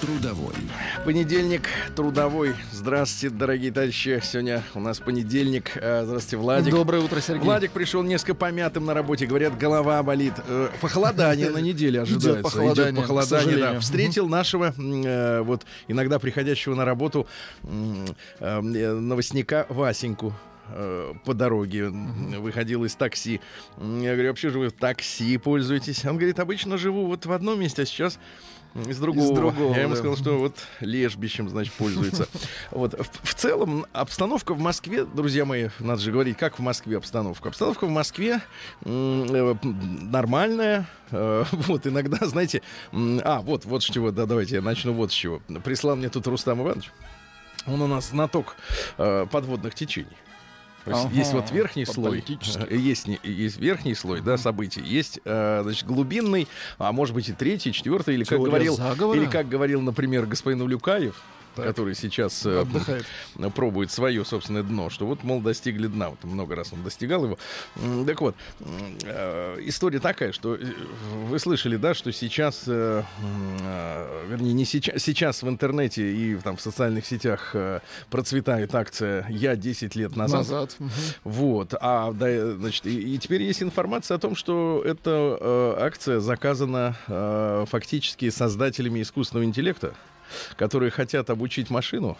Трудовой. Понедельник трудовой. Здравствуйте, дорогие товарищи. Сегодня у нас понедельник. Э, Здравствуйте, Владик. Доброе утро, Сергей. Владик пришел несколько помятым на работе. Говорят, голова болит. Э, Похолодание на неделе ожидается. похолодание, Идет похолодание, к сожалению. да. Встретил нашего, э, вот иногда приходящего на работу новостника Васеньку по дороге выходил из такси. Я говорю, вообще же вы в такси пользуетесь? Он говорит, обычно живу вот в одном месте, а сейчас из другого. другого, Я ему да. сказал, что вот лежбищем, значит, пользуется. Вот. В, в целом, обстановка в Москве, друзья мои, надо же говорить, как в Москве обстановка. Обстановка в Москве э, нормальная. Э, Вот, иногда, знаете... А, вот, вот с чего, да, давайте я начну вот с чего. Прислал мне тут Рустам Иванович. Он у нас знаток э, подводных течений. То есть Ага, есть вот верхний слой, э, есть, есть верхний слой, да, событий, есть, э, значит, глубинный, а может быть и третий, четвертый, или как говорил, заговора? или как говорил, например, господин Улюкаев, который сейчас э, Отдыхает. пробует свое собственное дно, что вот, мол, достигли дна. Вот много раз он достигал его. Так вот, э, история такая, что э, вы слышали, да, что сейчас, вернее, не сейчас, сейчас в интернете и там в социальных сетях процветает акция «Я 10 лет назад». Назад. Вот, а да, значит, и, и теперь есть информация о том, что эта э, акция заказана э, фактически создателями искусственного интеллекта, которые хотят обучить машину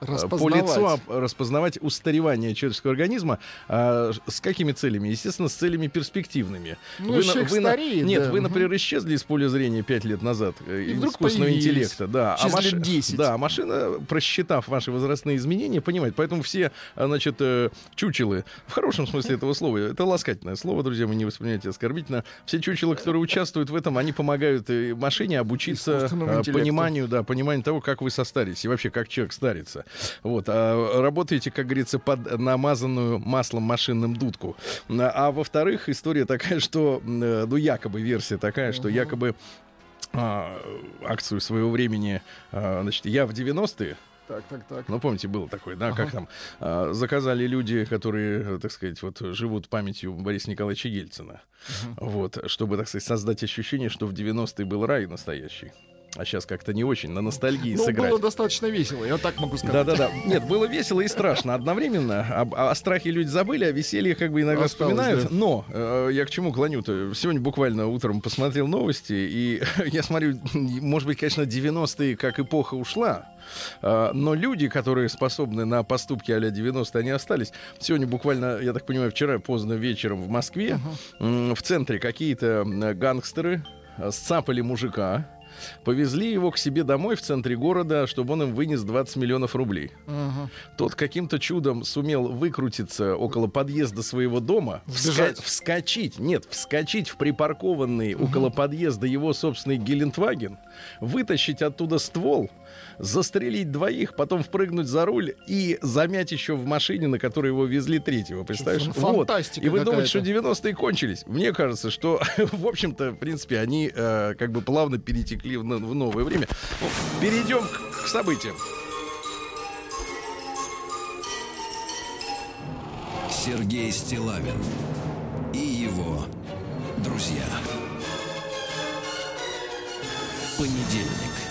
по Распознавать. лицу распознавать устаревание человеческого организма. А, с какими целями? Естественно, с целями перспективными. Ну, человек на- стареет, нет, да. вы, например, исчезли из поля зрения 5 лет назад э, И вдруг искусственного появились интеллекта. Да, через лет маши- 10. да, а машина, просчитав ваши возрастные изменения, понимает. Поэтому все, а, значит, э, чучелы, в хорошем смысле этого слова, это ласкательное слово, друзья, вы не воспринимайте оскорбительно. Все чучелы, которые участвуют в этом, они помогают э, машине обучиться э, пониманию, да, пониманию того, как вы состаритесь и вообще как человек старится. Вот, а работаете, как говорится, под намазанную маслом машинным дудку. А, во-вторых, история такая, что, э, ну, якобы версия такая, что якобы а, акцию своего времени, а, значит, я в 90-е, Так, так, так. ну, помните, было такое, да, Ага. как там, а, заказали люди, которые, так сказать, вот живут памятью Бориса Николаевича Ельцина, вот, чтобы, так сказать, создать ощущение, что в 90-е был рай настоящий. А сейчас как-то не очень, на ностальгии Ну, сыграть. было достаточно весело, я так могу сказать. Да-да-да. Нет, было весело и страшно одновременно. Об- О, страхе люди забыли, а веселье как бы иногда Осталось, вспоминают. да. Но э, я к чему клоню-то? Сегодня буквально утром посмотрел новости, и я смотрю, может быть, конечно, 90-е как эпоха ушла, э, но люди, которые способны на поступки а-ля 90-е, они остались. Сегодня буквально, я так понимаю, вчера поздно вечером в Москве, м, в центре какие-то гангстеры э, сцапали мужика, повезли его к себе домой в центре города, чтобы он им вынес 20 миллионов рублей. Мгм. Тот каким-то чудом сумел выкрутиться около подъезда своего дома, вска- вскочить, нет, вскочить в припаркованный около подъезда его собственный Гелендваген, вытащить оттуда ствол, застрелить двоих, потом впрыгнуть за руль и замять еще в машине, на которой его везли третьего. Представляешь? Фан- Вот. фантастика И вы думаете, что какая-то. 90-е кончились? Мне кажется, что, в общем-то, в принципе, они э, как бы плавно перетекли в, в новое время. Ну, Перейдем к, к событиям. Сергей Стилавин и его друзья. Понедельник.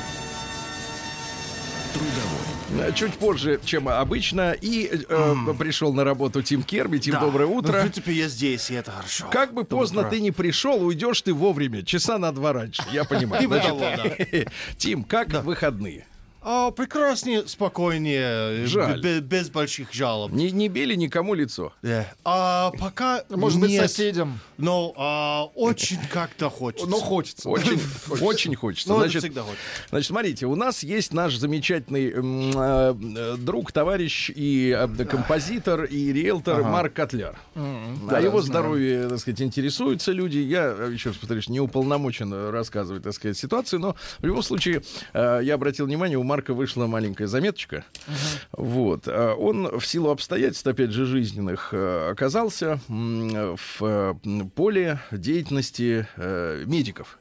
Трудовой. Э, Чуть позже, чем обычно. И э, пришел на работу Тим Керби. Тим, Да. доброе Ну, в утро. принципе, я здесь, и это хорошо. Как бы поздно утро. ты не пришел, уйдешь ты вовремя. Часа на два раньше. Я понимаю. Тим, как выходные? А, прекраснее, спокойнее, Жаль. б- без больших жалоб. Не, не били никому лицо. Да. А пока Может быть, нет, соседям. Но а, очень как-то хочется. Но хочется. Очень, очень хочется. Ну, это Значит, всегда хочется. Значит, смотрите, у нас есть наш замечательный м, э, э, друг, товарищ и э, композитор, и риэлтор Марк Котляр. Да, О его знаю. здоровье, так сказать, интересуются люди. Я, э, еще раз повторюсь, не уполномочен э, рассказывать, так сказать, ситуацию, но в любом случае э, я обратил внимание, у Марка вышла маленькая заметочка. Вот. А Он в силу обстоятельств, опять же, жизненных, э, оказался в поле деятельности э, медиков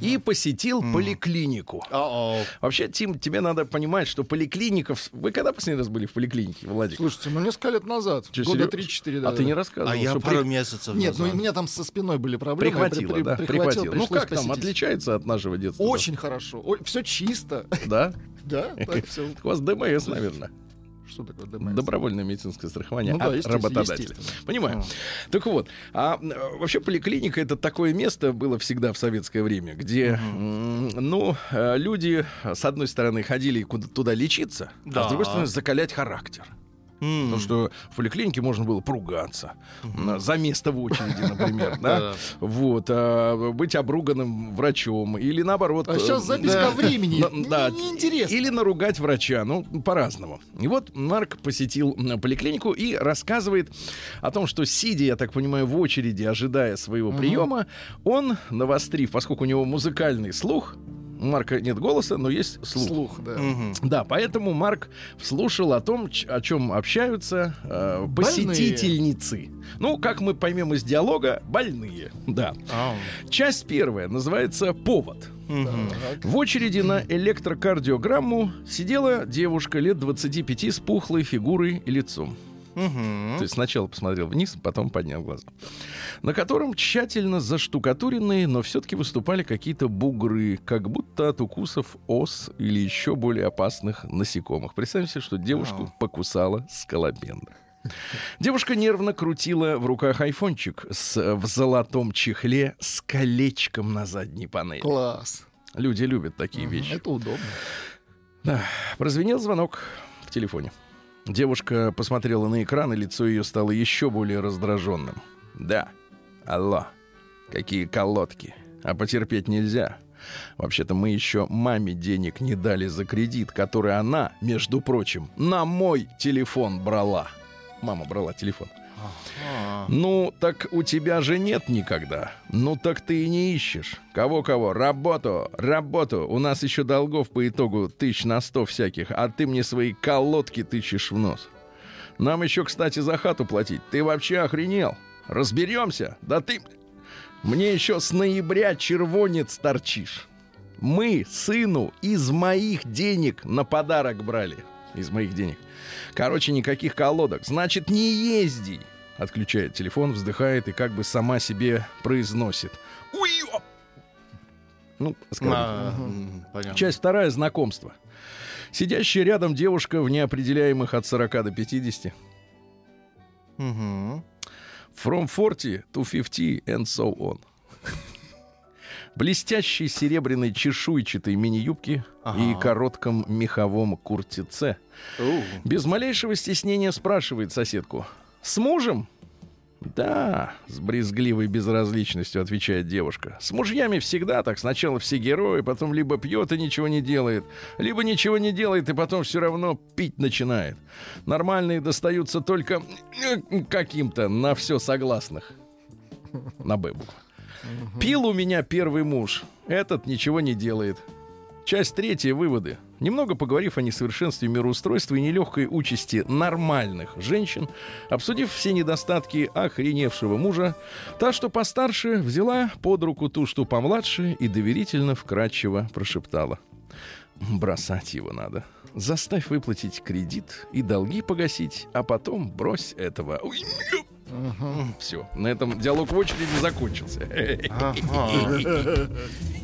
и посетил поликлинику. А-о. Вообще, Тим, тебе надо понимать, что поликлиников... Вы когда последний раз были в поликлинике, Владик? Слушайте, ну несколько лет назад, Чё, года серьё- 3-4, да. а ты не рассказывал, А я что пару при- месяцев Нет, ну назад. у меня там со спиной были проблемы. прихватило, при- да? прихватил, Прихватило. Ну как там, посетить. отличается от нашего детства? Очень хорошо. Все чисто. Да? Да, так все. У вас ДМС, наверное. Что такое ДМС? Добровольное медицинское страхование Ну да, от естественно, работодателя. естественно. Понимаю. Так вот, а вообще поликлиника это такое место было всегда в советское время, где, м, ну, э, люди, с одной стороны, ходили куда- туда лечиться, а Да. с другой стороны, закалять характер. М. Потому что в поликлинике можно было поругаться за место в очереди, например, да? Вот, а, быть обруганным врачом или наоборот. А сейчас э, записка времени. да, Неинтересно. или наругать врача, ну, по-разному. И вот Марк посетил поликлинику и рассказывает о том, что, сидя, я так понимаю, в очереди, ожидая своего приема, он, навострив, поскольку у него музыкальный слух, у Марка нет голоса, но есть слух. Слух, да. Мгм. Да, поэтому Марк слушал о том, о чем общаются э, Больные. посетительницы. Ну, как мы поймем из диалога, больные. Да. Ау. Часть первая называется «Повод». Так. В очереди на электрокардиограмму сидела девушка лет 25 с пухлой фигурой и лицом. Мгм. То есть сначала посмотрел вниз, потом поднял глаза. На котором тщательно заштукатуренные, но все-таки выступали какие-то бугры, как будто от укусов ос или еще более опасных насекомых. Представьте себе, что девушку покусала скалопендра. Девушка нервно крутила в руках айфончик с, в золотом чехле с колечком на задней панели. Класс. Люди любят такие Мгм, вещи. Это удобно. Да. Прозвенел звонок в телефоне. Девушка посмотрела на экран, и лицо ее стало еще более раздраженным. Да. Алло. Какие колодки. А потерпеть нельзя. Вообще-то мы еще маме денег не дали за кредит, который она, между прочим, на мой телефон брала. Мама брала телефон. Ну, так у тебя же нет никогда. Ну, так ты и не ищешь. Кого-кого? Работу, работу. У нас еще долгов по итогу тысяч на сто всяких, а ты мне свои колодки тычешь в нос. Нам еще, кстати, за хату платить. Ты вообще охренел? Разберемся? Да ты... Мне еще с ноября червонец торчишь. Мы сыну из моих денег на подарок брали. Из моих денег. Короче, никаких колодок. Значит, не езди. Отключает телефон, вздыхает и как бы сама себе произносит. Уй! оп!» Ну, оскорбительно. А, Понятно. Часть вторая знакомство. Сидящая рядом девушка в неопределяемых от 40 до 50. Мгм. From 40 to 50 and so on. Блестящей серебряной чешуйчатой мини-юбки и Ага. коротком меховом куртице. Без малейшего стеснения спрашивает соседку. «С мужем?» «Да», — с брезгливой безразличностью отвечает девушка. «С мужьями всегда так. Сначала все герои, потом либо пьет и ничего не делает, либо ничего не делает и потом все равно пить начинает. Нормальные достаются только э, каким-то на все согласных». На «Б». Пил у меня первый муж. Этот ничего не делает. Часть третья. Выводы. Немного поговорив о несовершенстве мироустройства и нелегкой участи нормальных женщин, обсудив все недостатки охреневшего мужа, та, что постарше, взяла под руку ту, что помладше, и доверительно вкрадчиво прошептала. Бросать его надо. Заставь выплатить кредит и долги погасить, а потом брось этого. Все, на этом диалог в очереди закончился. Ага.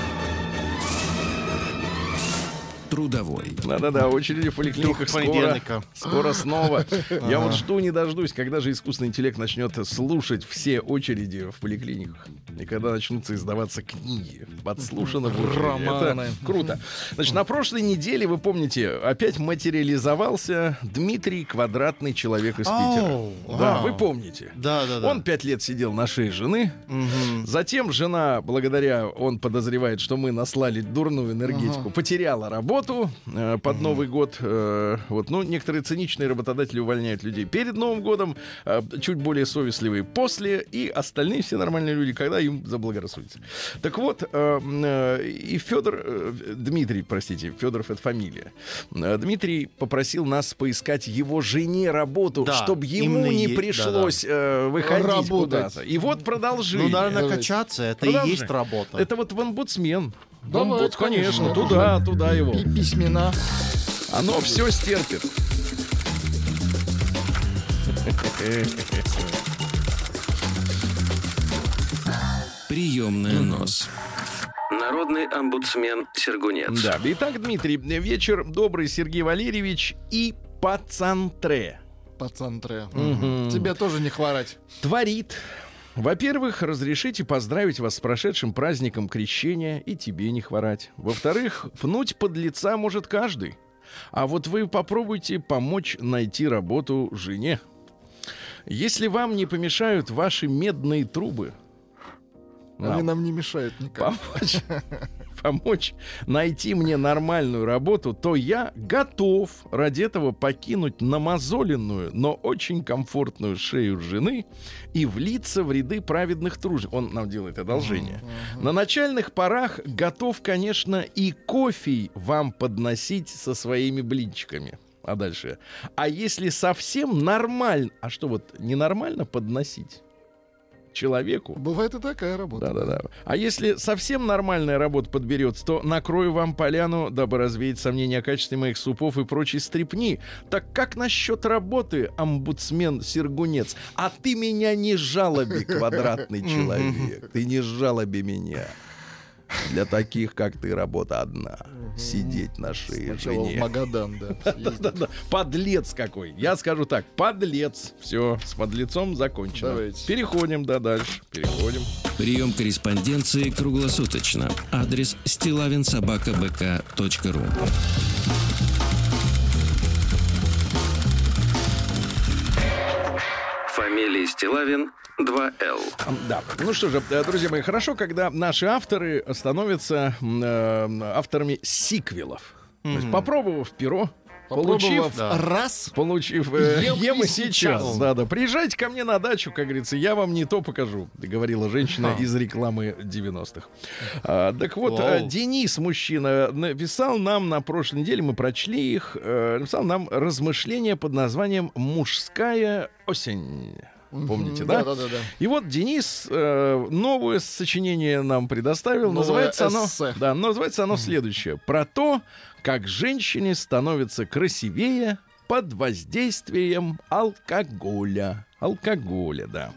Трудовой. Да-да-да, очереди в поликлиниках скоро, скоро снова. Я вот жду не дождусь, когда же искусственный интеллект начнет слушать все очереди в поликлиниках. И когда начнутся издаваться книги. Подслушано в. Романы. Это круто. Значит, на прошлой неделе, вы помните, опять материализовался Дмитрий Квадратный человек из Питера. Да, вы помните. Да, да, да. Он пять лет сидел на шее жены. Затем жена, благодаря, он подозревает, что мы наслали дурную энергетику, потеряла работу. Работу э, под Новый год. э, вот, ну, некоторые циничные работодатели увольняют людей перед Новым годом, э, чуть более совестливые после, и остальные все нормальные люди, когда им заблагорассудится. Так вот, э, э, и Федор, э, Дмитрий, простите, Федоров это фамилия. Э, Дмитрий попросил нас поискать его жене работу, Да, чтобы ему не е- пришлось э, выходить Работать. куда-то. И вот продолжение. Ну, надо накачаться, это Продолжай. и есть работа. Это вот в омбудсмен. Давай, омбудс, конечно, конечно. туда, туда его. И письмена. Оно все стерпит. Приемная нос. Народный омбудсмен Сергунец. Да. Итак, Дмитрий, вечер добрый, Сергей Валерьевич и пацантре. Пацантре. Мгм. Тебе тоже не хворать. Творит. Во-первых, разрешите поздравить вас с прошедшим праздником крещения и тебе не хворать. Во-вторых, пнуть под лица может каждый. А вот вы попробуйте помочь найти работу жене. Если вам не помешают ваши медные трубы, Они нам нам не мешают никак. помочь, помочь найти мне нормальную работу, то я готов ради этого покинуть намазоленную, но очень комфортную шею жены и влиться в ряды праведных тружеников. Он нам делает одолжение. На начальных порах готов, конечно, и кофе вам подносить со своими блинчиками. А дальше? А если совсем нормально... А что вот ненормально подносить человеку? Бывает и такая работа. Да-да-да. А если совсем нормальная работа подберется, то накрою вам поляну, дабы развеять сомнения о качестве моих супов и прочей стрипни. Так как насчет работы, омбудсмен Сергунец? А ты меня не жалоби, квадратный человек. Ты не жалоби меня. Для таких, как ты, работа одна. Сидеть на шее Сначала в жене. Магадан, да. Подлец какой. Я скажу так, подлец. Все, с подлецом закончено. Давайте. Переходим, да, дальше. Переходим. Прием корреспонденции круглосуточно. Адрес стилавинсобакабк.ру Фамилия Стилавин 2Л. Да. Ну что же, э, друзья мои, хорошо, когда наши авторы становятся э, авторами сиквелов. То есть, попробовав перо, получив, да. раз, получив э, Ем ем и и сейчас. Да, да. Приезжайте ко мне на дачу, как говорится, я вам не то покажу, говорила женщина из рекламы 90-х. А, так вот, э, Вау. Денис, мужчина, написал нам на прошлой неделе, мы прочли их, э, написал нам размышления под названием «Мужская осень». Помните, да? Да, да, да. И вот Денис э, новое сочинение нам предоставил. Новое называется оно, эссе. да, называется оно следующее: про то, как женщине становится красивее под воздействием алкоголя. Алкоголя, да.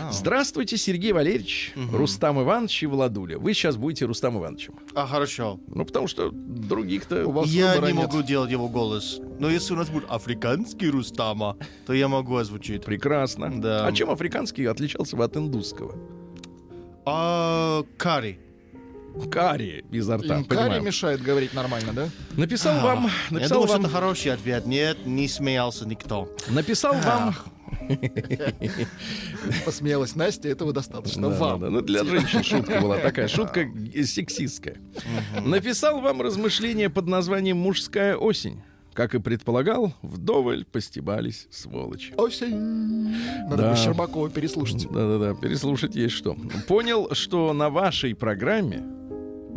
Вау. Здравствуйте, Сергей Валерьевич, Рустам Иванович и Владуля. Вы сейчас будете Рустам Ивановичем. А, хорошо. Ну, потому что других-то... У вас Я не нет. могу делать его голос. Но если у нас будет африканский Рустама, то я могу озвучить. Прекрасно. Да. А чем африканский отличался бы от индусского? А, карри. Карри изо рта, Им карри понимаю. мешает говорить нормально, да? Написал вам... А, Я Написал думаю, что вам... это хороший ответ. Нет, не смеялся никто. Написал вам... Посмеялась Настя, этого достаточно. Да, Вам. да, ну, для женщин шутка была такая, шутка сексистская. Написал вам размышление под названием «Мужская осень». Как и предполагал, вдоволь постебались сволочи. Осень. Надо Да. бы Щербакова переслушать. Да-да-да, переслушать есть что. Понял, что на вашей программе,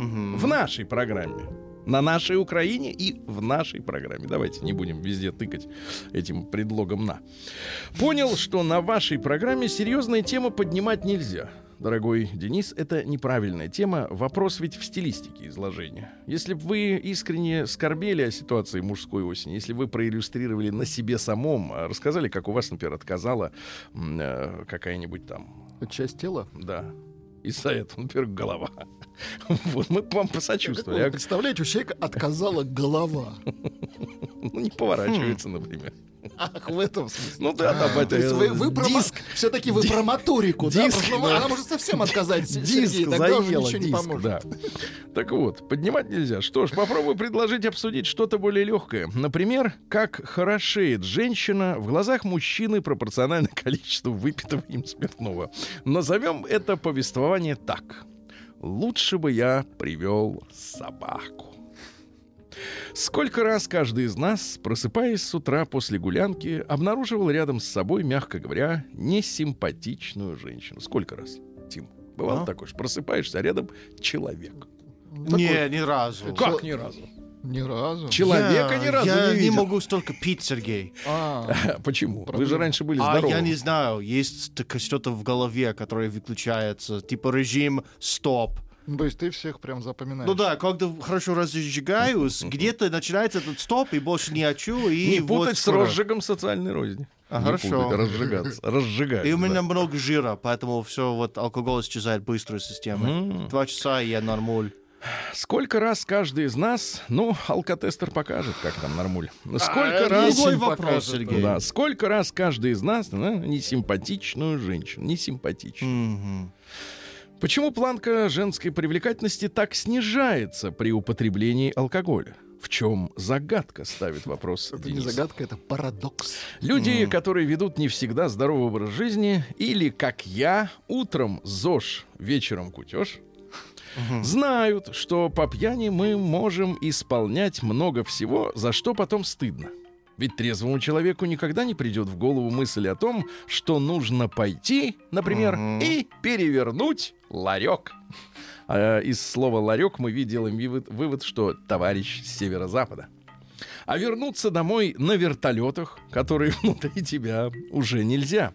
В нашей программе, на нашей Украине и в нашей программе. Давайте не будем везде тыкать этим предлогом «на». Понял, что на вашей программе серьезные темы поднимать нельзя. Дорогой Денис, это неправильная тема. Вопрос ведь в стилистике изложения. Если бы вы искренне скорбели о ситуации мужской осени, если вы проиллюстрировали на себе самом, а, рассказали, как у вас, например, отказала э, какая-нибудь там Это часть тела. да. Из-за этого, например, голова. Вот мы вам Как посочувствовали. А, представляете, у человека отказала голова. ну, не поворачивается, например. Ах, в этом смысле. Ну да, там То это вы, вы про диск. все-таки вы про моторику, да? диск, ну, да. Она может совсем отказать, Диск Сергей, тогда уже ничего не диск, поможет. да. Так вот, поднимать нельзя. Что ж, попробую предложить обсудить что-то более легкое. Например, как хорошеет женщина в глазах мужчины пропорционально количеству выпитого им спиртного. Назовем это повествование так. Лучше бы я привел собаку. Сколько раз каждый из нас, просыпаясь с утра после гулянки, обнаруживал рядом с собой, мягко говоря, несимпатичную женщину? Сколько раз, Тим? Бывало А? такое, что просыпаешься, а рядом человек. Не, ни разу. Как ни разу? Ни разу. Человека Я- ни разу я не видел. могу столько пить, Сергей. А, Почему? Вы же раньше были А здоровы. я не знаю, есть что-то в голове, которое выключается, типа режим стоп. ну, то есть ты всех прям запоминаешь. Ну да, когда хорошо разжигаюсь, где-то начинается этот стоп, и больше не хочу, и Не вот путать с скоро. розжигом социальной розни. А, Не хорошо. путать, разжигаться. Разжигать. И у меня да. много жира, поэтому все, вот алкоголь исчезает быстро из системы. Два часа, и я нормуль. Сколько раз каждый из нас, ну, алкотестер покажет, как там нормуль. Сколько А, раз... Другой вопрос, покажет, Сергей. Да, сколько раз каждый из нас да, несимпатичную женщину, несимпатичную. Мгм. Почему планка женской привлекательности так снижается при употреблении алкоголя? В чем загадка, ставит вопрос Это не Денис. загадка, это парадокс. Люди, которые ведут не всегда здоровый образ жизни, или, как я, утром ЗОЖ, вечером кутеж, знают, что по пьяни мы можем исполнять много всего, за что потом стыдно. Ведь трезвому человеку никогда не придет в голову мысль о том, что нужно пойти, например, Мгм. и перевернуть ларек. А из слова ларек мы делаем вывод, вывод, что товарищ с северо-запада. А вернуться домой на вертолетах, которые внутри тебя, уже нельзя.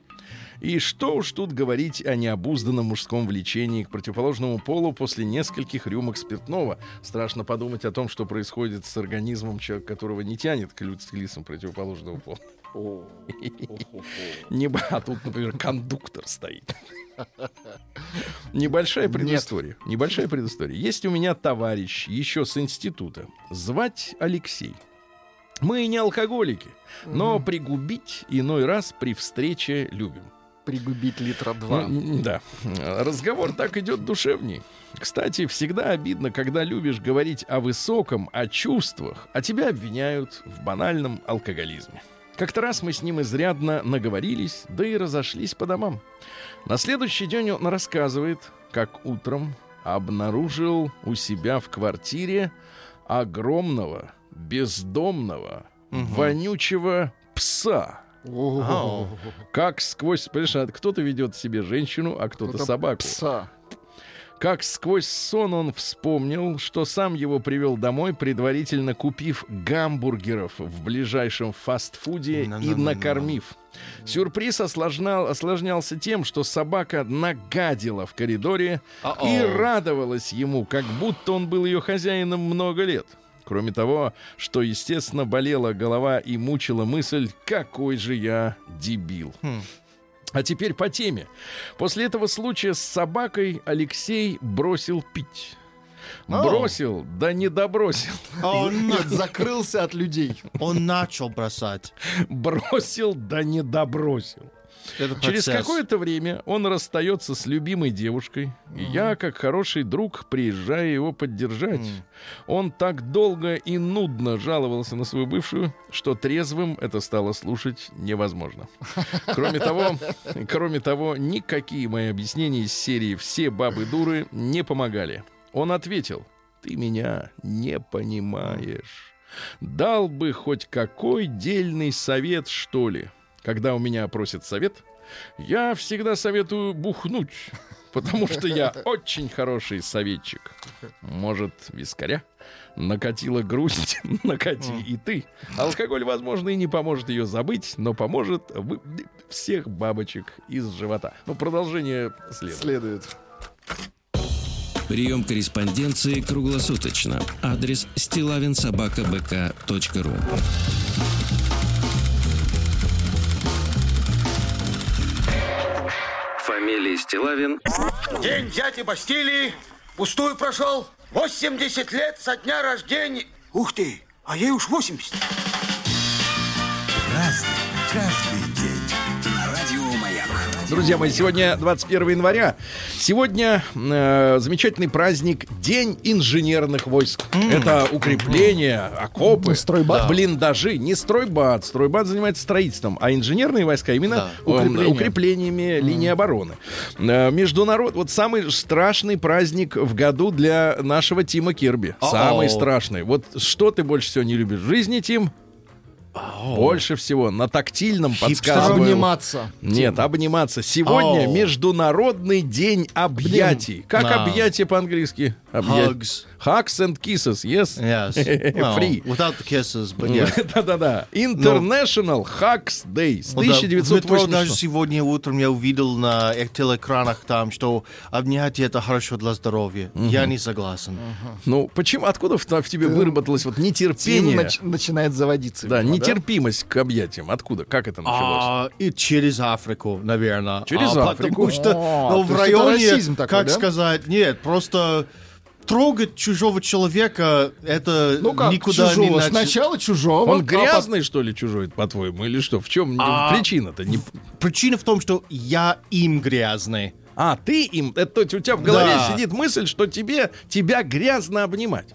И что уж тут говорить о необузданном мужском влечении к противоположному полу после нескольких рюмок спиртного. Страшно подумать о том, что происходит с организмом человека, которого не тянет к лицам противоположного пола. Не а тут, например, кондуктор стоит. Небольшая предыстория. Небольшая предыстория. Есть у меня товарищ еще с института. Звать Алексей. Мы не алкоголики, но пригубить иной раз при встрече любим. Пригубить литра два. Да. Разговор так идет душевней. Кстати, всегда обидно, когда любишь говорить о высоком, о чувствах, а тебя обвиняют в банальном алкоголизме. Как-то раз мы с ним изрядно наговорились, да и разошлись по домам. На следующий день он рассказывает, как утром обнаружил у себя в квартире огромного, бездомного, вонючего пса. О, Как сквозь... Понимаешь, кто-то ведет себе женщину, а кто-то кто-то собаку. Пса. Как сквозь сон он вспомнил, что сам его привел домой, предварительно купив гамбургеров в ближайшем фастфуде и На-на-на-на. накормив. Сюрприз осложнял, осложнялся тем, что собака нагадила в коридоре и А-оу. радовалась ему, как будто он был ее хозяином много лет. Кроме того, что, естественно, болела голова и мучила мысль, какой же я дебил. Хм. А теперь по теме. После этого случая с собакой Алексей бросил пить. Бросил, да не добросил. А Он, Нет, закрылся от людей. он начал бросать. Бросил, да не добросил. Это Через какое-то время он расстается с любимой девушкой. И я, как хороший друг, приезжаю его поддержать. М. Он так долго и нудно жаловался на свою бывшую, что трезвым это стало слушать невозможно. Кроме того, кроме того, никакие мои объяснения из серии «Все бабы дуры» не помогали. Он ответил, ты меня не понимаешь. Дал бы хоть какой дельный совет, что ли. Когда у меня просят совет, я всегда советую бухнуть, потому что я очень хороший советчик. Может, вискаря? Накатила грусть, накати и ты. Алкоголь, возможно, и не поможет ее забыть, но поможет вы... всех бабочек из живота. Ну, продолжение следует. Следует. Прием корреспонденции круглосуточно. Адрес стилавинсобакабк.ру Фамилия Стилавин День дяди Бастилии пустую прошел. 80 лет со дня рождения. Ух ты, а ей уж 80. Друзья мои, сегодня 21 января. Сегодня э, замечательный праздник День инженерных войск. Это укрепления, окопы, Ну, стройбат. блиндажи. Не стройбат. Стройбат занимается строительством, а инженерные войска именно Да. Укрепления. укреплениями линии обороны. Э, Международ... Вот самый страшный праздник в году для нашего Тима Кирби. Самый О-о. страшный. Вот что ты больше всего не любишь в жизни, Тим? Больше всего на тактильном подсказываю. Обниматься. Нет, обниматься. Сегодня Оу. Международный день объятий. Как Да. объятие по-английски? Объя- Hugs. Hugs and kisses, yes? Yes. Well, Free. Without the kisses, but yeah. Да-да-да. International Hugs Day с Ну да, в метро 1980 даже сегодня утром я увидел на э- телеэкранах там, что обнятие это хорошо для здоровья. Я не согласен. Ну, почему, откуда в, в тебе выработалось вот Тим нетерпение? нач- начинает заводиться. Да, видимо, нетерпимость к объятиям. Откуда? Как это началось? А, и через Африку, наверное. Через А, Африку? Потому что ну, в районе, такой, как да? сказать, нет, просто трогать чужого человека, это Ну как, никуда не чужого. нач- Сначала чужого. Он а грязный, что ли, чужой, по-твоему? Или что? В чем А. причина-то? Не... Причина в том, что я им грязный. А, ты им... Это, то есть у тебя в голове Да. сидит мысль, что тебе, тебя грязно обнимать.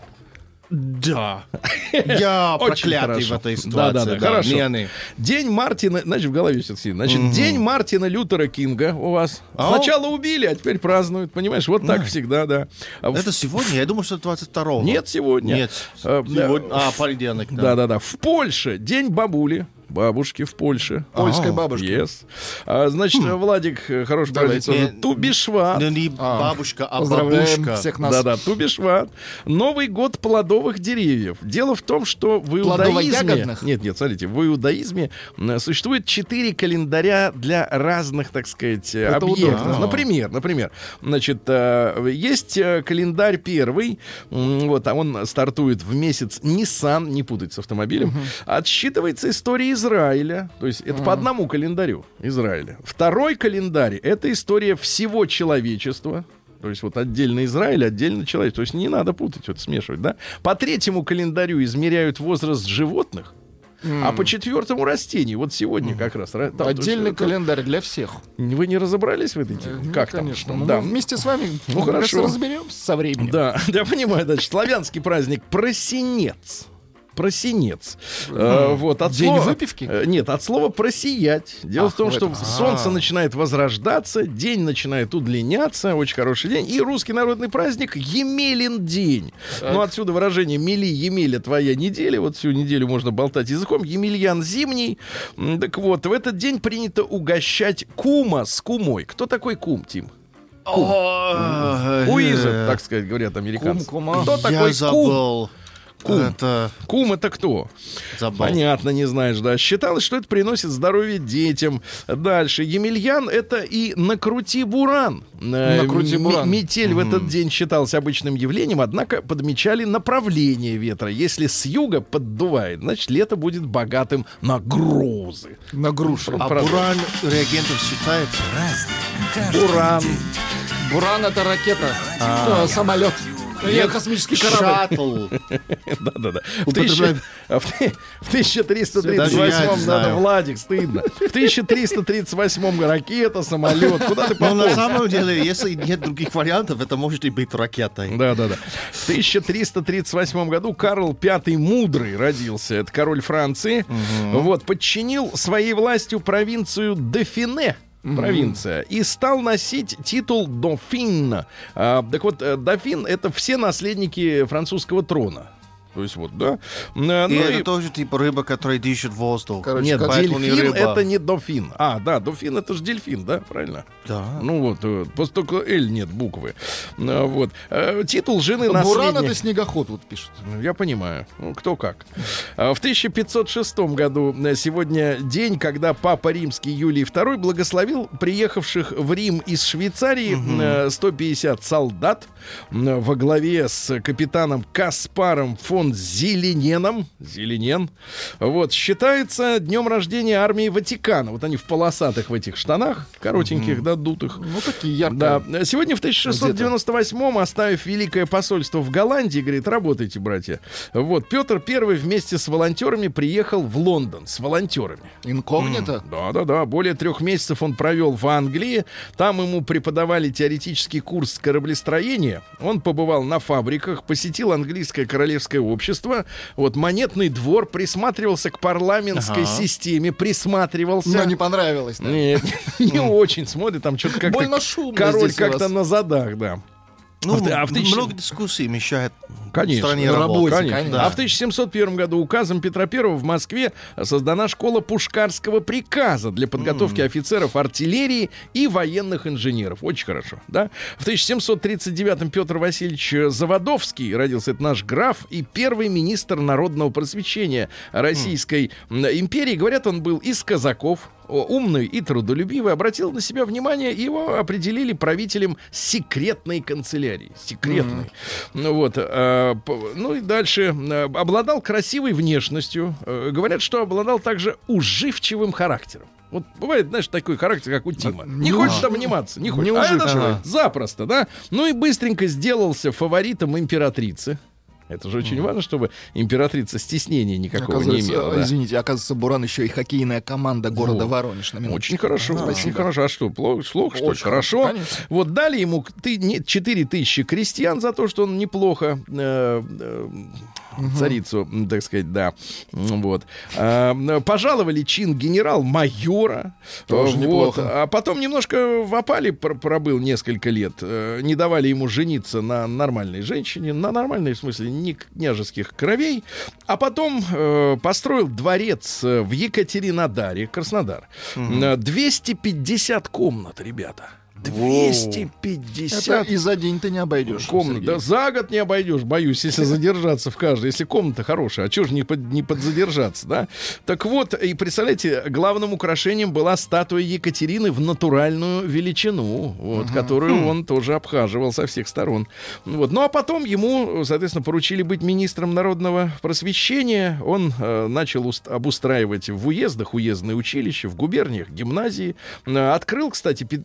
Да. Я проклятый хорошо. в этой ситуации. Да-да-да, хорошо. не они. День Мартина, значит, в голове сейчас сидит. Значит, день Мартина Лютера Кинга у вас. Ау. Сначала убили, а теперь празднуют, понимаешь? Вот так всегда, да. А в- Это сегодня? Я думал, что 22 Нет, сегодня. Нет. А, да. Сегодня- А, понедельник. да. Да-да-да. В Польше день бабули. Бабушки в Польше. Польской Ага. бабушки. Yes. А, значит, Владик, э, хороший праздник. Давайте. тоже. Тубишват. Ну, не А, бабушка, а Поздравляем бабушка. всех нас. Да-да, Тубишват. Новый год плодовых деревьев. Дело в том, что в иудаизме... Нет, нет, смотрите, в иудаизме существует четыре календаря для разных, так сказать, Это объектов. удобно. Например, например, значит, э, есть э, календарь первый, вот, а он стартует в месяц Nissan, не путать с автомобилем, отсчитывается история Израиля, то есть это по одному календарю Израиля. Второй календарь — это история всего человечества, то есть вот отдельно Израиль, отдельно человек. То есть не надо путать, вот смешивать, да? По третьему календарю измеряют возраст животных, а по четвертому растений. Вот сегодня как раз. ра- там, есть Отдельный это- календарь для всех. Вы не разобрались в этой теме? Ну, как там? конечно. Ну, Да. Мы вместе с вами Ну, хорошо. разберемся со временем. Да, я понимаю, значит, славянский праздник просинец. Просинец. Э, вот, от День слова- выпивки? Э, Нет, от слова просиять. Дело Ах, в том, что этом. солнце начинает возрождаться, день начинает удлиняться, очень хороший день. И русский народный праздник Емелин день. Ну, отсюда выражение «мели, Емеля, твоя неделя». Вот всю неделю можно болтать языком. Емельян зимний. Так вот, в этот день принято угощать кума с кумой. Кто такой кум, Тим? Уизер, э, так сказать, говорят американцы. Кум, кума. Кто Я такой кум? забыл. Кум. Это Кум это кто? забыл. Понятно, не знаешь, да. Считалось, что это приносит здоровье детям. Дальше. Емельян это и накрути буран. Э, Накрути м- буран. Метель в этот день считался обычным явлением, однако подмечали направление ветра. Если с юга поддувает, значит лето будет богатым на грозы. На грушу. А Правда. буран реагентов считается? Буран. Буран это ракета. Э, Самолет. Или космический корабль. Шаттл. Да-да-да. В, Употребляем. тысяча- в ти- в Даже я 1338 не надо. Владик, стыдно. В 1338 ракета, самолет. Куда ты Но на пополз? самом деле, если нет других вариантов, это может и быть ракетой. Да, да, да. В 1338 году Карл V Мудрый родился. Это король Франции. Вот, подчинил своей властью провинцию Дофине. Провинция. И стал носить титул дофин. А, так вот, э, дофин это все наследники французского трона. То есть вот, да. А, И ну это и- тоже типа рыба, которая дышит воздух. Короче, Нет, поэтому не дельфин рыба. это не дофин. А, да, дофин это же дельфин, да, правильно? Да. Ну вот, э, просто только L нет буквы. А, Вот. Э, Титул жены Буран наследника. это снегоход, вот пишут. Ну, Я понимаю. Ну, кто как. А, В 1506 году э, сегодня день, когда Папа Римский Юлий II благословил приехавших в Рим из Швейцарии э, 150 солдат во главе с капитаном Каспаром фон фон Зелененом. Зеленен. Вот, считается днем рождения армии Ватикана. Вот они в полосатых в этих штанах, коротеньких, да, дутых. Ну, такие яркие. Да, сегодня в 1698-м, оставив великое посольство в Голландии, говорит, работайте, братья. Вот, Петр Первый вместе с волонтерами приехал в Лондон с волонтерами. Инкогнито? Да, да, да. Более трех месяцев он провел в Англии. Там ему преподавали теоретический курс кораблестроения. Он побывал на фабриках, посетил английское королевское общество. Вот монетный двор присматривался к парламентской Ага. системе, присматривался. Но не понравилось. да? Нет, не очень смотрит, там что-то как-то... Король как-то на задах, да. Ну, А в- а в тысяча- много дискуссий мешает Конечно. стране На работе, Конечно. конечно. А в 1701 году указом Петра I в Москве создана школа пушкарского приказа для подготовки офицеров артиллерии и военных инженеров. Очень хорошо, да? В 1739 Петр Васильевич Заводовский родился, это наш граф и первый министр народного просвещения Российской м, империи. Говорят, он был из казаков, умный и трудолюбивый, обратил на себя внимание, и его определили правителем секретной канцелярии. Секретной. Ну вот, э, ну и дальше. э, обладал красивой внешностью. Э, говорят, что обладал также уживчивым характером. Вот бывает, знаешь, такой характер, как у Тима. Не хочет обниматься, не хочет. Не А это же запросто, да? Ну и быстренько сделался фаворитом императрицы. Это же очень важно, чтобы императрица стеснения никакого не имела. да. Извините, оказывается, Буран еще и хоккейная команда города Вот. Воронеж. На минуточку. Очень хорошо, очень хорошо. А что, плохо, плохо что ли? Хорошо. конечно. Вот дали ему ты, не, 4 тысячи крестьян за то, что он неплохо э, э, царицу, м, так сказать, да. Вот. А, пожаловали чин генерал-майора. Тоже Э, вот. неплохо. А потом немножко в опале пр- пробыл несколько лет. Э, Не давали ему жениться на нормальной женщине, на нормальной, в смысле, не княжеских кровей. А потом э, построил дворец э, в Екатеринодаре, Краснодар. Э, 250 комнат, ребята. 250 Это и за день ты не обойдешь. комнат. Сергей. Да за год не обойдешь, боюсь, если задержаться в каждой. Если комната хорошая, а чего же не, под, не подзадержаться, да? Так вот, и представляете, главным украшением была статуя Екатерины в натуральную величину, вот, которую он тоже обхаживал со всех сторон. Вот. Ну а потом ему, соответственно, поручили быть министром народного просвещения. Он э, начал уст- обустраивать в уездах уездные училища, в губерниях, гимназии. Э, Открыл, кстати, Пе-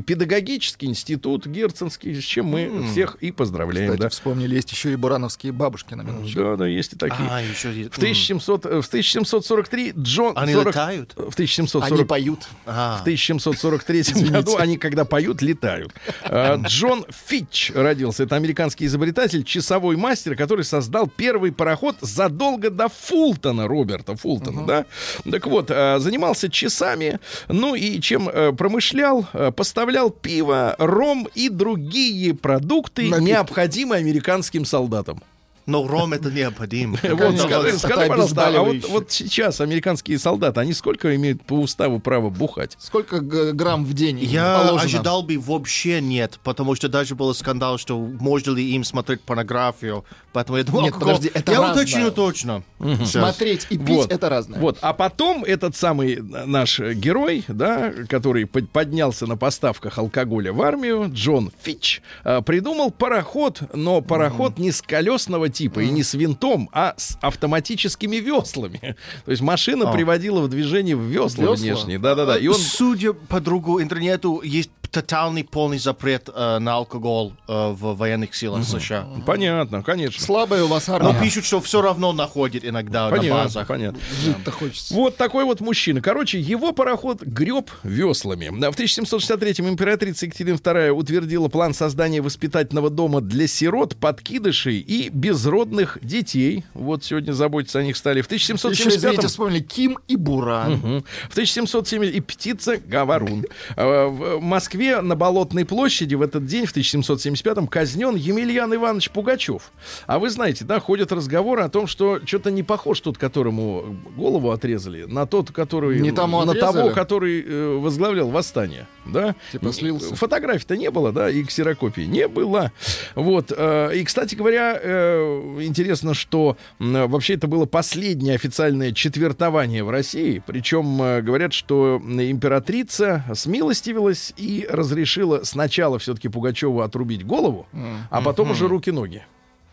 Петербургский педагогический институт Герценский, с чем мы всех и поздравляем. Кстати, да. вспомнили, есть еще и бурановские бабушки на минуточку. Да, да, есть и такие. А, еще есть. В, 1700, э, в 1743 Джон... Они 40 летают? В 1740 Они поют. А, в 1743 году они, когда поют, летают. А, Джон Фитч родился. Это американский изобретатель, часовой мастер, который создал первый пароход задолго до Фултона, Роберта Фултона, да? Так вот, а, занимался часами, ну и чем э, промышлял, э, поставлял пиво, ром и другие продукты, Напитки. необходимые американским солдатам. Но ром это необходимо. Вот скажи, скажи, пожалуйста, а вот, вот сейчас американские солдаты, они сколько имеют по уставу права бухать? Сколько грамм в день Я положено? ожидал бы вообще нет, потому что даже был скандал, что можно ли им смотреть порнографию. Поэтому я думал, Нет, подожди, это я разное. уточню точно. Смотреть и пить Вот. это разное. Вот, а потом этот самый наш герой, да, который под- поднялся на поставках алкоголя в армию, Джон Фич, э, придумал пароход, но пароход не с колесного типа и не с винтом, а с автоматическими веслами. То есть машина А. приводила в движение в весла, Весла? внешние, да-да-да. И он Судя по другу интернету, есть тотальный полный запрет э, на алкоголь э, в военных силах США. понятно, конечно. Слабая у вас Но армия. пишут, что все равно находит иногда на Понятно, базах. понятно. Жить-то хочется. Вот такой вот мужчина. Короче, его пароход греб веслами. Да, В 1763-м императрица Екатерина II утвердила план создания воспитательного дома для сирот, подкидышей и безродных детей. Вот сегодня заботиться о них стали. В Еще, 1775 извините, вспомнили Ким и Буран. Мгм. В 1770 и птица Говорун. А, В Москве на Болотной площади в этот день, в 1775-м, казнен Емельян Иванович Пугачев. А вы знаете, да, ходят разговоры о том, что что-то не похож тот, которому голову отрезали, на тот, который... Не тому на отрезали? того, который э, возглавлял восстание. Да? Типа слился. Фотографий-то не было, да, и ксерокопий не было. Вот. э, И, кстати говоря, э, интересно, что вообще это было последнее официальное четвертование в России. Причем э, говорят, что императрица смилостивилась и разрешила сначала все-таки Пугачеву отрубить голову, а потом уже руки-ноги.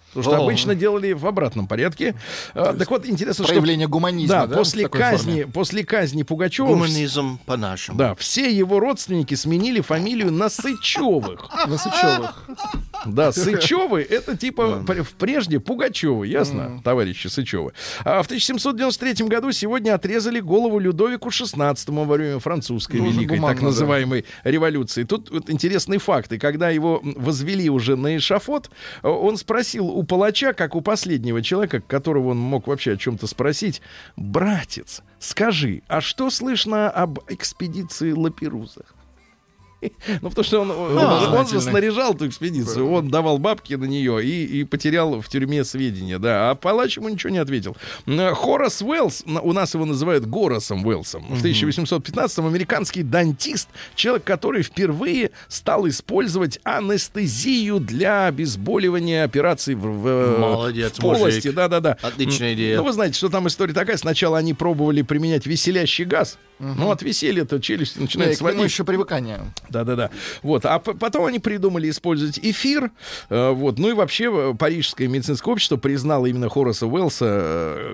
Потому что О. обычно делали в обратном порядке. А, так вот, интересно, что... Проявление гуманизма, Да, да, после, казни, форме? после казни Пугачева... Гуманизм по-нашему. Да, все его родственники сменили фамилию на Сычевых. На Сычевых. Да, Сычевы это типа пр- прежде Пугачевы, ясно, товарищи Сычевы. А в 1793 году сегодня отрезали голову Людовику XVI во время французской великой, гуманно, так да. называемой революции. Тут вот интересный факт. И когда его возвели уже на эшафот, э, он спросил у палача, как у последнего человека, которого он мог вообще о чем-то спросить, братец, скажи, а что слышно об экспедиции Лаперузах? Ну, потому что он, он- он же снаряжал эту экспедицию, он давал бабки на нее и, и потерял в тюрьме сведения, да. А палач ему ничего не ответил. Хорас Уэллс, у нас его называют Горасом Уэллсом, в 1815-м американский дантист, человек, который впервые стал использовать анестезию для обезболивания операций в, в- Молодец, в полости. Да-да-да. Отличная идея. Ну, вы знаете, что там история такая. Сначала они пробовали применять веселящий газ, но от веселья-то челюсть Да, начинает нему сводить. еще привыкание. Да-да-да. Вот. А потом они придумали использовать эфир. э, вот. Ну и вообще э, Парижское медицинское общество признало именно Хораса Уэллса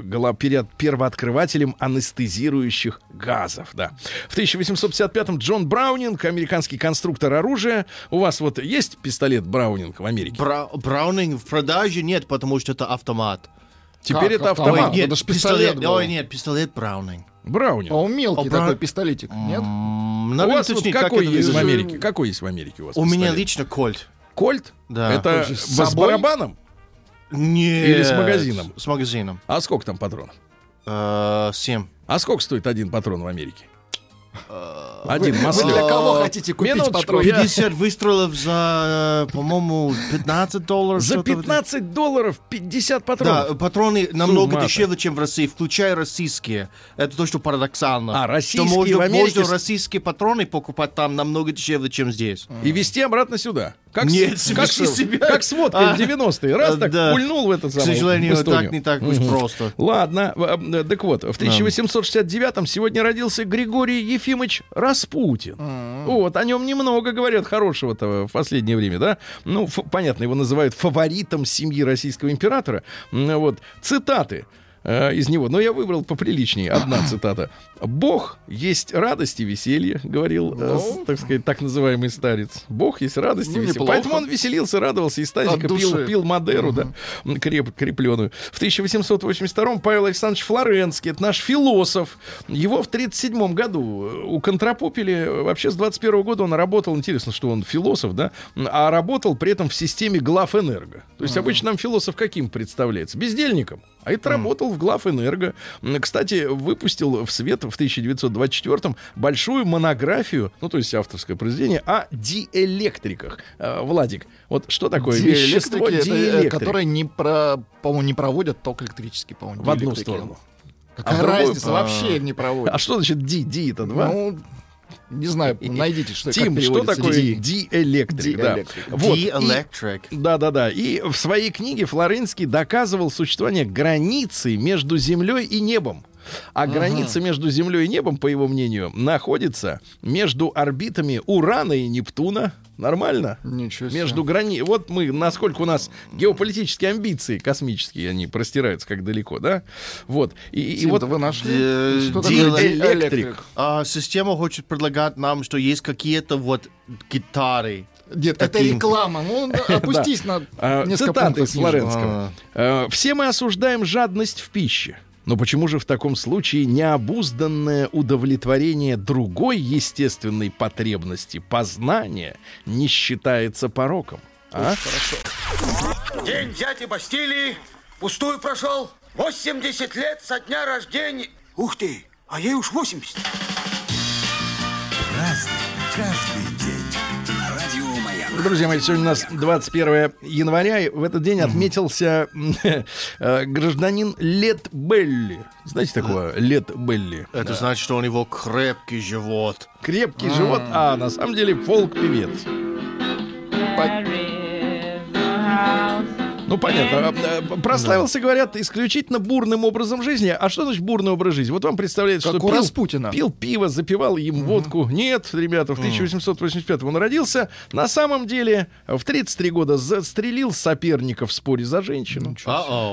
э, первооткрывателем анестезирующих газов. Да. В 1855-м Джон Браунинг, американский конструктор оружия. У вас вот есть пистолет Браунинг в Америке? Бра- Браунинг в продаже нет, потому что это автомат. Теперь Как это автомат? Ой, нет, это ж пистолет был. Ой, нет, пистолет Браунинг. Браунинг. А он мелкий Бра- такой пистолетик, нет? М, У надо вас вот какой есть в. Америке? Какой есть в Америке у вас? У меня лично кольт. Кольт? Да. Это с с, барабаном? Нет. Или с магазином? С магазином. А сколько там патронов? Э, Семь. А сколько стоит один патрон в Америке? Один в Вы для кого хотите купить Минуточку, патрон? я- 50 выстрелов за, э, по-моему, 15 долларов. За что-то. 15 долларов 50 Да, патронов. патроны намного дешевле, чем в России, включая российские. Это то, что парадоксально. А, российские Что можно, в Америке можно российские патроны покупать там намного дешевле, чем здесь. И везти обратно сюда. Как, Нет, с, как, себя. как с водкой А, в 90-е. Раз а, так да. пульнул в этот К самый сожалению, в Эстонию. так не так уж просто. Ладно, э, э, так вот, в 1869-м сегодня родился Григорий Ефимович Распутин. Вот, о нем немного говорят хорошего-то в последнее время, да? Ну, ф- понятно, его называют фаворитом семьи российского императора. Вот, цитаты э, из него. Но я выбрал поприличнее. Одна цитата. «Бог есть радость и веселье», говорил, э, с- так сказать, так называемый старец. «Бог есть радость и Ну, веселье». неплохо. Поэтому он веселился, радовался, из тазика пил, пил Мадеру, да, м, креп, крепленую. В 1882-м Павел Александрович Флоренский, это наш философ. Его в 1937 году э, у Контрапупили, вообще с 21 года он работал, интересно, что он философ, да, а работал при этом в системе Главэнерго. То есть обычно нам философ каким представляется? Бездельником. А это работал в Главэнерго. Кстати, выпустил в свет в 1924-м большую монографию, ну, то есть авторское произведение, о диэлектриках. Э, Владик, вот что такое вещество Диэлектрики, это, э, диэлектрик? которые не про, по-моему, не проводят ток электрический, по-моему. В одну сторону. Какая А разница? Вообще не проводят. А что значит ди? Ди это два? Ну, не знаю, найдите, что Тим, что такое Ди. диэлектрик? Да. Вот. Да-да-да. И в своей книге Флоренский доказывал существование границы между Землей и небом. А граница между Землей и небом, по его мнению, находится между орбитами Урана и Нептуна. Нормально? Ничего себе. Между грани... Вот мы, насколько у нас геополитические амбиции космические, они простираются как далеко, да? Вот. И, и Тим, вот да вы нашли? Ди- Что диэлектрик. А, система хочет предлагать нам, что есть какие-то вот гитары. Дед, это реклама. Ну, опустись на А, несколько Цитаты пунктов. Флоренского. Э, Все мы осуждаем жадность в пище. Но почему же в таком случае необузданное удовлетворение другой естественной потребности познания не считается пороком? А? День дяди Бастилии пустую прошел. 80 лет со дня рождения. Ух ты, а ей уж 80. Друзья мои, сегодня у нас 21 января. и В этот день отметился э, гражданин Лет Белли. Знаете такого Лет Белли? Это значит, что у него крепкий живот. Крепкий живот, а на самом деле фолк-певец. Ну Ну, понятно. А, а, Прославился, говорят, исключительно бурным образом жизни. А что значит бурный образ жизни? Вот вам представляется, Как что у пил, Распутина. пил пиво, запивал им водку. Нет, ребята, в 1885 он родился. На самом деле, в 33 года застрелил соперника в споре за женщину.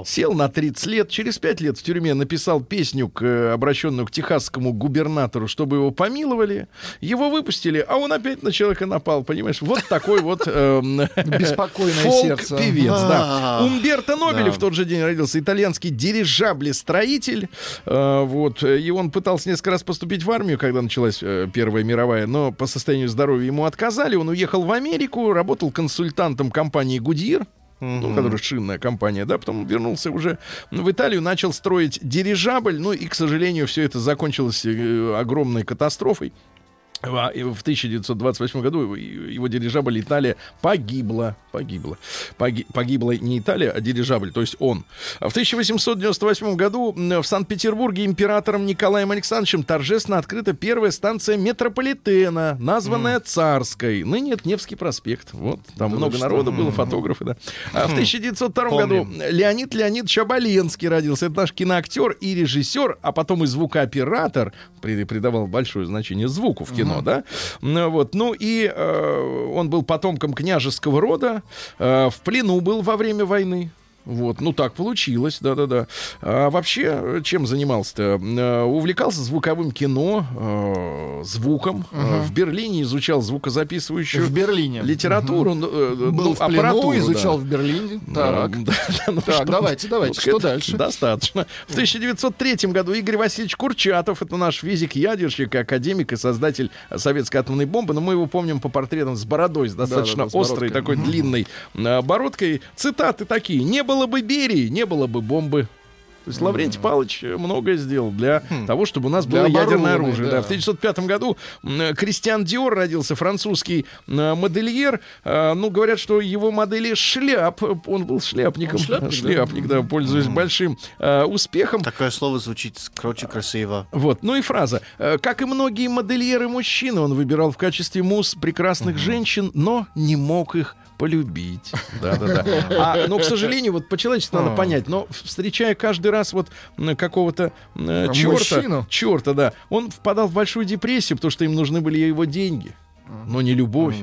Сел на 30 лет. Через 5 лет в тюрьме написал песню, к, э, обращенную к техасскому губернатору, чтобы его помиловали. Его выпустили, а он опять на человека напал, понимаешь? Вот такой вот эм, Беспокойное сердце. фолк-певец, да. А. Умберто Нобелев Да. в тот же день родился, итальянский дирижаблестроитель. Э, вот. И он пытался несколько раз поступить в армию, когда началась э, Первая мировая, но по состоянию здоровья ему отказали. Он уехал в Америку, работал консультантом компании «Гудьер», ну, которая шинная компания, да, потом вернулся уже в Италию, начал строить дирижабль, ну и, к сожалению, все это закончилось э, огромной катастрофой. В 1928 году его- дирижабль Италия погибла. Погибла. Поги- погибла не Италия, а дирижабль, то есть он. А В 1898 году в Санкт-Петербурге императором Николаем Александровичем торжественно открыта первая станция метрополитена, названная Царской. Ныне это Невский проспект. Вот, там много народу было, фотографы, да. А в 1902 году Леонид Леонидович Оболенский родился. Это наш киноактер и режиссер, а потом и звукооператор. При- Придавал большое значение звуку в кино, да. Ну, вот. ну и э, он был потомком княжеского рода. э, в плену был во время войны. Вот, ну так получилось, да-да-да. А вообще, чем занимался-то? Э, увлекался звуковым кино, э, звуком. Э, в Берлине изучал звукозаписывающую В Берлине. литературу, э, Был ну, в плену, аппаратуру, изучал да. в Берлине. Так. Да, да, ну Так, что, давайте, давайте, ну, что дальше? Достаточно. В 1903 году Игорь Васильевич Курчатов, это наш физик-ядерщик, академик и создатель советской атомной бомбы, но мы его помним по портретам с бородой, с достаточно Да-да-да, с острой, бородкой. такой длинной э, бородкой. Цитаты такие. «Не было бы Берии, не было бы бомбы». То есть Лаврентий Павлович э, многое сделал для того, чтобы у нас Для было ядерное обороны, оружие. да. Да. В 1905 году Кристиан Диор родился, французский м, модельер. Э, Ну, говорят, что его модели шляп. Он был шляпником. Он шляпник, да? Шляпник, да, пользуясь большим э, успехом. Такое слово звучит, короче, красиво. Вот, ну и фраза. Э, Как и многие модельеры мужчины, он выбирал в качестве муз прекрасных женщин, но не мог их полюбить. Да-да-да. А, но, к сожалению, вот по-человечески надо понять, но встречая каждый раз вот какого-то э, черта, Мужчину? черта, да, он впадал в большую депрессию, потому что им нужны были его деньги. Но не любовь.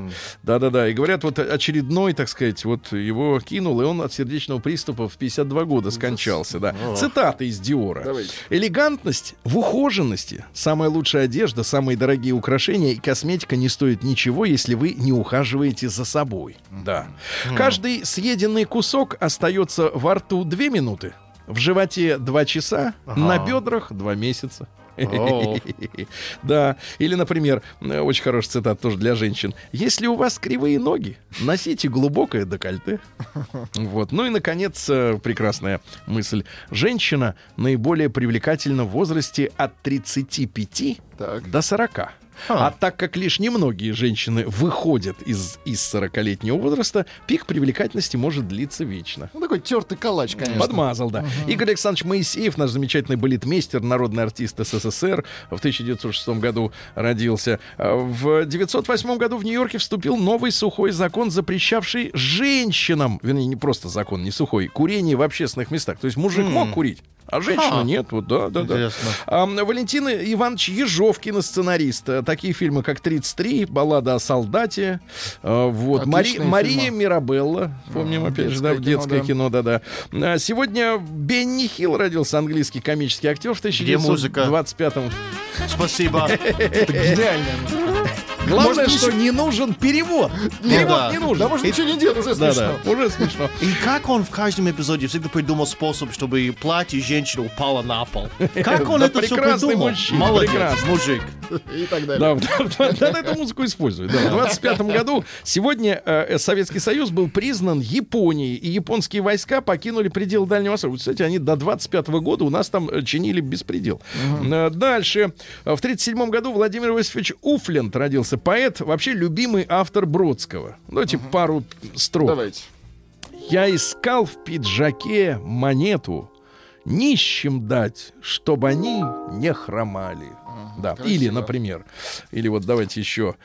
Да-да-да. И говорят, вот очередной, так сказать, вот его кинул, и он от сердечного приступа в 52 года скончался. Да. Цитата из Диора. Давайте. Элегантность в ухоженности. Самая лучшая одежда, самые дорогие украшения и косметика не стоят ничего, если вы не ухаживаете за собой. Да. Каждый съеденный кусок остается во рту две минуты, в животе два часа, на бедрах два месяца. Да. Или, например, очень хорошая цитата тоже для женщин. Если у вас кривые ноги, носите глубокое декольте. Вот. Ну и, наконец, э, прекрасная мысль. Женщина наиболее привлекательна в возрасте от 35 Так. до 40. А так как лишь немногие женщины выходят из, из 40-летнего возраста, пик привлекательности может длиться вечно. Ну, такой тертый калач, конечно. Подмазал, да. Игорь Александрович Моисеев, наш замечательный балетмейстер, народный артист СССР, в 1906 году родился. А В 1908 году в Нью-Йорке вступил новый сухой закон, запрещавший женщинам, вернее, не просто закон, не сухой, курение в общественных местах. То есть мужик мог курить, а женщина нет. Вот, да, да, да. Интересно. А, Валентин Иванович Ежовкин, сценарист. А, Такие фильмы, как «33», «Баллада о солдате». а, Вот. Мари- Мария. Мирабелла. Помним, опять же, да, в детское детское кино, да-да. А, Сегодня Бенни Хилл родился, английский комический актер в Где музыка? 1925 Спасибо. Это гениально. Главное, Может, что не нужен перевод. Перевод не нужен. Да, может, ничего не делать, уже смешно. да, уже смешно. И как он в каждом эпизоде всегда придумал способ, чтобы платье женщины упало на пол? Как он это все придумал? мужчина, Молодец, мужик. И так далее. Да, да, эту музыку используют. Да. В 25 году сегодня э, Советский Союз был признан Японией, и японские войска покинули пределы Дальнего Востока. Кстати, они до 25 года у нас там э, чинили беспредел. Э, Дальше. Э, В 37 году Владимир Иосифович Уфлент родился. Поэт, вообще любимый автор Бродского. Давайте пару строк. Давайте. Я искал в пиджаке монету, нищим дать, чтобы они не хромали. Да. Или, например, или вот давайте еще.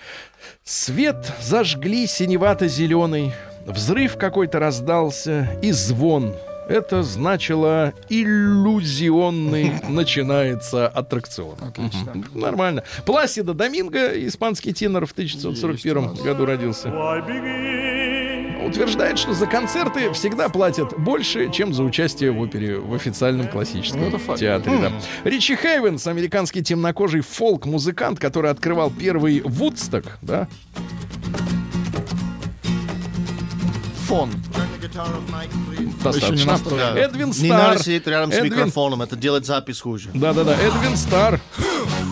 Свет зажгли синевато-зеленый, взрыв какой-то раздался и звон. Это значило иллюзионный начинается аттракцион. Отлично. Нормально. Пласида Доминго, испанский тенор в 1941 году родился. Утверждает, что за концерты всегда платят больше, чем за участие в опере в официальном классическом Ну, театре. да. Ричи Хейвенс, американский темнокожий фолк-музыкант, который открывал первый Вудсток, да, Фон. Достаточно. Да. Эдвин Не Стар. надо сидеть рядом с Эдвин- микрофоном, это делает запись хуже. Да-да-да, Эдвин Стар.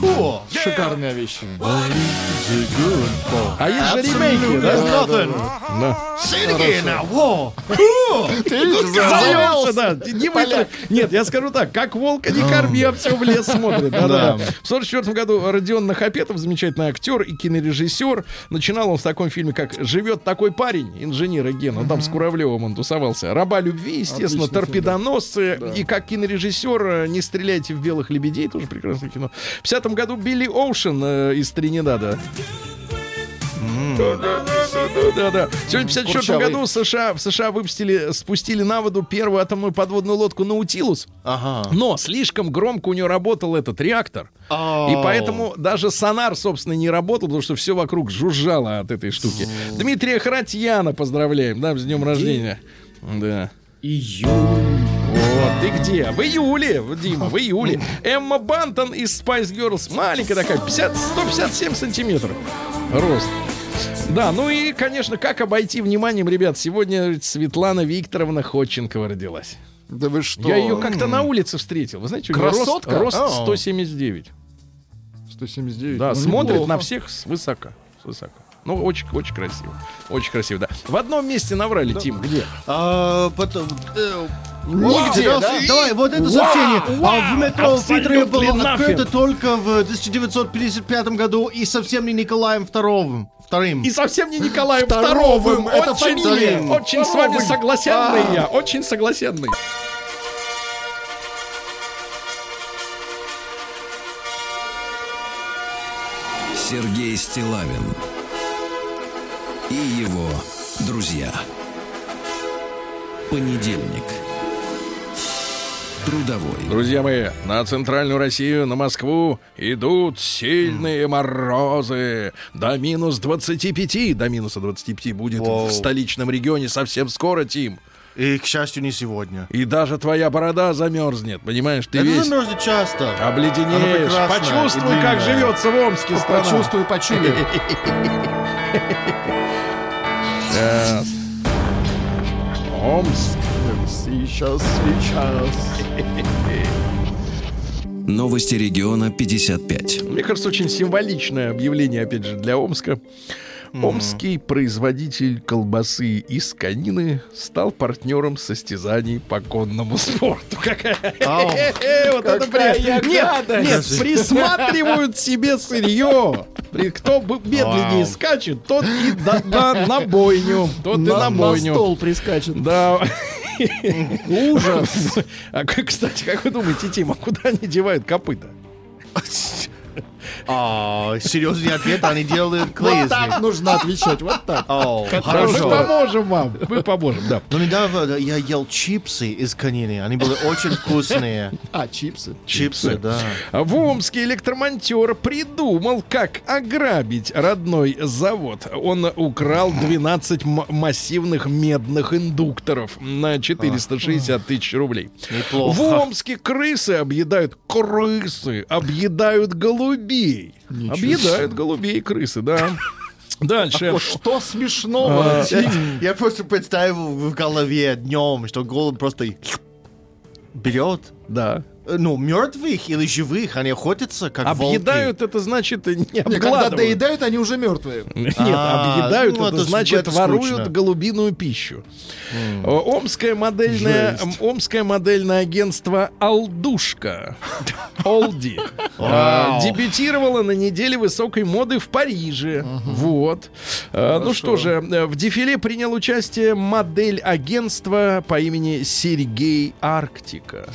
О, Шикарная вещь. А есть же ремейки, да? Да. Завелся, да. Не вытра- Нет, я скажу так, как волка не корми, а все в лес смотрит. Да-да-да. Да. В 44 году Родион Нахапетов, замечательный актер и кинорежиссер. Начинал он в таком фильме, как «Живет такой парень», инженер и ген. Он там с Куравлевым он тусовался. «Раба любви», естественно, Отличный фильм, да. «Торпедоносцы». И как кинорежиссер э, «Не стреляйте в белых лебедей», тоже прекрасное кино. В 50 году Билли Оушен э, из Тринидада. Да-да-да. Сегодня в 54 Курчавый. году США, в США выпустили, спустили на воду первую атомную подводную лодку «Наутилус». Ага. Но слишком громко у нее работал этот реактор. И поэтому даже сонар, собственно, не работал, потому что все вокруг жужжало от этой штуки. Дмитрия Харатьяна поздравляем, да, с днем рождения. Да. Вот, ты где? В июле, Дима, в июле. Эмма Бантон из Spice Girls, маленькая такая, 50, 157 сантиметров рост. Да, ну и, конечно, как обойти вниманием, ребят, сегодня Светлана Викторовна Ходченкова родилась. Да вы что? Я ее как-то на улице встретил. Вы знаете, у неё рост, рост О. 179. 179. Да, Ну, смотрит неплохо. на всех свысока. свысока. Ну, очень, очень красиво. Очень красиво, да. В одном месте наврали, Тим, где? А, потом... э, Нигде, да, да? Давай, вот это сообщение. вау, А в метро в Питере было открыто только в 1955 году и совсем не Николаем II. Вторым. И совсем не Николаем Второвым. Это очень, фамилия. очень с вами согласенный А. я. Очень согласенный. Сергей Стилавин и его друзья. Понедельник. Трудовой. Друзья мои, на центральную Россию, на Москву идут сильные морозы. До минус 25, до минуса 25 будет Вау. в столичном регионе совсем скоро, Тим. И, к счастью, не сегодня. И даже твоя борода замерзнет, понимаешь? Ты Это весь замерзнет часто. Обледенеешь. и Почувствуй, как живется в Омске страна. Почувствую, почули. Омск. Сейчас, сейчас. Новости региона 55. Мне кажется, очень символичное объявление, опять же, для Омска. Омский производитель колбасы из конины стал партнером состязаний по конному спорту. Какая. Э, вот это прям- Нет, гадость. нет, присматривают себе сырье. Кто бы медленнее скачет, тот и на бойню. Тот и На, на на бойню. стол прискачет. Да. Ужас. А, кстати, как вы думаете, Тима, куда они девают копыта? А, серьезный ответ, они делают клей Вот так нужно отвечать, вот так. О, Да, мы хорошо. поможем вам. Мы поможем, да. Но недавно я ел чипсы из конины. Они были очень вкусные. А, чипсы. Чипсы, да. В Омске электромонтер придумал, как ограбить родной завод. Он украл 12 м- массивных медных индукторов на 460 тысяч рублей. Неплохо. В Омске крысы объедают крысы, объедают голубей. Ничего объедают голубей крысы, да. Дальше. О, что смешного? Я, Тим? я просто представил в голове днем, что голубь просто берет, Да. Э, ну, мертвых или живых, они охотятся, как волки. Объедают, это значит не Не, когда обгладывают. доедают, они уже мертвые. Нет, А, объедают, ну, это, это значит это воруют скучно. голубиную пищу. О, Омское модельное, Жесть. Омское модельное агентство Алдушка. Олди. а. Дебютировало на неделе высокой моды в Париже. Вот. А, Ну что же, э, в дефиле принял участие модель агентства по имени Сергей Арктика.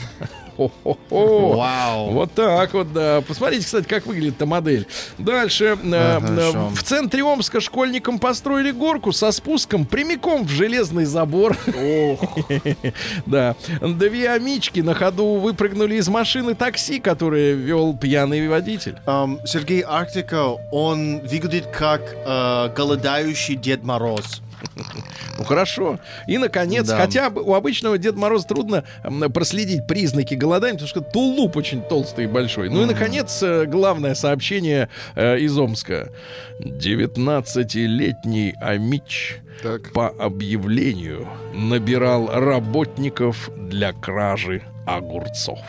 Хо-хо-хо-хо. Вау. Вот так вот, да. Посмотрите, кстати, как выглядит эта модель. Дальше. э, э, в центре Омска школьникам построили горку со спуском прямиком в железный забор. Да. Две амички на ходу выпрыгнули из машины такси, которое вел пьяный водитель. Сергей Арктика, он выглядит как э, голодающий Дед Мороз. Ну хорошо. И, наконец, Да. хотя бы у обычного Деда Мороза трудно проследить признаки голодания, потому что тулуп очень толстый и большой. Ну и, наконец, э, главное сообщение э, из Омска. 19-летний Амич Так. по объявлению набирал работников для кражи огурцов.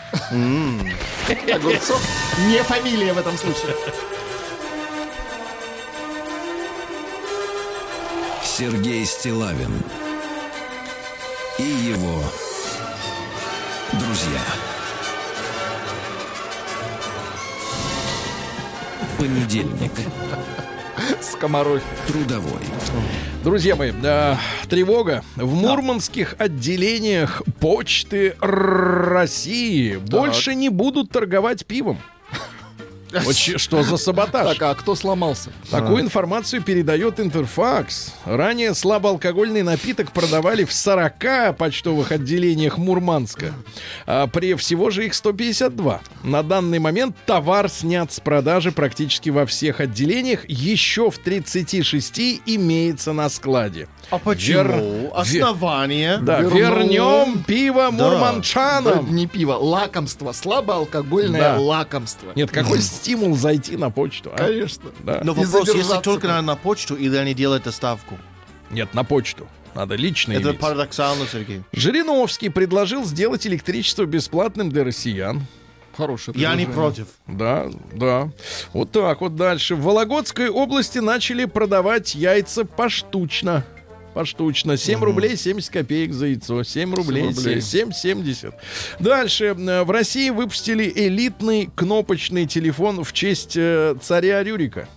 Огурцов не фамилия в этом случае. Сергей Стилавин и его друзья. Понедельник. Скоморохи. Трудовой. Друзья мои, да, тревога. В мурманских отделениях почты России больше не будут торговать пивом. Вот че- что за саботаж? Так, а кто сломался? Такую информацию передает Интерфакс. Ранее слабоалкогольный напиток продавали в 40 почтовых отделениях Мурманска. А при всего же их 152. На данный момент товар снят с продажи практически во всех отделениях. Еще в 36 имеется на складе. А почему? Вер- Основание. Да, вернем пиво Да. мурманчанам. Не пиво, лакомство, слабоалкогольное Да. лакомство. Нет, какой стимул зайти на почту, а? Конечно. Да. Но И вопрос, если только на, на почту или они делают доставку? Нет, на почту. Надо личные Это лица. парадоксально, Сергей. Жириновский предложил сделать электричество бесплатным для россиян. Хорошее Я не против. Да, да. Вот так вот дальше. В Вологодской области начали продавать яйца поштучно. Поштучно. 7 рублей 70 копеек за яйцо. 7 рублей, рублей. 7,70. Дальше. Э, В России выпустили элитный кнопочный телефон в честь э, царя Рюрика.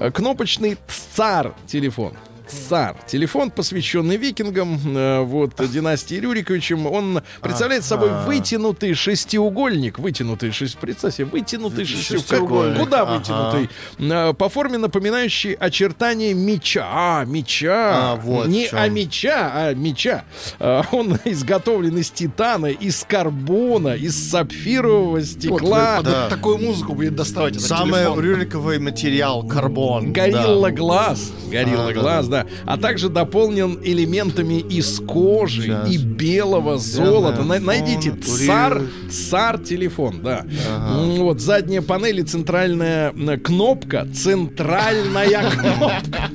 Э, Кнопочный цар телефон. Цар. Телефон, посвященный викингам, э, вот, династии Рюриковичем. Он представляет собой вытянутый шестиугольник. Вытянутый шесть... Представь себе, вытянутый шестиугольник. Куда ага. вытянутый? Э, По форме напоминающий очертания меча. А, меча. А, вот Не а меча, а меча. Э, Он изготовлен из титана, из карбона, из сапфирового стекла. Да. такую музыку будет доставать Самый рюриковый материал, карбон. Горилла Да. глаз. Горилла А, да, глаз, да. А также дополнен элементами из кожи Сейчас. и белого золота. На- найдите цар, цар телефон, да. М, Вот задняя панель и центральная э, кнопка. Центральная кнопка.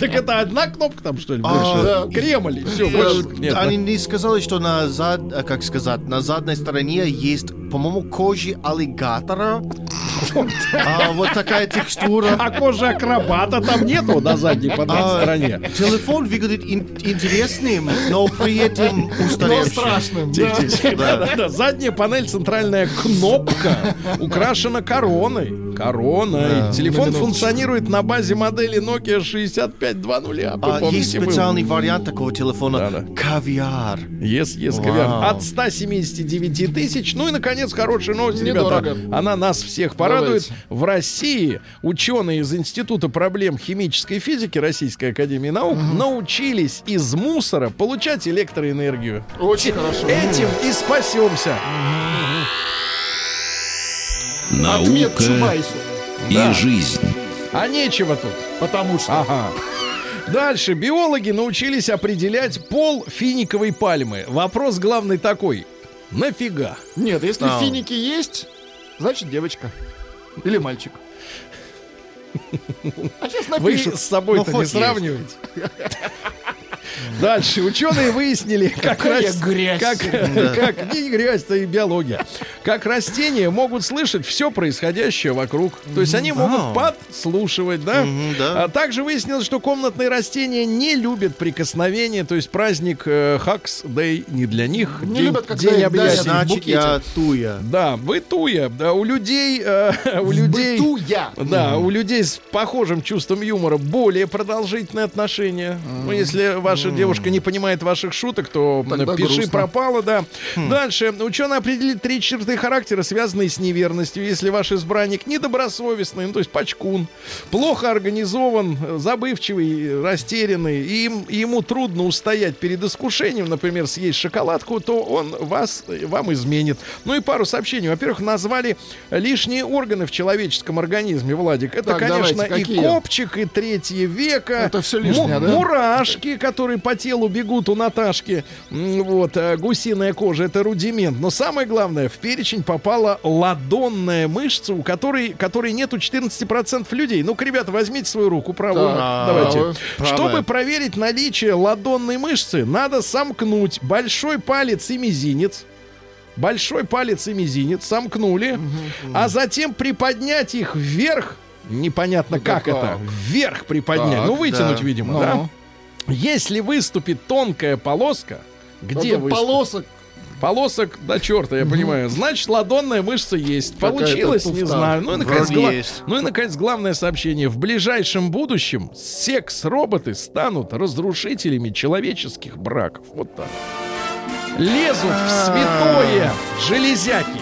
Так это одна кнопка там, что ли, А, больше? Кремль, все, больше. Они не сказали, что на зад, э, как сказать, на задней стороне есть, по-моему, кожи аллигатора. А, вот такая текстура. А кожи акробата там нету на задней по А, стороне. Телефон выглядит ин- интересным, но при этом Но устаревшим. страшным. да. Да, да, да. Задняя панель, центральная кнопка украшена короной. Короной. Телефон функционирует на базе модели Nokia 6520. Вы А, помните, есть был? специальный вариант такого телефона. Кавиар. Yes, yes, Вау. кавиар. От 179 тысяч. Ну и, наконец, хорошая новость, Недорого. ребята. Она нас всех порадует. Давайте. В России ученые из Института проблем химической физики Российской Академии Наук научились из мусора получать электроэнергию. Очень хорошо. Этим и спасемся. Наука и Да. жизнь. А нечего тут. Потому что... Ага. Дальше. Биологи научились определять пол финиковой пальмы. Вопрос главный такой. Нафига? Нет, если А. финики есть, значит девочка. Или мальчик. А сейчас Вы напишут. с собой-то Ну, не сравниваете. Дальше. Ученые выяснили, как, рас- грязь. как, как не грязь, это и биология. Как растения могут слышать все происходящее вокруг. То есть они могут подслушивать, да? А также выяснилось, что комнатные растения не любят прикосновения. То есть праздник э, Хакс Дэй не для них. Не день, любят, когда день объятий. Значит, я туя. Да, вы туя. Да, у людей, э, у людей, Быту я. да, у людей с похожим чувством юмора более продолжительные отношения. Ну, если ваша девушка не понимает ваших шуток, то Тогда пиши грустно. пропало, да. Дальше. Ученые определили три черты характера, связанные с неверностью. Если ваш избранник недобросовестный, ну, то есть пачкун, плохо организован, забывчивый, растерянный, и им- ему трудно устоять перед искушением, например, съесть шоколадку, то он вас, вам изменит. Ну и пару сообщений. Во-первых, назвали лишние органы в человеческом организме, Владик. Это, Так, конечно, давайте, и какие? копчик, и третье века. Это всё лишнее, да? Мурашки, которые по телу бегут у Наташки. Вот, э, гусиная кожа, это рудимент. Но самое главное, в перечень попала ладонная мышца, у которой, которой нет у 14% людей. Ну-ка, ребята, возьмите свою руку правую. Так, Давайте. Правая. Чтобы проверить наличие ладонной мышцы, надо сомкнуть большой палец и мизинец. Большой палец и мизинец сомкнули, а затем приподнять их вверх. Непонятно, Это как, как? это. Вверх приподнять. Так, ну, вытянуть, да. видимо, Ну. да? Если выступит тонкая полоска, где вы? полосок. Полосок до черта, я понимаю. Значит, ладонная мышца есть. Получилось, не знаю. Ну и, наконец, гла- ну и, наконец, главное сообщение. В ближайшем будущем секс-роботы станут разрушителями человеческих браков. Вот так. Лезут в святое железяки.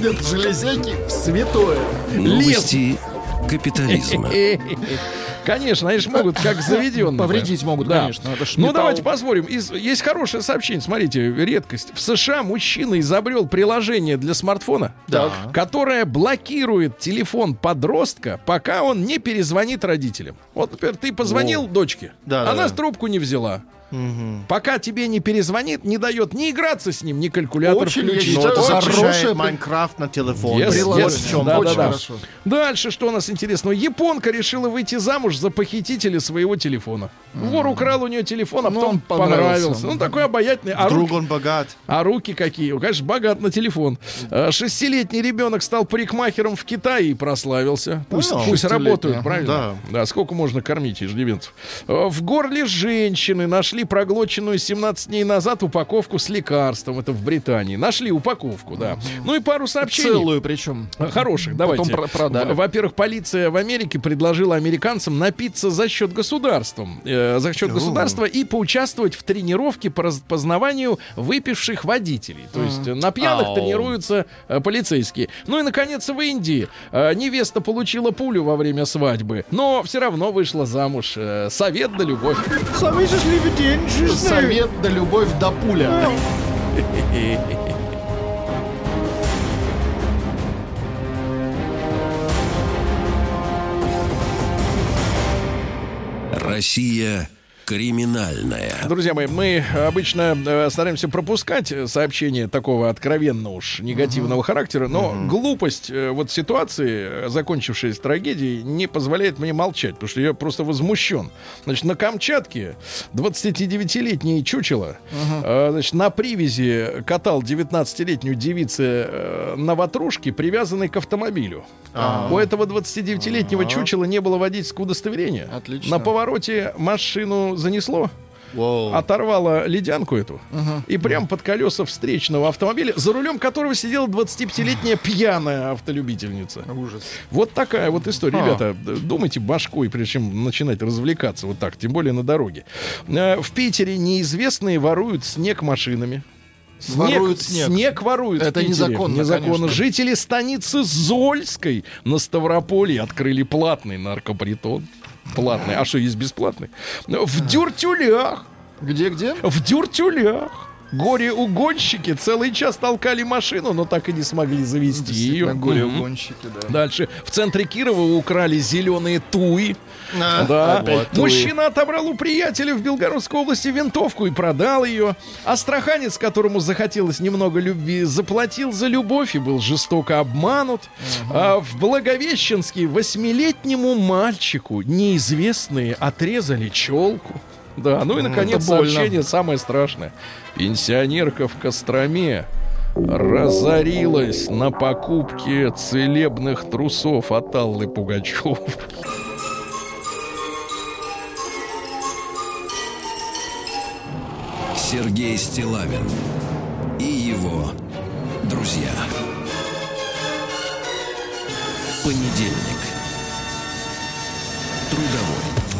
Нет, железяки в святое. Новости капитализма. Конечно, они же могут, как заведенные. Повредить могут, Да. конечно. Это Ну, давайте посмотрим. Из- есть хорошее сообщение. Смотрите, редкость. В США мужчина изобрел приложение для смартфона, Да. которое блокирует телефон подростка, пока он не перезвонит родителям. Вот, например, ты позвонил дочке, Да, она да. трубку не взяла. Мгм. Пока тебе не перезвонит, не дает ни играться с ним, ни калькулятор Очень, я включить. Ну, считаю, это Очень Майнкрафт на телефон. Yes, yes, в чем да, очень да, да. хорошо. Дальше, что у нас интересного? Японка решила выйти замуж за похитителя своего телефона. Вор украл у нее телефон, а Ну, потом он понравился. понравился. Ну, такой обаятельный. А Вдруг руки, он богат. а руки какие? Ну, Конечно, богат на телефон. А, Шестилетний ребенок стал парикмахером в Китае и прославился. Пусть, А, пусть шестилетний, работают, правильно? Да. сколько можно кормить иждивенцев? А, В горле женщины нашли проглоченную 17 дней назад упаковку с лекарством. Это в Британии. Нашли упаковку, да. Ну и пару сообщений. Целую причем. Хороших, давайте. Потом про- продали. Во-первых, полиция в Америке предложила американцам напиться за счет государства, э, за счет государства и поучаствовать в тренировке по распознаванию выпивших водителей. То есть на пьяных тренируются э, полицейские. Ну и наконец в Индии э, невеста получила пулю во время свадьбы, но все равно вышла замуж. Э, совет да любовь. Самый счастливый день жизни. Совет да любовь до пуля. Россия криминальная. Друзья мои, мы обычно э, стараемся пропускать сообщения такого откровенно уж негативного характера, но глупость э, вот ситуации, э, закончившейся трагедией, не позволяет мне молчать, потому что я просто возмущен. Значит, на Камчатке 29-летний чучело, э, значит, на привязи катал 19-летнюю девицу на ватрушке, привязанной к автомобилю. У этого 29-летнего чучела не было водительского удостоверения. Отлично. На повороте машину занесло, Воу. оторвало ледянку эту и прям под колеса встречного автомобиля, за рулем которого сидела 25-летняя пьяная автолюбительница. Ужас. Вот такая вот история. А. Ребята, думайте башкой, прежде чем начинать развлекаться вот так, тем более на дороге. Э, В Питере неизвестные воруют снег машинами. Воруют снег. Снег воруют. Это незаконно, Незаконно. конечно. Жители станицы Зольской на Ставрополье открыли платный наркопритон. Платный. А что, есть бесплатный? В дюртюлях. Где-где? В дюртюлях. Горе-угонщики целый час толкали машину, но так и не смогли завести ее. Горе-угонщики, да. Дальше. В центре Кирова украли зеленые туи. А, Да. опять туи. Мужчина отобрал у приятеля в Белгородской области винтовку и продал ее. Астраханец, которому захотелось немного любви, заплатил за любовь и был жестоко обманут. А в Благовещенске восьмилетнему мальчику неизвестные отрезали челку. Да, ну и наконец это больно. сообщение самое страшное. Пенсионерка в Костроме разорилась на покупке целебных трусов от Аллы Пугачевой. Сергей Стилавин и его друзья. Понедельник. Трудовой.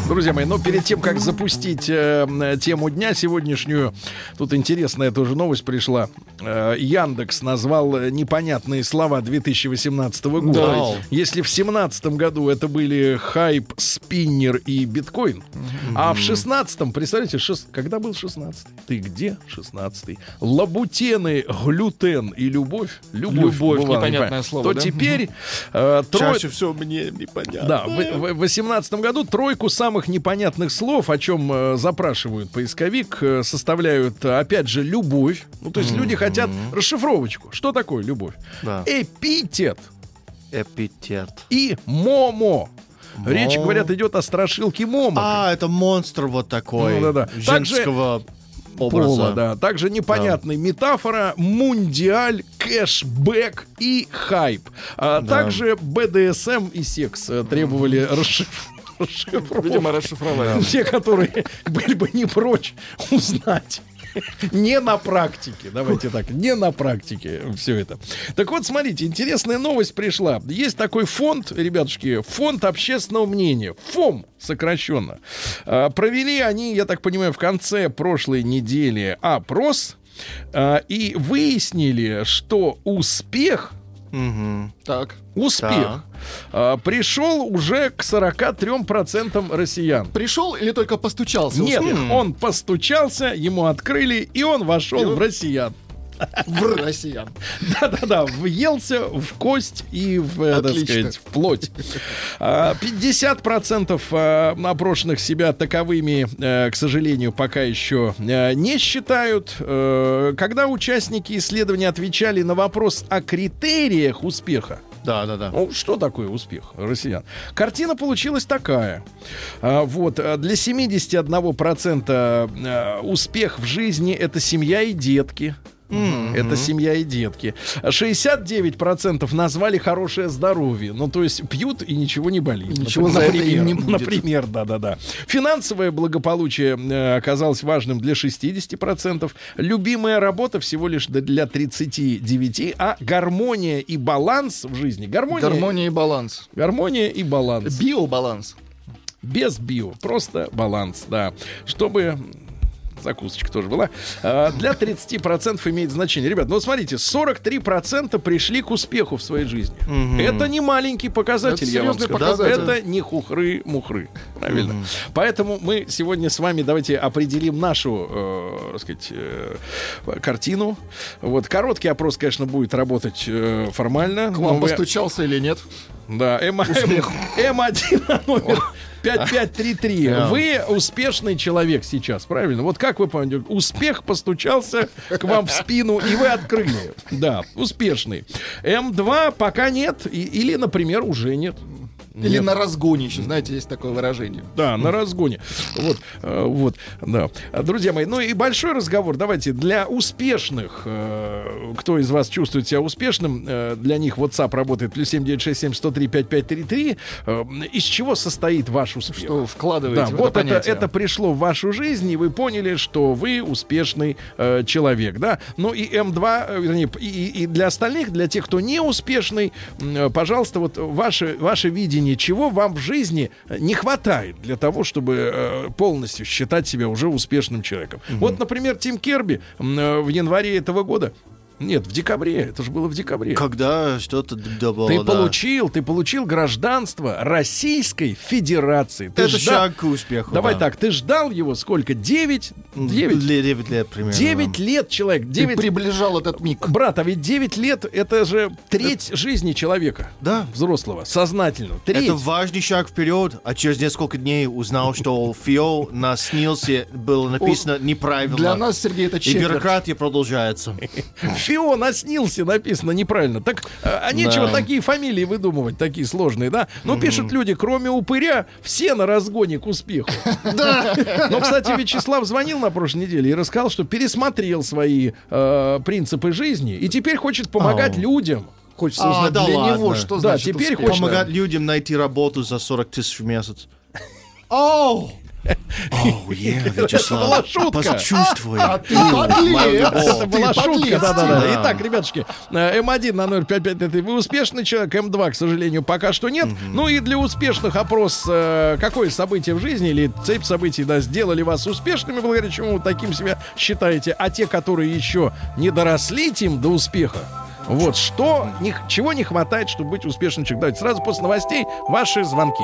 Друзья мои, но перед тем, как запустить э, тему дня сегодняшнюю, тут интересная тоже новость пришла. Э, Яндекс назвал э, непонятные слова 2018 года. Давайте. Если в 2017 году это были хайп, спиннер и биткоин, а в 16 представляете, шес- когда был 16 Ты где 16 Лабутены, глютен и любовь. Любовь, Любовь, бывало, непонятное непонятно. слово, То да? теперь э, трое- Чаще всего мне непонятно. да, в 2018 году тройку самых непонятных слов, о чем э, запрашивают поисковик, э, составляют, опять же, любовь. Ну, то есть люди хотят расшифровочку. Что такое любовь? Да. Эпитет Эпитет. и момо. Речь, Мо. говорят, идет о страшилке момо. А, это монстр вот такой. Ну, да-да. Также Женского Пола, образа. да. Также непонятная метафора, мундиаль, кэшбэк и хайп. А Да. Также БДСМ и секс э, требовали расшиф- расшифровки. Видимо, расшифровали. Те, которые были бы не прочь узнать. Не на практике, давайте так, не на практике все это. Так вот, смотрите, интересная новость пришла. Есть такой фонд, ребятушки, фонд общественного мнения, ФОМ сокращенно. А, Провели они, я так понимаю, в конце прошлой недели опрос а, и выяснили, что успех Мгм. Так. Успех Так. а, пришел уже к 43% россиян. Пришел или только постучался? Нет, успех? он постучался, ему открыли, и он вошел в россиян. В россиян. Да-да-да, въелся в кость и в, э, так сказать, в плоть. А, 50% а, опрошенных себя таковыми, э, к сожалению, пока еще э, не считают. Когда участники исследования отвечали на вопрос о критериях успеха, Да, да, да. ну, что такое успех россиян? Картина получилась такая. А, вот, а, для 71% э, успех в жизни — это семья и детки. Это семья и детки. 69% назвали хорошее здоровье. Ну, то есть пьют и ничего не болит. Ничего Напр- за это им не будет. Например, да-да-да. Финансовое благополучие э, оказалось важным для 60%. Любимая работа всего лишь для 39%. А гармония и баланс в жизни. Гармония, Гармония и баланс. гармония и баланс. Биобаланс. Без био. Просто баланс, да. Чтобы закусочка тоже была. А, Для 30% имеет значение. Ребят, ну вот смотрите, 43% пришли к успеху в своей жизни. Это не маленький показатель, Это я вам скажу. показатель. Это не хухры-мухры. Правильно. Поэтому мы сегодня с вами давайте определим нашу, э, так сказать, э, картину. Вот короткий опрос, конечно, будет работать э, формально. К вам вы- постучался или нет? Да, М- М- М1 номер 5533. Да. Вы успешный человек сейчас, правильно? Вот как вы поняли, успех постучался к вам в спину, и вы открыли. Да, успешный. М2 пока нет, и- или, например, уже нет. Или на разгоне еще, знаете, есть такое выражение. Да, на разгоне. Вот, э, вот, да. Друзья мои, ну и большой разговор. Давайте для успешных, э, кто из вас чувствует себя успешным, э, для них WhatsApp работает плюс 7967 103 5533. Э, из чего состоит ваш успех? Что вкладываете Да, в вот это это, понятие. это пришло в вашу жизнь, и вы поняли, что вы успешный э, человек, да. Ну и М2, э, вернее, и, и- для остальных, для тех, кто не успешный, э, пожалуйста, вот ваше, ваше видение, чего вам в жизни э, не хватает для того, чтобы э, полностью считать себя уже успешным человеком. Вот, например, Тим Керби э, в январе этого года, нет, в декабре, это же было в декабре. Когда что-то да, было, Ты да. получил, ты получил гражданство Российской Федерации. Ты Это жда- шаг к успеху. Давай да. так, ты ждал его сколько? 9? 9? Ле- 9 лет примерно. 9 лет человек. Ты 9... приближал этот миг. Брат, а ведь 9 лет это же треть жизни человека. Да. Взрослого, сознательного. Треть. Это важный шаг вперед, а через несколько дней узнал, что Фио наснился, было написано неправильно. Для нас, Сергей, это И четверть. бюрократия продолжается. Фио наснился, написано неправильно. Так, а, а нечего Да. такие фамилии выдумывать, такие сложные, да? Ну, пишут люди, кроме упыря, все на разгоне к успеху. Да. Но, кстати, Вячеслав звонил на прошлой неделе и рассказал, что пересмотрел свои э, принципы жизни и теперь хочет помогать Ау. людям. Хочется А, узнать да для ладно. него, что Да, значит теперь успех. хочешь- Помогать людям найти работу за 40 тысяч в месяц. Оу! О, е, Вячеслав, была шутка. посочувствуй. А ты Моя подлец! Это была Ты шутка, подлец, да-да-да. Тима. Итак, ребятушки, э, М1 на 055 это вы успешный человек, М2, к сожалению, пока что нет. Ну и для успешных опрос, э, какое событие в жизни или цепь событий, да, сделали вас успешными, благодаря чему вы таким себя считаете, а те, которые еще не доросли тем до успеха, вот что, не, чего не хватает, чтобы быть успешным человеком. Давайте сразу после новостей ваши звонки.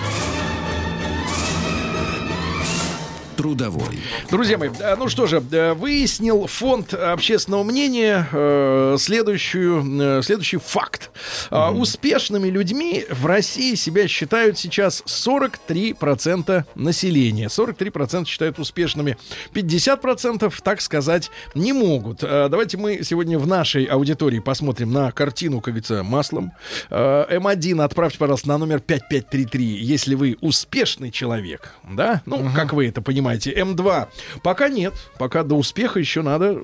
Трудовой. Друзья мои, э, ну что же, э, выяснил фонд общественного мнения э, следующую, э, следующий факт. Э, Успешными людьми в России себя считают сейчас 43% населения. 43% считают успешными. 50%, так сказать, не могут. Давайте мы сегодня в нашей аудитории посмотрим на картину, как говорится, маслом. Э, М1 отправьте, пожалуйста, на номер 5533, если вы успешный человек. Да? Ну, как вы это понимаете. М2 пока нет. Пока до успеха еще надо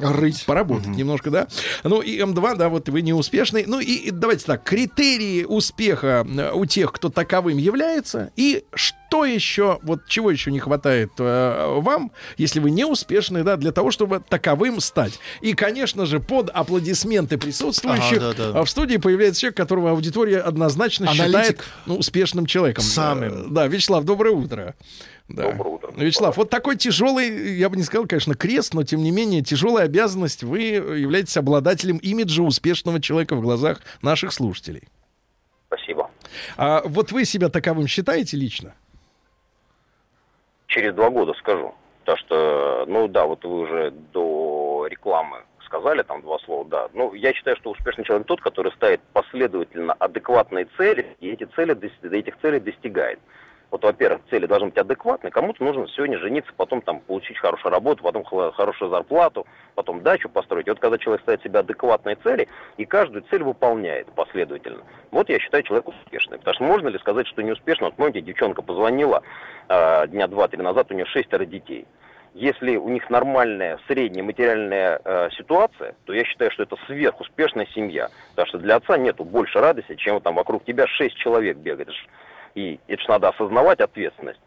Рыть. поработать немножко, да. Ну и М2, да, вот вы не успешный. Ну и, давайте так, критерии успеха э, у тех, кто таковым является, и что еще, вот чего еще не хватает э, вам, если вы не успешны, да, для того, чтобы таковым стать. И, конечно же, под аплодисменты присутствующих Ага, да, да. а в студии появляется человек, которого аудитория однозначно Аналитик. считает ну, успешным человеком. Самым. Э, Да, Вячеслав, доброе утро. Да. Доброе утро. Вячеслав, вот такой тяжелый, я бы не сказал, конечно, крест, но тем не менее тяжелая обязанность. Вы являетесь обладателем имиджа успешного человека в глазах наших слушателей. Спасибо. А вот вы себя таковым считаете лично? Через два года скажу. Потому что, ну да, вот вы уже до рекламы сказали там два слова, да. Ну, я считаю, что успешный человек тот, который ставит последовательно адекватные цели, и эти цели, дос- этих целей достигает. Вот, во-первых, цели должны быть адекватны. Кому-то нужно сегодня жениться, потом там получить хорошую работу, потом хорошую зарплату, потом дачу построить. И вот когда человек ставит себе адекватные цели и каждую цель выполняет последовательно, вот я считаю человек успешный. Потому что можно ли сказать, что не успешно? Вот помните, девчонка позвонила э, дня два-три назад, у нее шестеро детей. Если у них нормальная средняя материальная э, ситуация, то я считаю, что это сверхуспешная семья. Потому что для отца нету больше радости, чем там вокруг тебя шесть человек бегает. И это же надо осознавать ответственность.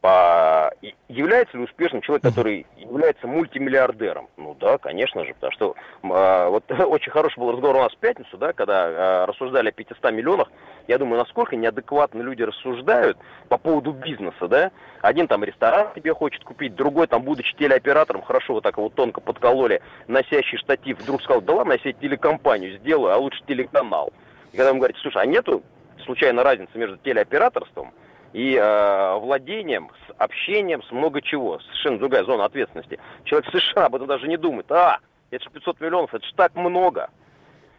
По- и Является ли успешным человек, который является мультимиллиардером? Ну да, конечно же, потому что а, вот очень хороший был разговор у нас в пятницу, да, когда а, рассуждали о 500 миллионах. Я думаю, насколько неадекватно люди рассуждают по поводу бизнеса, да? Один там ресторан тебе хочет купить, другой там, будучи телеоператором, хорошо вот так вот тонко подкололи, носящий штатив, вдруг сказал, да ладно, я себе телекомпанию сделаю, а лучше телеканал. И когда ему говорите, слушай, а нету случайно разницы между телеоператорством и э, владением, с общением, с много чего. Совершенно другая зона ответственности. Человек в США об этом даже не думает. А, это же 500 миллионов, это же так много.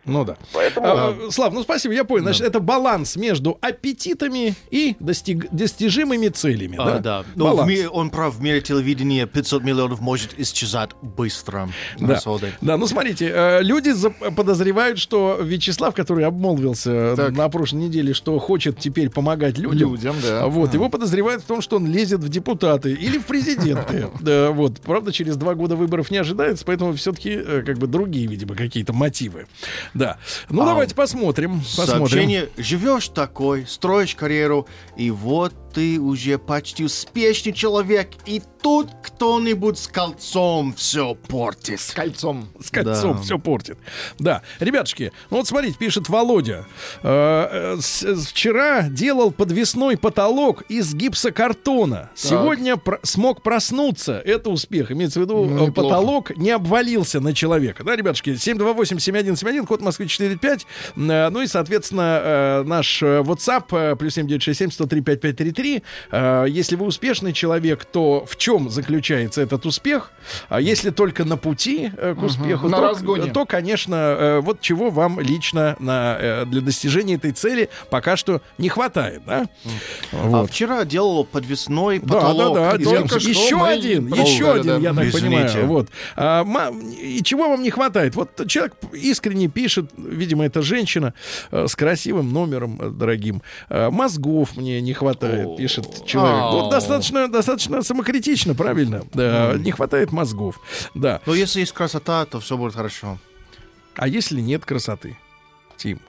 Ну да. Поэтому... А, Слав, ну спасибо, я понял. Значит, это баланс между аппетитами и достиг- достижимыми целями. А, да? да. Но в Баланс. мире, он прав, в мире телевидения 500 миллионов может исчезать быстро. Да. Расходы. да, ну смотрите, э, люди подозревают, что Вячеслав, который обмолвился Так. на прошлой неделе, что хочет теперь помогать людям, Людям, да. вот, его подозревают в том, что он лезет в депутаты или в президенты. Да, вот, правда, через два года выборов не ожидается, поэтому все-таки как бы другие, видимо, какие-то мотивы. Да. Ну, А, давайте посмотрим. посмотрим. Сообщение. Живешь такой, строишь карьеру, и вот ты уже почти успешный человек, и тут кто-нибудь с кольцом все портит. С кольцом. С кольцом Да. все портит. Да. Ребятушки, ну вот смотрите, пишет Володя. Э, э, с- с- вчера делал подвесной потолок из гипсокартона. Сегодня про- смог проснуться. Это успех. Имеется в виду, Ну, э, неплохо. потолок не обвалился на человека. Да, ребятушки? 728-7171, код Москвы 495. Э, ну и, соответственно, э, наш э, WhatsApp э, плюс 7967 103 5533. Э, Если вы успешный человек, то в чем заключается этот успех? А если только на пути э, к успеху, на то, разгоне. то, конечно, э, вот чего вам лично на, для достижения этой цели пока что не хватает, да? А Вот. вчера делал подвесной Да, потолок. да, да, только только что еще мы- один, О, еще да, один, да, я да. так Извините. понимаю. Вот. А, и чего вам не хватает? Вот человек искренне пишет, видимо, это женщина с красивым номером дорогим. Мозгов мне не хватает. Пишет человек. Ну, Ау. достаточно, достаточно самокритично, правильно. Да, не хватает мозгов. Да. Но если есть красота, то все будет хорошо. А если нет красоты, Тим?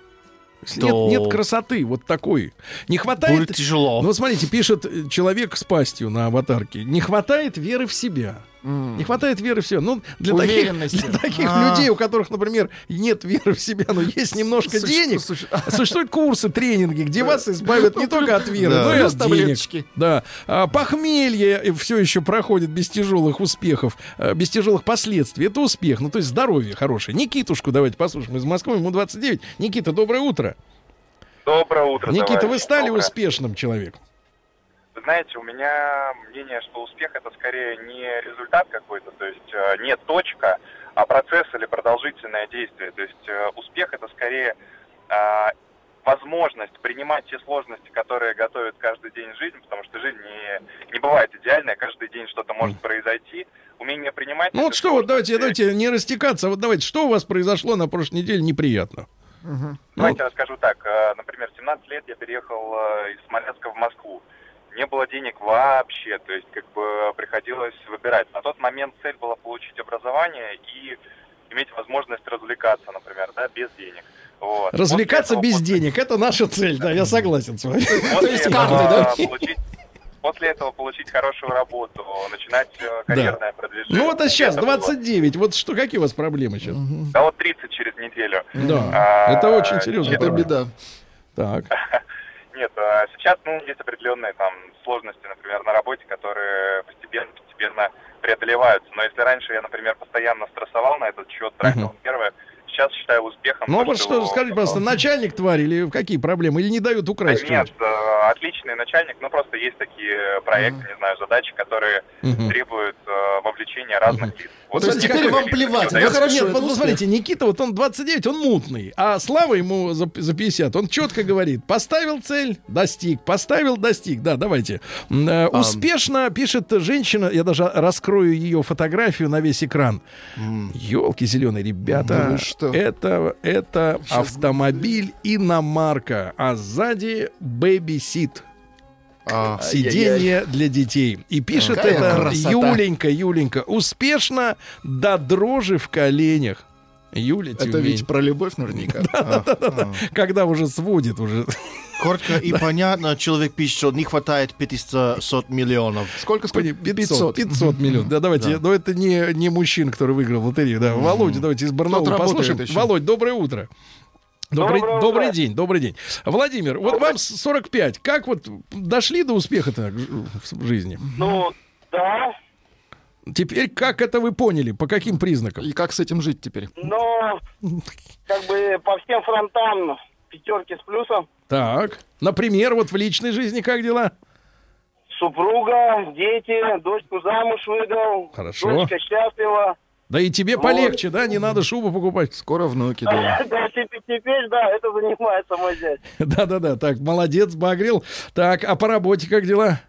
То- нет, нет красоты, вот такой. Не хватает... Будет тяжело. Ну вот смотрите, пишет человек с пастью на аватарке. Не хватает веры в себя. Не хватает веры в себя. Ну, для таких, для таких А. людей, у которых, например, нет веры в себя, но есть немножко Суще- денег, суще- существуют курсы, тренинги, где вас избавят не только от веры, Да. но и от денег. таблеточки. Да. А, похмелье все еще проходит без тяжелых успехов, э, без тяжелых последствий. Это успех. Ну, то есть здоровье хорошее. Никитушку давайте послушаем из Москвы. Ему 29. Никита, доброе утро. Доброе утро, Никита, вы товарищи. стали Доброе. успешным человеком? Знаете, у меня мнение, что успех это скорее не результат какой-то, то есть э, не точка, а процесс или продолжительное действие. То есть э, успех это скорее э, возможность принимать те сложности, которые готовят каждый день жизнь, потому что жизнь не, не бывает идеальная, каждый день что-то может произойти. Умение принимать... Ну вот что, вот давайте, давайте не растекаться. Вот давайте, что у вас произошло на прошлой неделе неприятно? Давайте расскажу так. Э, Например, в 17 лет я переехал из Смоленска в Москву. Не было денег вообще, то есть как бы приходилось выбирать. На тот момент цель была получить образование и иметь возможность развлекаться, например, да, без денег. Вот. Развлекаться После без этого- денег, это наша цель, да, я согласен с вами. После есть этого карты, да? получить- После этого получить хорошую работу, начинать э, карьерное продвижение. Ну вот а сейчас Это было- 29, вот что, какие у вас проблемы сейчас? Да вот 30 через неделю. Да, А, это очень серьезно. это беда. Так, Нет, а сейчас, ну, есть определенные там сложности, например, на работе, которые постепенно, постепенно преодолеваются. Но если раньше я, например, постоянно стрессовал на этот счет, тратил Мгм. нервы, сейчас считаю успехом. ну вот что, скажите, пожалуйста, начальник тварь или какие проблемы? Или не дают Да украсть нет, что-нибудь? э, отличный начальник, ну просто есть такие проекты, не знаю, задачи, которые Мгм. требуют э, вовлечения разных лиц. Вот То есть теперь вам плевать, ну, хорошо, Нет, вот успех. смотрите, Никита, вот он 29, он мутный, а Слава ему за, за 50, он четко говорит, поставил цель, достиг, поставил, достиг. Да, давайте. Э, успешно пишет женщина, я даже раскрою ее фотографию на весь экран. Елки зеленые, ребята, вы что? это, это автомобиль иномарка, а сзади бэби-сит. А, Сиденье для детей. И пишет Какая это красота. Юленька, Юленька. Успешно до дрожи в коленях. Юля Это Тюмень. ведь про любовь наверняка. а. Когда уже сводит уже. Коротко и понятно, человек пишет, что не хватает 500 миллионов. Сколько, сколько? 500, 500 миллионов. Да, давайте. Да. Но это не, не мужчина, который выиграл в лотерею. Да. Володя, давайте из Барнаула послушаем. Володь, доброе утро. Добрый, добрый утро. день, добрый день. Владимир, вот вам 45. Как вот дошли до успеха-то в жизни? Ну, да, Теперь как это вы поняли? По каким признакам? И как с этим жить теперь? но как бы по всем фронтам пятерки с плюсом. Так, например, вот в личной жизни как дела? Супруга, дети, дочку замуж выдал. Хорошо. Дочка счастлива. Да и тебе полегче, да? Не надо шубу покупать. Скоро внуки, да. Да, теперь, да, это занимается мой дядь. Да-да-да, так, молодец, багрил. Так, а по работе как дела?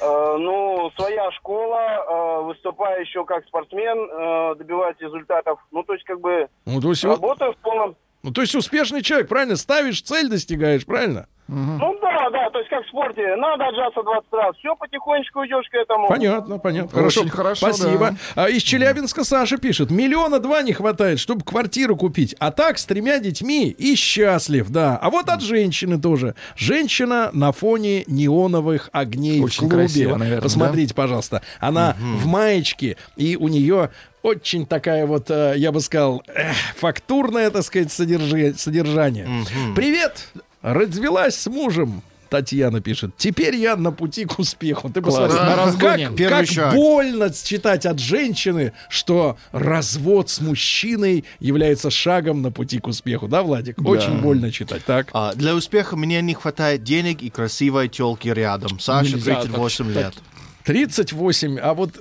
Э, ну, своя школа, э, выступаю еще как спортсмен, э, добиваюсь результатов. Ну, то есть, как бы, Ну, то есть, работаю в полном... ну, то есть успешный человек, правильно? Ставишь цель, достигаешь, правильно? Ну, да, да, то есть, как в спорте, надо отжаться 20 раз. Все, потихонечку идешь к этому. Понятно, понятно. Хорошо, Очень хорошо, Спасибо. А из Челябинска Саша пишет. Миллиона два не хватает, чтобы квартиру купить. А так с тремя детьми и счастлив, да. А вот от женщины тоже. Женщина на фоне неоновых огней Очень в клубе. красиво, наверное, Посмотрите, пожалуйста. Она в маечке, и у нее очень такая вот, э, я бы сказал, эх, фактурное, так сказать, содержи- содержание. Привет! Развелась с мужем. Татьяна пишет. Теперь я на пути к успеху. Ты Класс, посмотри, на разгоне. как, как шаг. больно читать от женщины, что развод с мужчиной является шагом на пути к успеху. Да, Владик? Очень больно читать. Так. А, для успеха мне не хватает денег и красивой телки рядом. Саша, Нельзя 38 лет. 38, а вот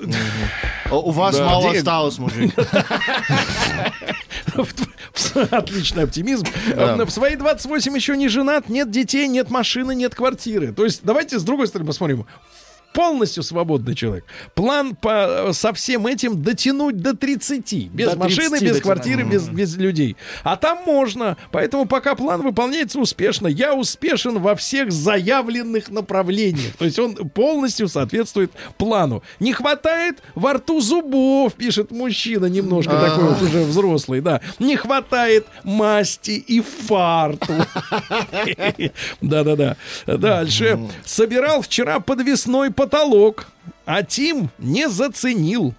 О, У вас Да, мало денег. осталось, мужик. отличный оптимизм. В свои 28 еще не женат, нет детей, нет машины, нет квартиры. То есть давайте с другой стороны посмотрим. Полностью свободный человек. План по, со всем этим дотянуть до 30. Без До 30 машины, без дотянуть. квартиры, без, без людей. А там можно. Поэтому пока план выполняется успешно, я успешен во всех заявленных направлениях. То есть он полностью соответствует плану. Не хватает во рту зубов, пишет мужчина, немножко такой вот уже взрослый, да. Не хватает масти и фарту. Да-да-да. Дальше. Собирал вчера подвесной потолок, а Тим не заценил.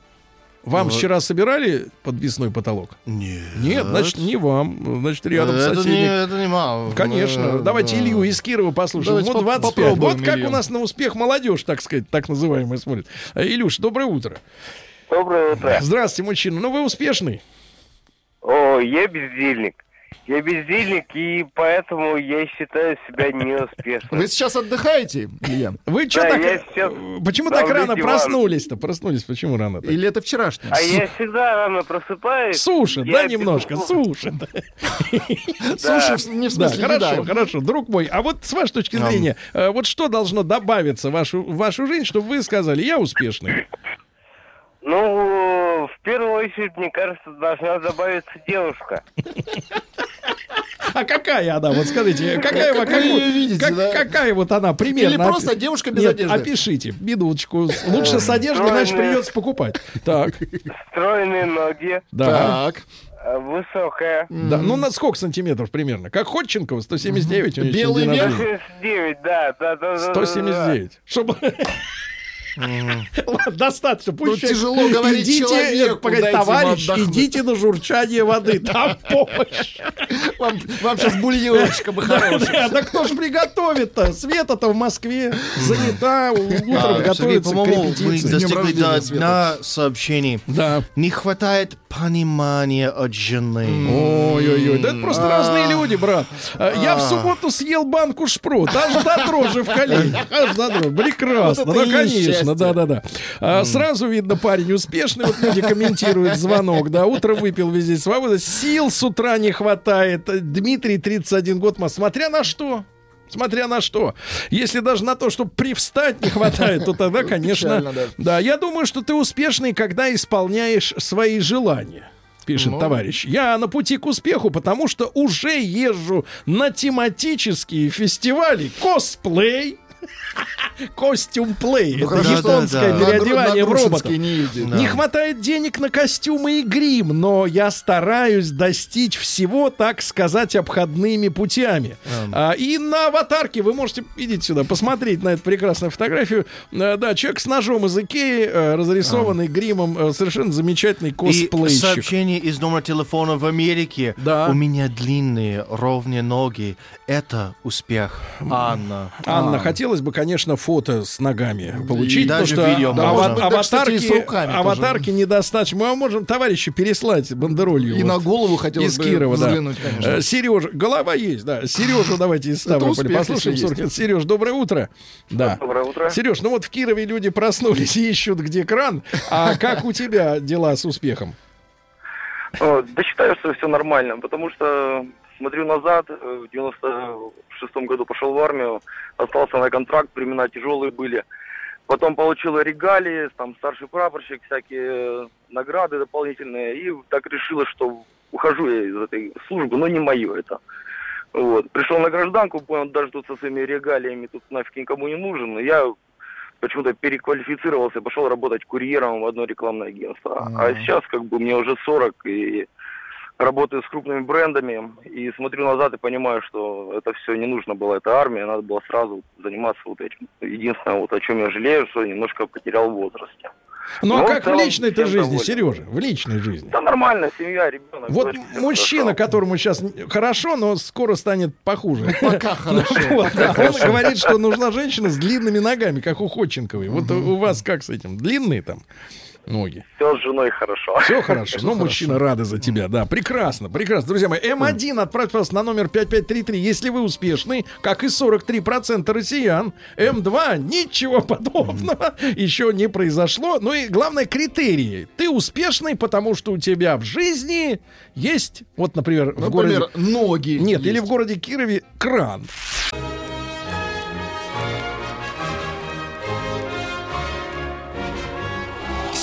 Вам вчера собирали подвесной потолок? Нет. Нет, значит, не вам. Значит, рядом это соседи. не, это не мало. Конечно. Э, Давайте да. Илью из Кирова послушаем. Давайте поп- 25. попробуем Вот как у нас на успех молодежь, так сказать, так называемая смотрит. Э, Илюш, доброе утро. Доброе утро. Здравствуйте, мужчина. Ну, вы успешный? О, я бездельник. Я бездельник, и поэтому я считаю себя неуспешным. Вы сейчас отдыхаете, Илья? Вы что Да, так... я сейчас Почему так рано улице проснулись-то? Проснулись почему рано -то? Или это вчерашнее? А я всегда рано просыпаюсь. Суши, Я да, немножко, безусловно- суши. в- не в Да, смысле хорошо, хорошо, друг мой. А вот с вашей точки зрения, э, вот что должно добавиться в вашу, в вашу жизнь, чтобы вы сказали, я успешный? Ну, в первую очередь, мне кажется, должна добавиться девушка. А какая она? Вот скажите, какая, Как вы какой- её видите, как- да? какая вот она примерно? Или просто Опи- девушка без Нет, одежды? опишите, минуточку. Лучше с одеждой, иначе придется покупать. Так, Стройные ноги, да. Так. э, высокая. Да, ну на сколько сантиметров примерно? Как Ходченкова, 179. у нее Белый сегодня день верх? рождения. 179, да, да, да, да. да, да. 179. Чтобы... Достаточно. Пусть Ну, тяжело говорить человеку, погоди, товарищ, идите на журчание воды, там помощь. Вам, сейчас бульончика бы хороший. Да, да кто ж приготовит-то? Света-то в Москве занята, утром А, готовится к по-моему, мы достигли до Света. дна сообщений. Да. Не хватает понимания от жены. Ой-ой-ой, да это просто разные люди, брат. А, Я в субботу съел банку шпрот, аж до дрожи в коленях. Аж до дрожи. Прекрасно. Ну, и конечно, счастье. да-да-да. А, Сразу видно, парень успешный. Вот люди комментируют звонок, да, утром выпил весь день свободы. Сил с утра не хватает. Дмитрий, 31 год, смотря на что. Смотря на что. Если даже на то, чтобы привстать не хватает, то тогда, конечно... Печально, да. Да, я думаю, что ты успешный, когда исполняешь свои желания. Пишет Ну. товарищ. Я на пути к успеху, потому что уже езжу на тематические фестивали косплей. Костюм плей. Ну, Это японское да, да. переодевание в робота. Не. Да. Не хватает денег на костюмы и грим, но я стараюсь достичь всего, так сказать, обходными путями. А, и на аватарке вы можете, идите сюда, посмотреть на эту прекрасную фотографию. А, да, человек с ножом из Икеи, э, разрисованный гримом, э, совершенно замечательный И косплейщик. сообщение из номера телефона в Америке. Да. У меня длинные, ровные ноги. Это успех. Анна. Анна, хотелось бы, конечно, фото с ногами получить, и потому что видео а, а, аватарки, кстати, аватарки недостаточно. Мы можем товарищи переслать бандеролью. И вот, на голову хотелось из бы Кирова, да. Э, конечно. Сережа, голова есть, да. Сережа давайте из Ставрополя послушаем. Сереж, доброе утро. Да. Доброе утро. Сереж, ну вот в Кирове люди проснулись и ищут, где кран. А как у тебя дела с успехом? Э, да считаю, что все нормально, потому что смотрю назад, э, в 90 шестом году пошел в армию, остался на контракт, времена тяжелые были. Потом получил регалии, там старший прапорщик, всякие э, награды дополнительные. И так решила, что ухожу я из этой службы, но не мое это. Вот. Пришел на гражданку, понял, даже тут со своими регалиями тут нафиг никому не нужен. и Я почему-то переквалифицировался, пошел работать курьером в одно рекламное агентство. Mm-hmm. А сейчас как бы мне уже 40, и работаю с крупными брендами, и смотрю назад и понимаю, что это все не нужно было, это армия, надо было сразу заниматься вот этим. Единственное, вот о чем я жалею, что немножко потерял в возрасте. Ну а Ну, как в личной-то всем жизни, доволен. Сережа? В личной жизни. Да нормально, семья, ребенок. Вот мужчина, хорошо. которому сейчас хорошо, но скоро станет похуже. Пока хорошо. Вот, да. Он говорит, что нужна женщина с длинными ногами, как у Ходченковой. Вот у вас как с этим? Длинные там ноги? Все с женой хорошо. Все хорошо. Ну, мужчина рады за тебя, да. Прекрасно, прекрасно. Друзья мои, М1 отправьте вас на номер 5533, если вы успешны, как и 43% россиян. М2 ничего подобного еще не произошло. Ну и главное, критерии. Ты успешный, потому что у тебя в жизни есть, вот, например, в городе... Ноги. Нет, есть. или в городе Кирове кран.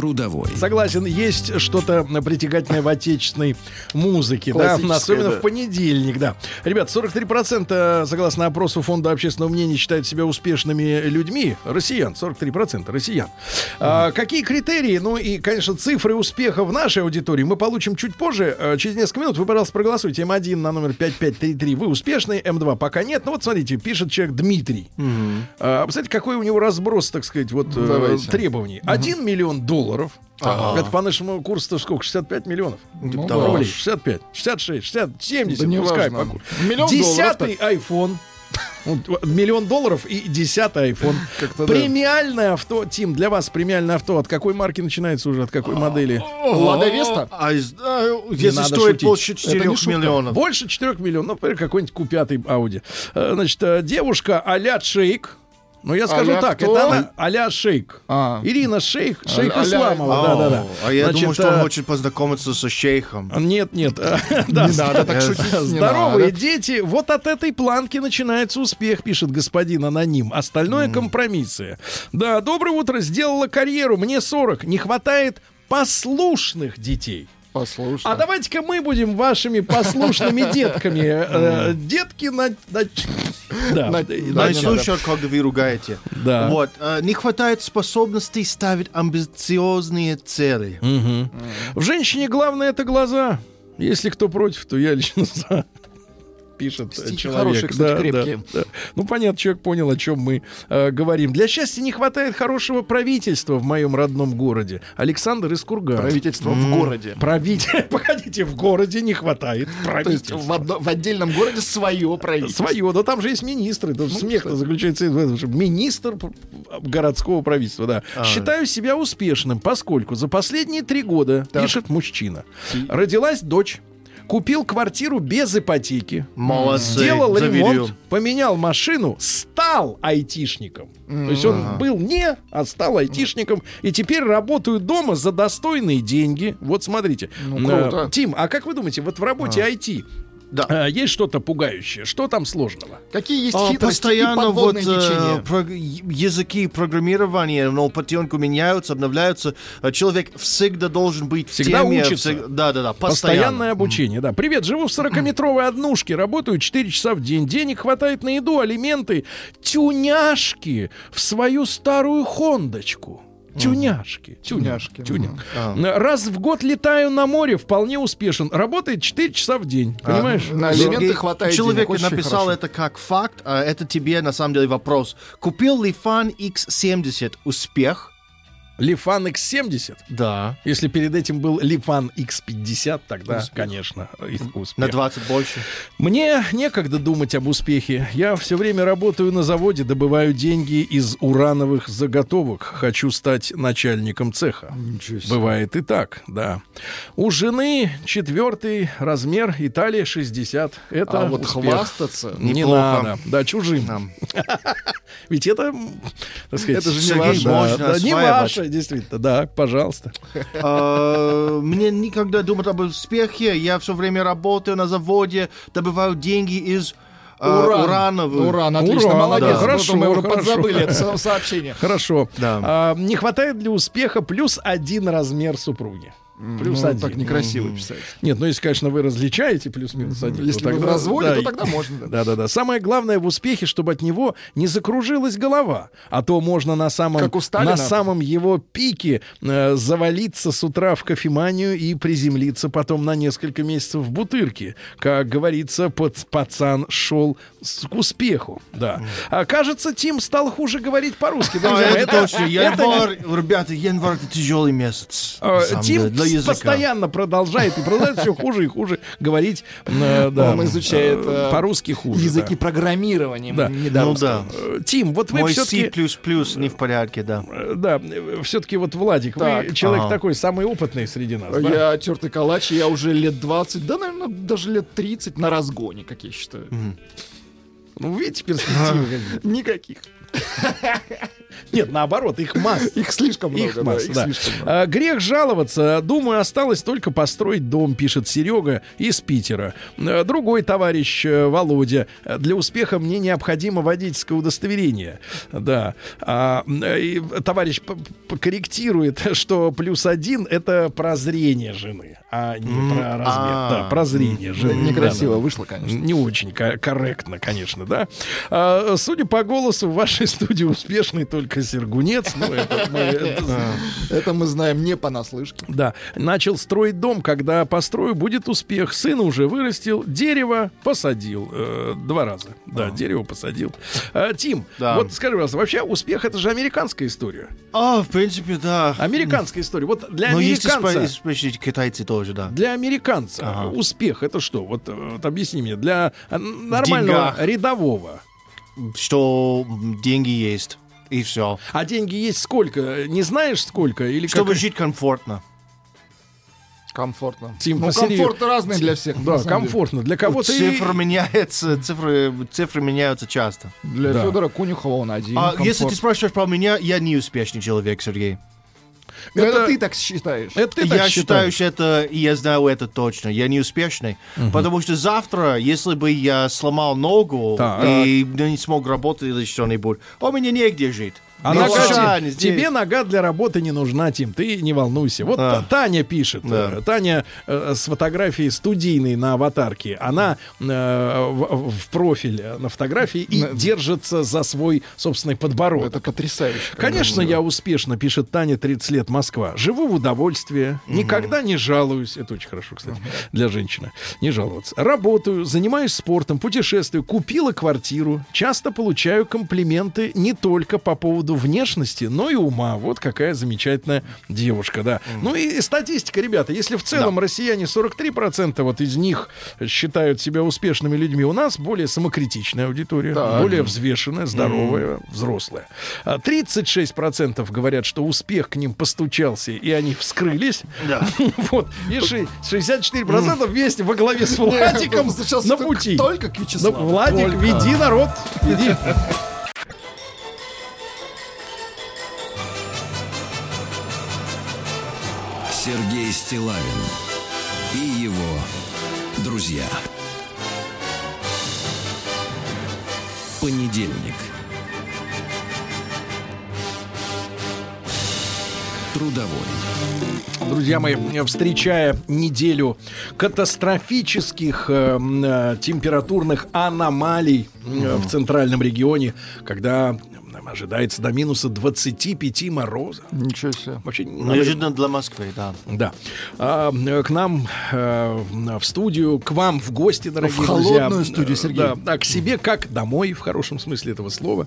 Трудовой. Согласен, есть что-то притягательное в отечественной музыке, да, особенно да. в понедельник, да. Ребят, 43% согласно опросу Фонда общественного мнения считают себя успешными людьми. Россиян, 43% россиян. А, какие критерии, ну и, конечно, цифры успеха в нашей аудитории мы получим чуть позже, а, через несколько минут. Вы, пожалуйста, проголосуйте. М1 на номер 5533. Вы успешный, М2 пока нет. Ну вот смотрите, пишет человек Дмитрий. А, Представляете, какой у него разброс, так сказать, вот э, Давайте. требований. 1 миллион долларов. Ага. Это по нашему курсу сколько? 65 миллионов? Ну, да. Рублей. 65, 66, 60, 70, Да не пускай. важно. Миллион Десятый iPhone. Миллион долларов и десятый iPhone. Как-то да. Премиальное авто, Тим, для вас премиальное авто от какой марки начинается уже, от какой модели? Лада Веста? А из- а, если надо стоит шутить. больше Это не 4 шутка. миллионов. Больше 4 миллионов, ну, например, какой-нибудь Q5 Audi. Э, Значит, э, девушка а-ля Шейк. Ну, я скажу А-ля так, кто? это она а-ля Шейк. А. Ирина Шейх, Шейх А-ля- Исламова, да-да-да. А я Значит, думаю, что он э, хочет познакомиться со шейхом. Нет, нет. э, да, Не надо так э, шутить, Здоровые надо. дети. Вот от этой планки начинается успех, пишет господин аноним. Остальное компромиссы. Да, доброе утро. Сделала карьеру. Мне 40. Не хватает послушных детей. Послушай. А давайте-ка мы будем вашими послушными детками. Э, Детки на... на- Да, слушают, когда вы ругаете. Да. Вот. э, Не хватает способностей ставить амбициозные цели. В женщине главное это глаза. Если кто против, то я лично за. Пишет э, Стихи человек. хорошие, кстати, Да, да, крепкие. да. Ну, понятно, человек понял, о чем мы э, говорим. Для счастья не хватает хорошего правительства в моем родном городе. Александр из Кургана. Правительство в городе. Правитель. Погодите, в городе не хватает То есть правительства. в, одно- в отдельном городе свое правительство. Свое, но там же есть министры. Ну, Это смех заключается в этом, что министр городского правительства, да. А. Считаю себя успешным, поскольку за последние три года, пишет мужчина, родилась дочь, купил квартиру без ипотеки, Молодцы. сделал Завидую. ремонт, поменял машину, стал айтишником. То есть он был не, а стал айтишником. И теперь работаю дома за достойные деньги. Вот смотрите. Ну, Э, круто. Тим, а как вы думаете, вот в работе IT Да. э, есть что-то пугающее? Что там сложного? Какие есть А, хитрости постоянно и вот подводные э, течения? про- языки программирования, но потихоньку меняются, обновляются. Э, Человек всегда должен быть в Всегда теме. учится. всег- Да, да, да. Постоянное Постоянно. обучение, да. Привет, живу в 40-метровой однушке, работаю 4 часа в день, денег хватает на еду, алименты, тюняшки в свою старую хондочку. Тюняшки. Тюняшки, Тюня. А. Раз в год летаю на море, вполне успешен. Работает 4 часа в день. Понимаешь? На Сергей, хватает Человек денег, написал хорошо. это как факт, а это тебе на самом деле вопрос. Купил ли фан X70 успех? Лифан X70. Да. Если перед этим был Лифан X50, тогда, конечно, и успех. На 20 больше. Мне некогда думать об успехе. Я все время работаю на заводе, добываю деньги из урановых заготовок. Хочу стать начальником цеха. Бывает и так, да. У жены четвертый размер, Италия 60. Это А вот успех. хвастаться... Не Неплохо. надо. Да, чужим. Нам. Ведь это, так сказать, Это же не ваше. да, да, не осваивать. Действительно. Да, пожалуйста. А, Мне никогда думать об успехе. Я все время работаю на заводе, добываю деньги из а, Уран. урановых. Уран, отлично, Уран, молодец. да. Хорошо, мы уже хорошо. подзабыли это со- сообщение. Хорошо. Да. А, не хватает для успеха плюс один размер супруги. Плюс Ну, один. Так некрасиво писать. Нет, ну если, конечно, вы различаете плюс-минус один. Если то вы в тогда- разводе, да, то и- тогда можно. да. Да-да-да. Самое главное в успехе, чтобы от него не закружилась голова. А то можно на самом, на самом его пике э, завалиться с утра в кофеманию и приземлиться потом на несколько месяцев в бутырке. Как говорится, под, пацан шел с- к успеху. Да. А, кажется, Тим стал хуже говорить по-русски. А, друзья. это точно. это Январь, ребята, январь это тяжелый месяц. Самом Тим языка. постоянно продолжает и продолжает все хуже и хуже говорить. э, да, Он изучает, э, э, по-русски хуже. Языки да. программирования. Да. Ну да. Э, Тим, вот вы Мой все-таки... C++ не в порядке, да. Да, все-таки вот Владик, вы Так, человек ага. такой самый опытный среди нас. да? Я тертый калач, я уже лет 20, да, наверное, даже лет 30 на разгоне, как я считаю. Ну, видите, перспективы? Никаких. Нет, наоборот, их масса. Их слишком много. Их да, масса, их да. слишком много. А, Грех жаловаться. Думаю, осталось только построить дом, пишет Серега из Питера. А, Другой товарищ э, Володя. «Э, Для успеха мне необходимо водительское удостоверение. Да. А, м, и товарищ корректирует, что плюс один это прозрение жены, а не М, про размер. а. Да, прозрение жены. Некрасиво Да, вышло, конечно. Не очень ко- корректно, конечно, да. А, судя по голосу, в вашей студии успешный только Сергунец. Ну, это мы- это- Это мы знаем не понаслышке. да. Начал строить дом, когда построю, будет успех. Сына уже вырастил, дерево посадил. Э, два раза. Да, дерево посадил. А, Тим, Да. вот скажи, пожалуйста, вообще успех это же американская история. А, в принципе, да. Американская история. Вот для Но есть американца... especially китайцы тоже, да. Для американца Ага. успех это что? Вот, э, вот объясни мне. Для э, нормального рядового. Что деньги есть, и все. А деньги есть сколько? Не знаешь сколько? Или Чтобы как... жить комфортно. Комфортно. Тим, ну, комфорт разный для всех. Да, самом деле. комфортно. Для кого-то и- Цифры меняются, цифры, цифры меняются часто. Для Да. Федора Конюхова он один. А комфорт. если ты спрашиваешь про меня, я не успешный человек, Сергей. Ну, это, это- ты так считаешь. Это ты я так считаю, считаешь? что это, и я знаю это точно, я не успешный. Потому что завтра, если бы я сломал ногу Так. и не смог работать или что-нибудь, у меня негде жить. А Ну, те- здесь. тебе нога для работы не нужна, Тим, ты не волнуйся. Вот А. Та- Таня пишет, Да. э, Таня э, с фотографией студийной на аватарке, она э, в, в профиль на фотографии и На- держится за свой собственный подбородок. Это потрясающе. Конечно, я успешно, пишет Таня, 30 лет, Москва. Живу в удовольствии, никогда не жалуюсь. Это очень хорошо, кстати, для женщины. Не жаловаться. Работаю, занимаюсь спортом, путешествую, купила квартиру. Часто получаю комплименты не только по поводу внешности, но и ума. Вот какая замечательная девушка, да. Ну и статистика, ребята. Если в целом россияне 43% вот из них считают себя успешными людьми, у нас более самокритичная аудитория, Так. более взвешенная, здоровая, взрослая. А 36% говорят, что успех к ним постучался, и они вскрылись. Да. Вот. И ши- 64% вместе во главе с Владиком на пути. Только к Ну, Вячеславу. Владик, веди народ, веди. Сергей Стилавин и его друзья. Понедельник. Трудовой. Друзья мои, встречая неделю катастрофических э, э, температурных аномалий э, в центральном регионе, когда ожидается до минуса 25 мороза. Ничего себе. Вообще надо- Неожиданно для Москвы, да. Да. А, э, к нам э, в студию, к вам в гости, дорогие В друзья. холодную студию, Э, Сергей. Да, да, к себе как домой, в хорошем смысле этого слова.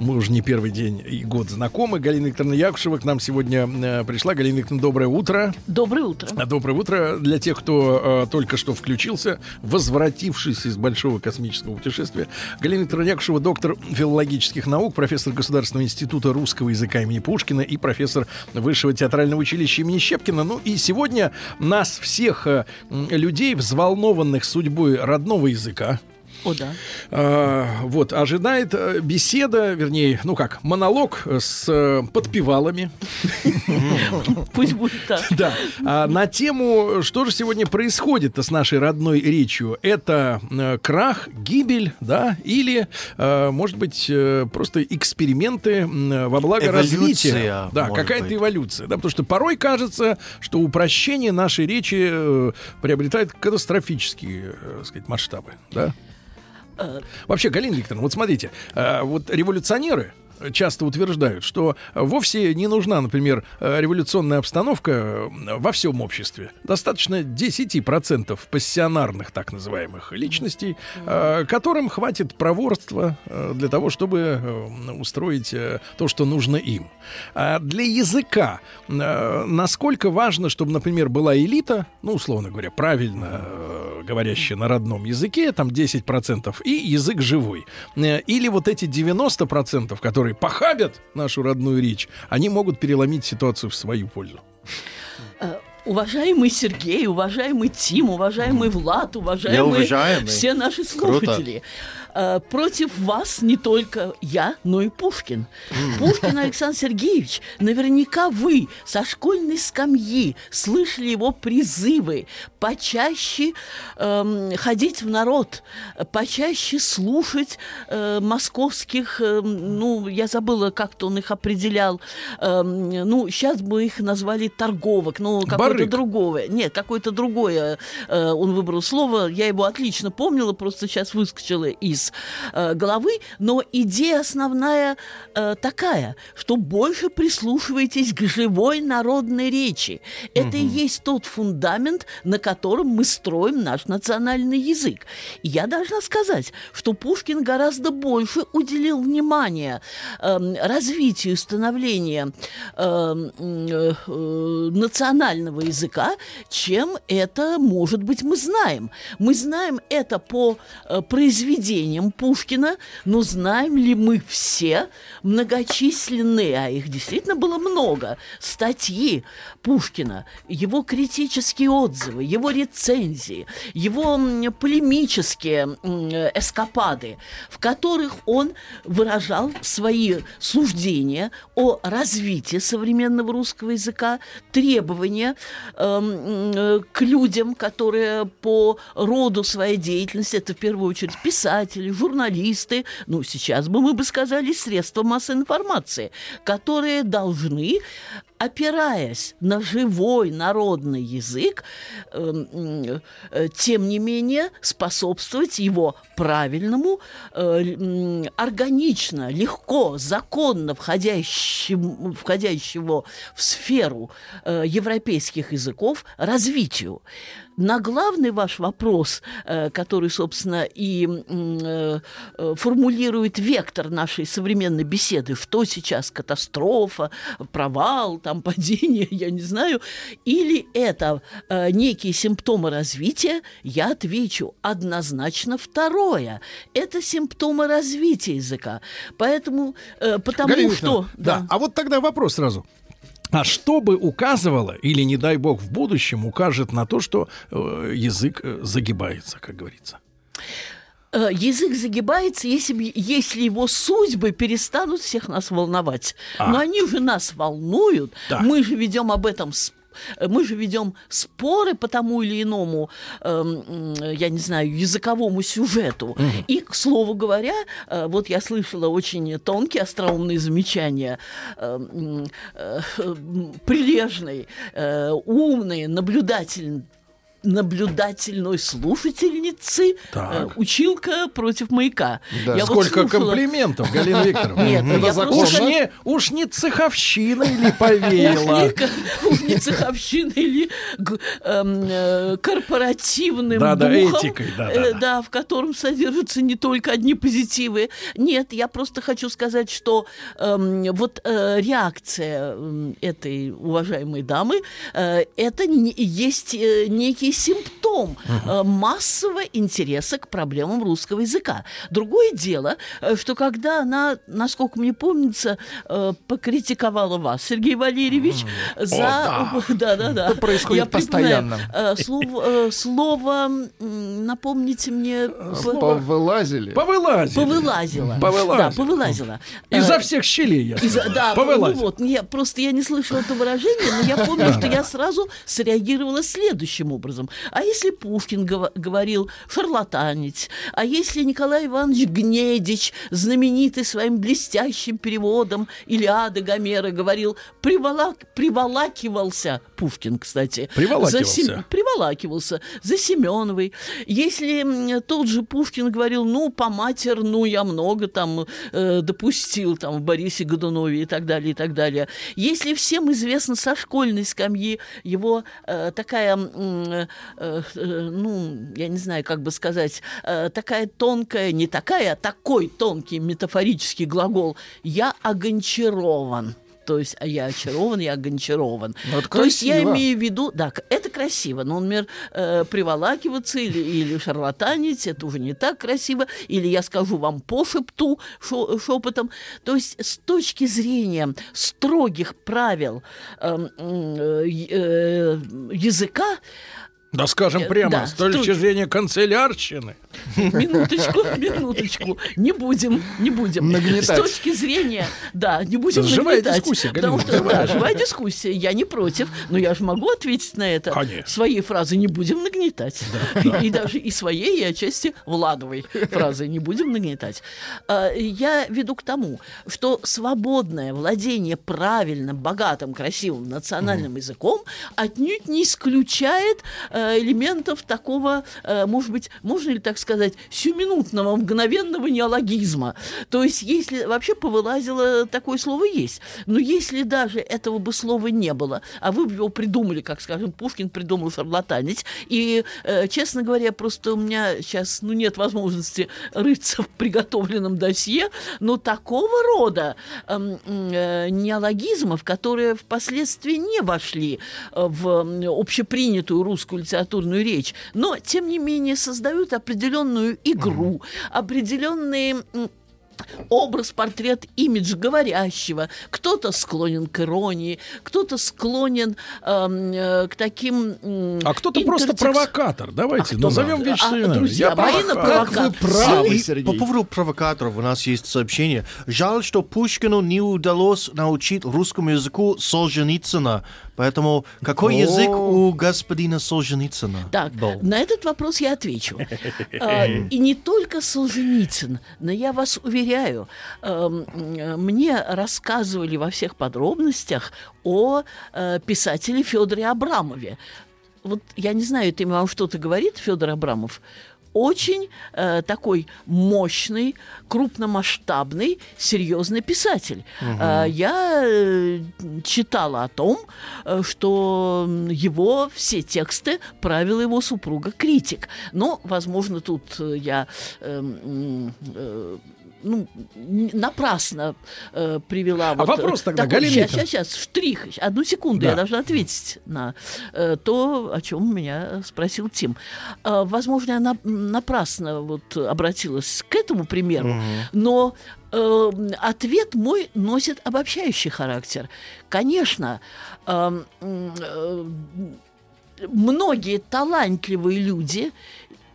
Мы уже не первый день и год знакомы. Галина Викторовна Якушева к нам сегодня пришла. Галина Викторовна, доброе утро. Доброе утро. А, Доброе утро для тех, кто э, только что включился, возвратившись из большого космического путешествия. Галина Викторовна Якушева, доктор филологических наук, профессор Государственного института русского языка имени Пушкина и профессор Высшего театрального училища имени Щепкина. Ну и сегодня нас всех э, людей, взволнованных судьбой родного языка, О, да. а, вот, ожидает э, беседа, вернее, ну как, монолог с э, подпевалами. Пусть будет так. Да. А, на тему, что же сегодня происходит с нашей родной речью? Это э, крах, гибель, да, или, э, может быть, э, просто эксперименты во благо Эволюция, развития. Да, какая-то быть. эволюция. Да, потому что порой кажется, что упрощение нашей речи э, приобретает катастрофические, э, так сказать, масштабы, да? Вообще, Галина Викторовна, вот смотрите, э, вот революционеры часто утверждают, что вовсе не нужна, например, революционная обстановка во всем обществе. Достаточно 10% пассионарных, так называемых, личностей, э, которым хватит проворства э, для того, чтобы устроить э, то, что нужно им. А для языка э, насколько важно, чтобы, например, была элита, ну, условно говоря, правильно э, говорящая на родном языке, там 10%, и язык живой. Э, Или вот эти 90%, которые похабят нашу родную речь, они могут переломить ситуацию в свою пользу. э, Уважаемый Сергей, уважаемый Тим, уважаемый Влад, уважаемые все наши слушатели. Э, Против вас не только я, но и Пушкин. Пушкин Александр Сергеевич, наверняка вы со школьной скамьи слышали его призывы почаще эм, ходить в народ, почаще слушать э, московских, эм, ну, я забыла, как-то он их определял, эм, ну, сейчас бы их назвали торговок, ну, какое-то другое. Нет, какое-то другое э, он выбрал слово, я его отлично помнила, просто сейчас выскочила из э, головы, но идея основная э, такая, что больше прислушивайтесь к живой народной речи. Это и есть тот фундамент, на котором мы строим наш национальный язык. И я должна сказать, что Пушкин гораздо больше уделил внимания эм, развитию эм, э, э, национального языка, чем это, может быть, мы знаем. Мы знаем это по э, произведениям Пушкина, но знаем ли мы все многочисленные, а их действительно было много, статьи Пушкина, его критические отзывы, его рецензии, его полемические эскапады, в которых он выражал свои суждения о развитии современного русского языка, требования эм, к людям, которые по роду своей деятельности, это в первую очередь писатели, журналисты, ну, сейчас бы мы бы сказали, средства массовой информации, которые должны опираясь на живой народный язык, эм, э, тем не менее способствовать его правильному, э, органично, легко, законно входящему, входящего в сферу э, европейских языков развитию. На главный ваш вопрос, э, который, собственно, и э, формулирует вектор нашей современной беседы, что сейчас катастрофа, провал, там падение, я не знаю, или это э, некие симптомы развития, я отвечу однозначно второе. Это симптомы развития языка. Поэтому, потому Галина что... Викторовна, да. А вот тогда вопрос сразу. А что бы указывало, или, не дай бог, в будущем укажет на то, что э, язык э, загибается, как говорится? Э, Язык загибается, если, если его судьбы перестанут всех нас волновать. А. Но они же нас волнуют. Да. Мы же ведем об этом с- э, мы же ведем споры по тому или иному, м, я не знаю, языковому сюжету. И, к слову говоря, э, вот я слышала очень тонкие, остроумные замечания, эм, э, м, прилежной, э, умной, наблюдательной наблюдательной слушательницы Так. э, училка против маяка. Да. Я вот Сколько слушала- комплиментов, Галина Викторовна. Нет, ну я уж, просто- не, уж не цеховщина или Ух, повеяло. не цеховщина или э, корпоративным духом, этикой, да, э, да, да, в котором содержатся не только одни позитивы. Нет, я просто хочу сказать, что эм, вот э, реакция эм, этой уважаемой дамы, э, это есть э, некий симптом э, массового интереса к проблемам русского языка. Другое дело, э, что когда она, насколько мне помнится, э, покритиковала вас, Сергей Валерьевич, за... Да-да-да. Это происходит Я постоянно. э, Слово, слово, напомните мне... п- Повылазили. Повылазили. Повылазила. Повылазила. Да, повылазила. Изо всех щелей, я из- да, Повылазила. ну вот, я, просто я не слышала это выражение, но я помню, что я сразу среагировала следующим образом. А если Пушкин говорил шарлатанить, а если Николай Иванович Гнедич, знаменитый своим блестящим переводом Илиады Гомера, говорил, приволак, приволакивался, Пушкин, кстати, Приволакивался. за Сем- приволакивался за Семеновой. Если тот же Пушкин говорил, ну, по матерну я много там э, допустил там в Борисе Годунове и так далее, и так далее. Если всем известно со школьной скамьи его э, такая, э, э, ну, я не знаю, как бы сказать, э, такая тонкая, не такая, а такой тонкий метафорический глагол «я огончарован». То есть а я очарован, я гончарован. Ну, это То есть я красиво. имею в виду, да, это красиво, но, например, э, приволакиваться или, или шарлатанить, это уже не так красиво, или я скажу вам по шепту, шо- шепотом. То есть с точки зрения строгих правил эм, э, е- э, языка, Да скажем Э, прямо, да, с точки строго. зрения канцелярщины. Минуточку, минуточку. Не будем, не будем. Нагнетать. С точки зрения, да, не будем Живая нагнетать. дискуссия, Потому что, да, живая дискуссия. Я не против, но я же могу ответить на это. Конечно. Своей фразой не будем нагнетать. И, и даже и своей, и отчасти Владовой фразой не будем нагнетать. А, Я веду к тому, что свободное владение правильным, богатым, красивым национальным языком отнюдь не исключает э, элементов такого, э, может быть, можно ли так сказать, сиюминутного, мгновенного неологизма. То есть, если вообще повылазило такое слово есть, но если даже этого бы слова не было, а вы бы его придумали, как, скажем, Пушкин придумал шарлатанить, и, э, честно говоря, просто у меня сейчас ну, нет возможности рыться в приготовленном досье, но такого рода эм, э, неологизмов, которые впоследствии не вошли э, в общепринятую русскую литературную речь, но, тем не менее, создают определенную игру, определенные... м, образ, портрет, имидж говорящего. Кто-то склонен к иронии, кто-то склонен эм, э, к таким... м, А кто-то просто интертекст- провокатор. Давайте А назовем вещи А, друзья, Я провокатор. Как вы правы, Сергей. по поводу провокаторов у нас есть сообщение. Жаль, что Пушкину не удалось научить русскому языку Солженицына. Поэтому какой язык у господина Солженицына Так, был? на этот вопрос я отвечу. А, И не только Солженицын, но я вас уверяю, эм, мне рассказывали во всех подробностях о э, писателе Федоре Абрамове. Вот я не знаю, это вам что-то говорит, Федор Абрамов? Очень э, такой мощный, крупномасштабный, серьезный писатель. Э, я э, читала о том, э, что его все тексты правила его супруга критик. Но, возможно, тут э, я эм, м, э, ну, напрасно э, привела А вопрос тогда, Галина сейчас, сейчас, сейчас, штрих, одну секунду, Да. я должна ответить на э, то, о чем меня спросил Тим. Э, возможно, я на- напрасно вот обратилась к этому примеру, но э, ответ мой носит обобщающий характер. Конечно, э, э, многие талантливые люди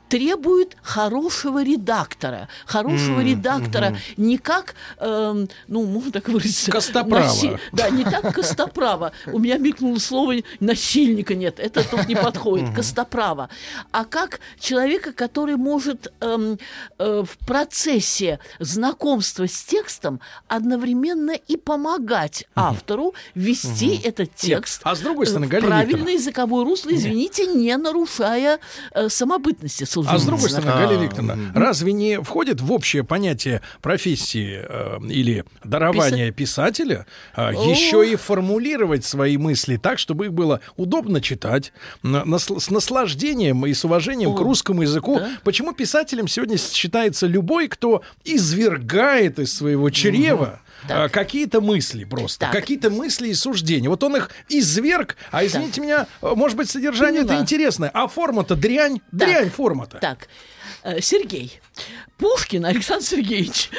требуют хорошего редактора. Хорошего редактора не как, эм, ну, можно так выразиться... Костоправа. наси- Да, не так Костоправа. У меня мелькнуло слово насильника нет, это тут не подходит. Костоправа. А как человека, который может эм, э, в процессе знакомства с текстом одновременно и помогать автору вести этот текст а с другой стороны, в правильное языковое русло, извините, не нарушая э, самобытности А с другой стороны, Галина Викторовна, разве не входит в общее понятие профессии э, или дарования писателя э, еще и формулировать свои мысли так, чтобы их было удобно читать, на- с наслаждением и с уважением к русскому языку? да. Почему писателем сегодня считается любой, кто извергает из своего чрева Так. э, какие-то мысли просто, Так. какие-то мысли и суждения. Вот он их изверг, а извините меня, э, может быть, содержание это интересное, а форма-то дрянь, дрянь форма-то. Так, э, Сергей, Пушкин Александр Сергеевич.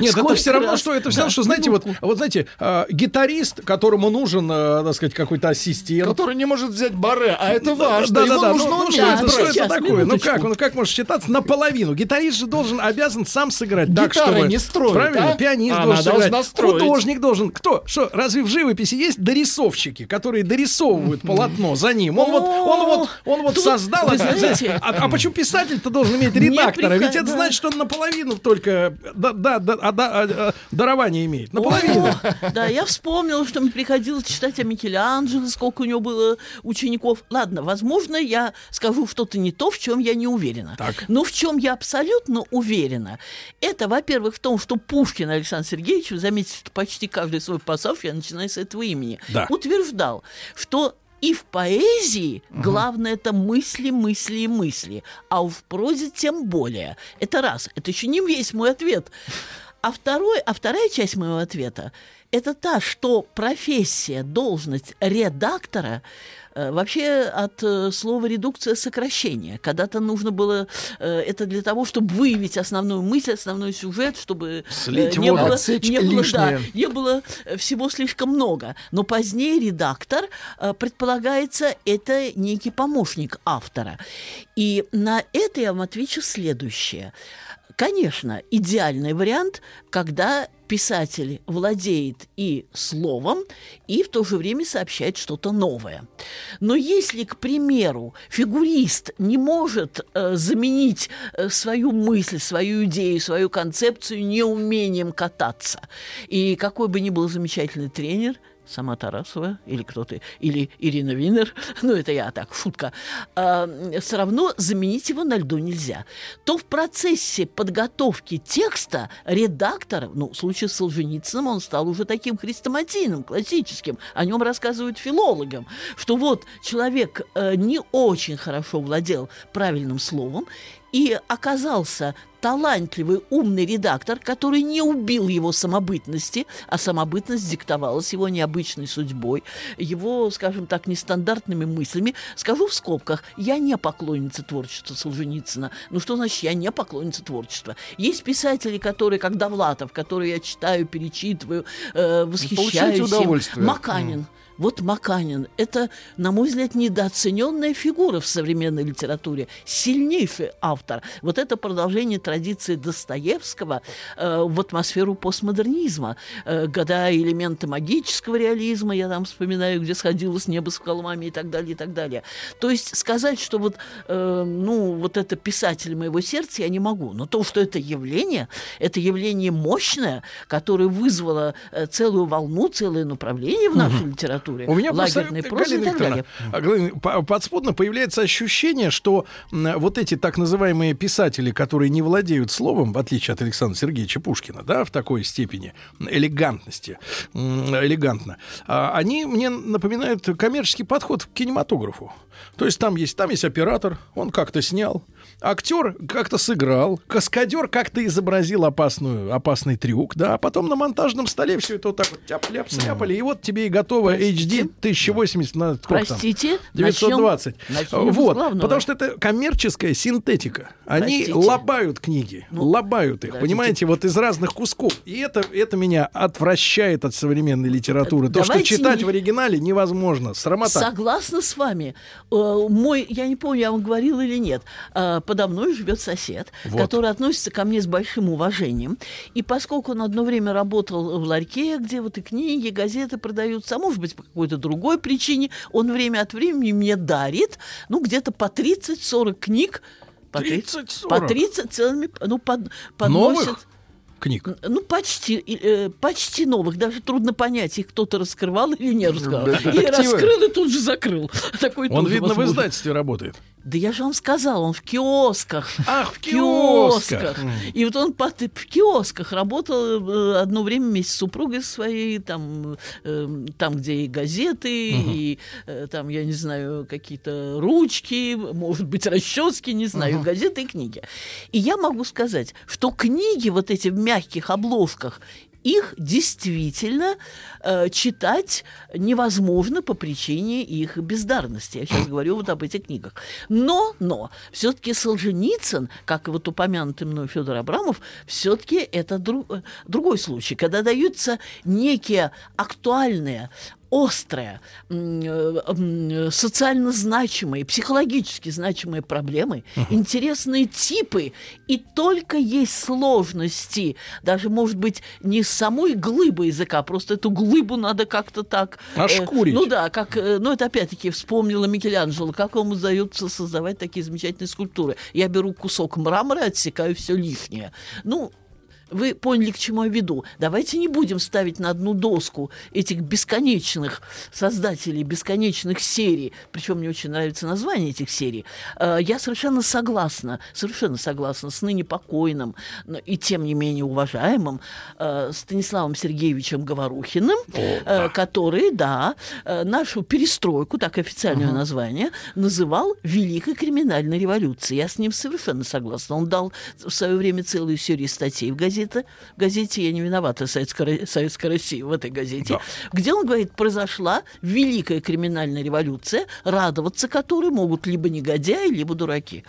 Нет, это сколько все равно, раз- что это все Да, равно, что, знаете, вот, минутку. вот знаете, э, гитарист, которому нужен, э, так сказать, какой-то ассистент. Который не может взять баре, а это важно. Да, да, да. нужно Ну, ну, что это, что это такое? Ну как, он как может считаться наполовину? Гитарист же должен обязан сам сыграть так, Гитара чтобы не строит, правильно, а? пианист Она должен сыграть, строить. художник должен. Кто? Что? Разве в живописи есть дорисовщики, которые дорисовывают полотно за ним? Он вот, он вот, он вот создал. это, а, а почему писатель-то должен иметь редактора? Ведь это приход- значит, что он наполовину только да, да, да, а, да, а, а, дарование имеет. Наполовину. О, Да, я вспомнила, что мне приходилось читать о Микеланджело, сколько у него было учеников. Ладно, возможно, я скажу что-то не то, в чем я не уверена. Так. Но в чем я абсолютно уверена, это, во-первых, в том, что Пушкин Александр Сергеевич, вы заметите, что почти каждый свой пассаж я начинаю с этого имени, Да. утверждал, что и в поэзии главное это мысли, мысли и мысли, а в прозе тем более. Это раз. Это еще не весь мой ответ. А, второй, а вторая часть моего ответа это та, что профессия, должность редактора Вообще от э, слова редукция сокращение. Когда-то нужно было э, это для того, чтобы выявить основную мысль, основной сюжет, чтобы э, Слить не, воду. было, не, было, да, не было э, всего слишком много. Но позднее редактор, э, предполагается, это некий помощник автора. И на это я вам отвечу следующее. Конечно, идеальный вариант, когда писатель владеет и словом, и в то же время сообщает что-то новое. Но если, к примеру, фигурист не может э, заменить э, свою мысль, свою идею, свою концепцию неумением кататься, и какой бы ни был замечательный тренер, сама Тарасова или кто-то, или Ирина Винер, ну это я так, шутка, все равно заменить его на льду нельзя. То в процессе подготовки текста редактор, ну в случае с Солженицыным он стал уже таким хрестоматийным, классическим, о нем рассказывают филологам, что вот человек э, не очень хорошо владел правильным словом, и оказался талантливый, умный редактор, который не убил его самобытности, а самобытность диктовалась его необычной судьбой, его, скажем так, нестандартными мыслями. Скажу в скобках, я не поклонница творчества Солженицына. Ну что значит, я не поклонница творчества? Есть писатели, которые, как Довлатов, которые я читаю, перечитываю, э, восхищаюсь Получаете удовольствие. Маканин. Вот Маканин – это, на мой взгляд, недооцененная фигура в современной литературе, сильнейший автор. Вот это продолжение традиции Достоевского э, в атмосферу постмодернизма. Э, года элементы магического реализма, я там вспоминаю, где сходило с неба с холмами и так далее, и так далее. То есть сказать, что вот, э, ну, вот это писатель моего сердца, я не могу. Но то, что это явление, это явление мощное, которое вызвало э, целую волну, целое направление в нашей литературе, У меня просто, лагерной прозе и Галина так далее. Викторовна, Галина, по- подспудно появляется ощущение, что вот эти так называемые писатели, которые не владеют словом, в отличие от Александра Сергеевича Пушкина, да, в такой степени элегантности, элегантно, а, они мне напоминают коммерческий подход к кинематографу. То есть там есть, там есть оператор, он как-то снял, актер как-то сыграл, каскадер как-то изобразил опасную, опасный трюк, да, а потом на монтажном столе все это вот так вот тяп-ляп сняпали, и вот тебе и готово HD 1080 на сколько там? Простите, 920. начнем- вот, потому что это коммерческая синтетика. Они Простите. лобают книги, Ну, лобают их, подождите. понимаете, вот из разных кусков. И это, это меня отвращает от современной литературы. То, что Давайте читать не- в оригинале невозможно. Срамота. Согласна с вами. Э, Мой, я не помню, я вам говорила или нет, э, подо мной живет сосед, Вот. который относится ко мне с большим уважением. И поскольку он одно время работал в ларьке, где вот и книги, газеты продаются, а может быть, по какой-то другой причине, он время от времени мне дарит, ну, где-то по 30-40 книг, по 30-40? по 30 целыми, ну, под, подносит. Новых книг. Ну, почти, э, почти новых. Даже трудно понять, их кто-то раскрывал или не раскрывал. Или детективы. раскрыл и тут же закрыл. Такой Он, видно, в возможно. издательстве работает. Да я же вам сказал, он в киосках. Ах, в киосках. И вот он по- в киосках работал э, одно время вместе с супругой своей, там, э, там где и газеты, и э, там, я не знаю, какие-то ручки, может быть, расчески, не знаю, газеты и книги. И я могу сказать, что книги вот эти в мягких обложках, их действительно э, читать невозможно по причине их бездарности. Я сейчас говорю вот об этих книгах. Но, но, все-таки Солженицын, как вот упомянутый мной Федор Абрамов, все-таки это дру- э, другой случай, когда даются некие актуальные острые, э, социально значимые, психологически значимые проблемы, интересные типы, и только есть сложности, даже, может быть, не с самой глыбы языка, просто эту глыбу надо как-то так... э, Ошкурить. ну да, как, э, ну это опять-таки вспомнила Микеланджело, как ему удается создавать такие замечательные скульптуры. Я беру кусок мрамора и отсекаю все лишнее. Ну, вы поняли, к чему я веду. Давайте не будем ставить на одну доску этих бесконечных создателей, бесконечных серий. Причем мне очень нравится название этих серий. Э, Я совершенно согласна, совершенно согласна с ныне покойным, но и тем не менее уважаемым э, Станиславом Сергеевичем Говорухиным, э, который, да, нашу перестройку, так официальное название, называл Великой криминальной революцией. Я с ним совершенно согласна. Он дал в свое время целую серию статей в газете газета, газете «Я не виновата» Советской, Советской России, в этой газете, где он говорит, произошла великая криминальная революция, радоваться которой могут либо негодяи, либо дураки.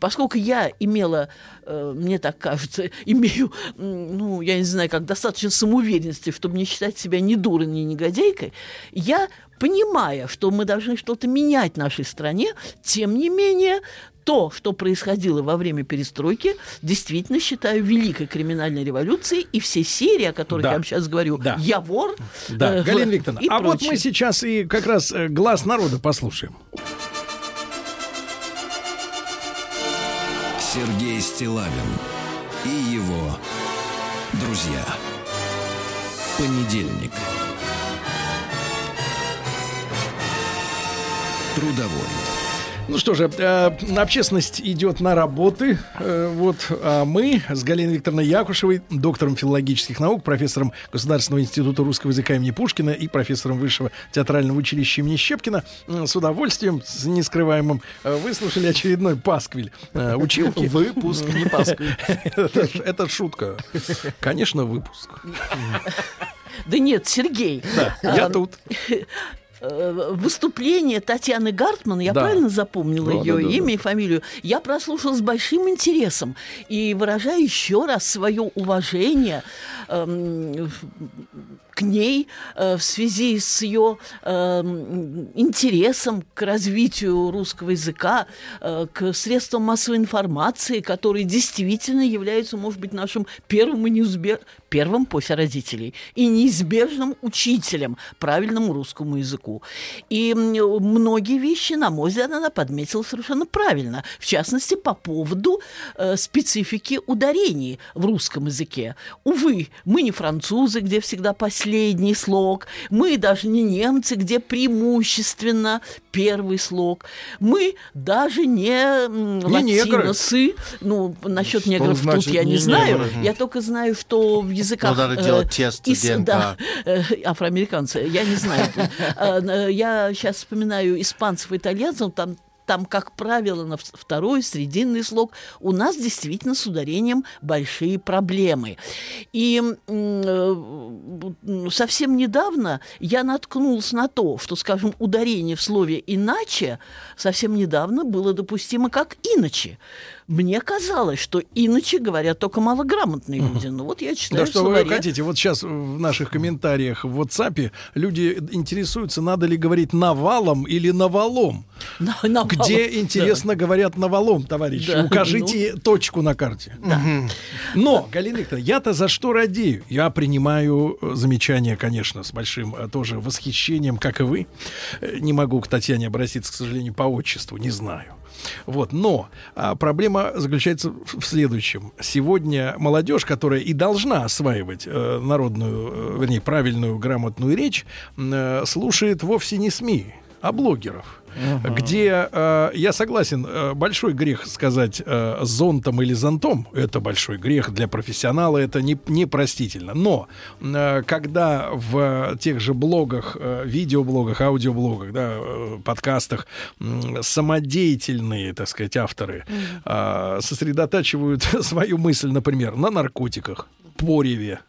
Поскольку я имела, э, мне так кажется, имею, ну, я не знаю, как достаточно самоуверенности, чтобы не считать себя ни дурой, ни негодяйкой, я понимая, что мы должны что-то менять в нашей стране, тем не менее, то, что происходило во время перестройки, действительно считаю великой криминальной революцией, и все серии, о которых Да. я вам сейчас говорю, Да. «Я вор», Да, э, Галина Викторовна, и а вот прочее. мы сейчас и как раз э, глаз народа послушаем. Сергей Стилавин и его друзья. Понедельник. Трудовой. Ну что же, э, общественность идет на работы. Э, вот, а мы с Галиной Викторовной Якушевой, доктором филологических наук, профессором Государственного института русского языка имени Пушкина и профессором Высшего театрального училища имени Щепкина, э, с удовольствием, с нескрываемым, э, выслушали очередной пасквиль э, училки. Выпуск, не пасквиль. Это шутка. Конечно, выпуск. Да нет, Сергей. Я а, тут. Э, Выступление Татьяны Гартман, я Да. правильно запомнила Да, ее да, да, имя и фамилию, я прослушала с большим интересом и выражаю еще раз свое уважение эм, к ней э, в связи с ее эм, интересом к развитию русского языка, э, к средствам массовой информации, которые действительно являются, может быть, нашим первым и неизбе- первым после родителей и неизбежным учителем правильному русскому языку. И многие вещи, на мой взгляд, она подметила совершенно правильно. В частности, по поводу э, специфики ударений в русском языке. Увы, мы не французы, где всегда последний слог. Мы даже не немцы, где преимущественно первый слог. Мы даже не, Не негры. латиносы. Ну, насчет негров тут значит я не не знаю. негры? Я только знаю, что в языках... надо э, делать тест из- ДНК. да, э, афроамериканцы, я не знаю. Э, Я сейчас вспоминаю испанцев и итальянцев, там там, как правило, на второй, срединный слог, у нас действительно с ударением большие проблемы. И э, совсем недавно я наткнулась на то, что, скажем, ударение в слове «иначе» совсем недавно было допустимо как «иначе». Мне казалось, что иначе говорят только малограмотные люди. Ну вот я читаю Да что вы словаре. хотите? Вот сейчас в наших комментариях в WhatsApp люди интересуются, надо ли говорить навалом или навалом. На- навалом. Где, интересно, говорят навалом, товарищи? Да, Укажите точку на карте. Но, Галина Викторовна, я-то за что радею? Я принимаю э, замечания, конечно, с большим э, тоже восхищением, как и вы. Э, Не могу к Татьяне обратиться, к сожалению, по отчеству, не знаю. Вот, но а, проблема заключается в следующем. Сегодня молодежь, которая и должна осваивать э, народную, э, вернее, правильную, грамотную речь, э, слушает вовсе не СМИ, а блогеров. Где, э, я согласен, э, большой грех сказать э, зонтом или зонтом, это большой грех для профессионала, это не, непростительно. Но э, когда в тех же блогах, э, видеоблогах, аудиоблогах, да, э, подкастах м, самодеятельные, так сказать, авторы э, сосредотачивают свою мысль, например, на наркотиках, пореве,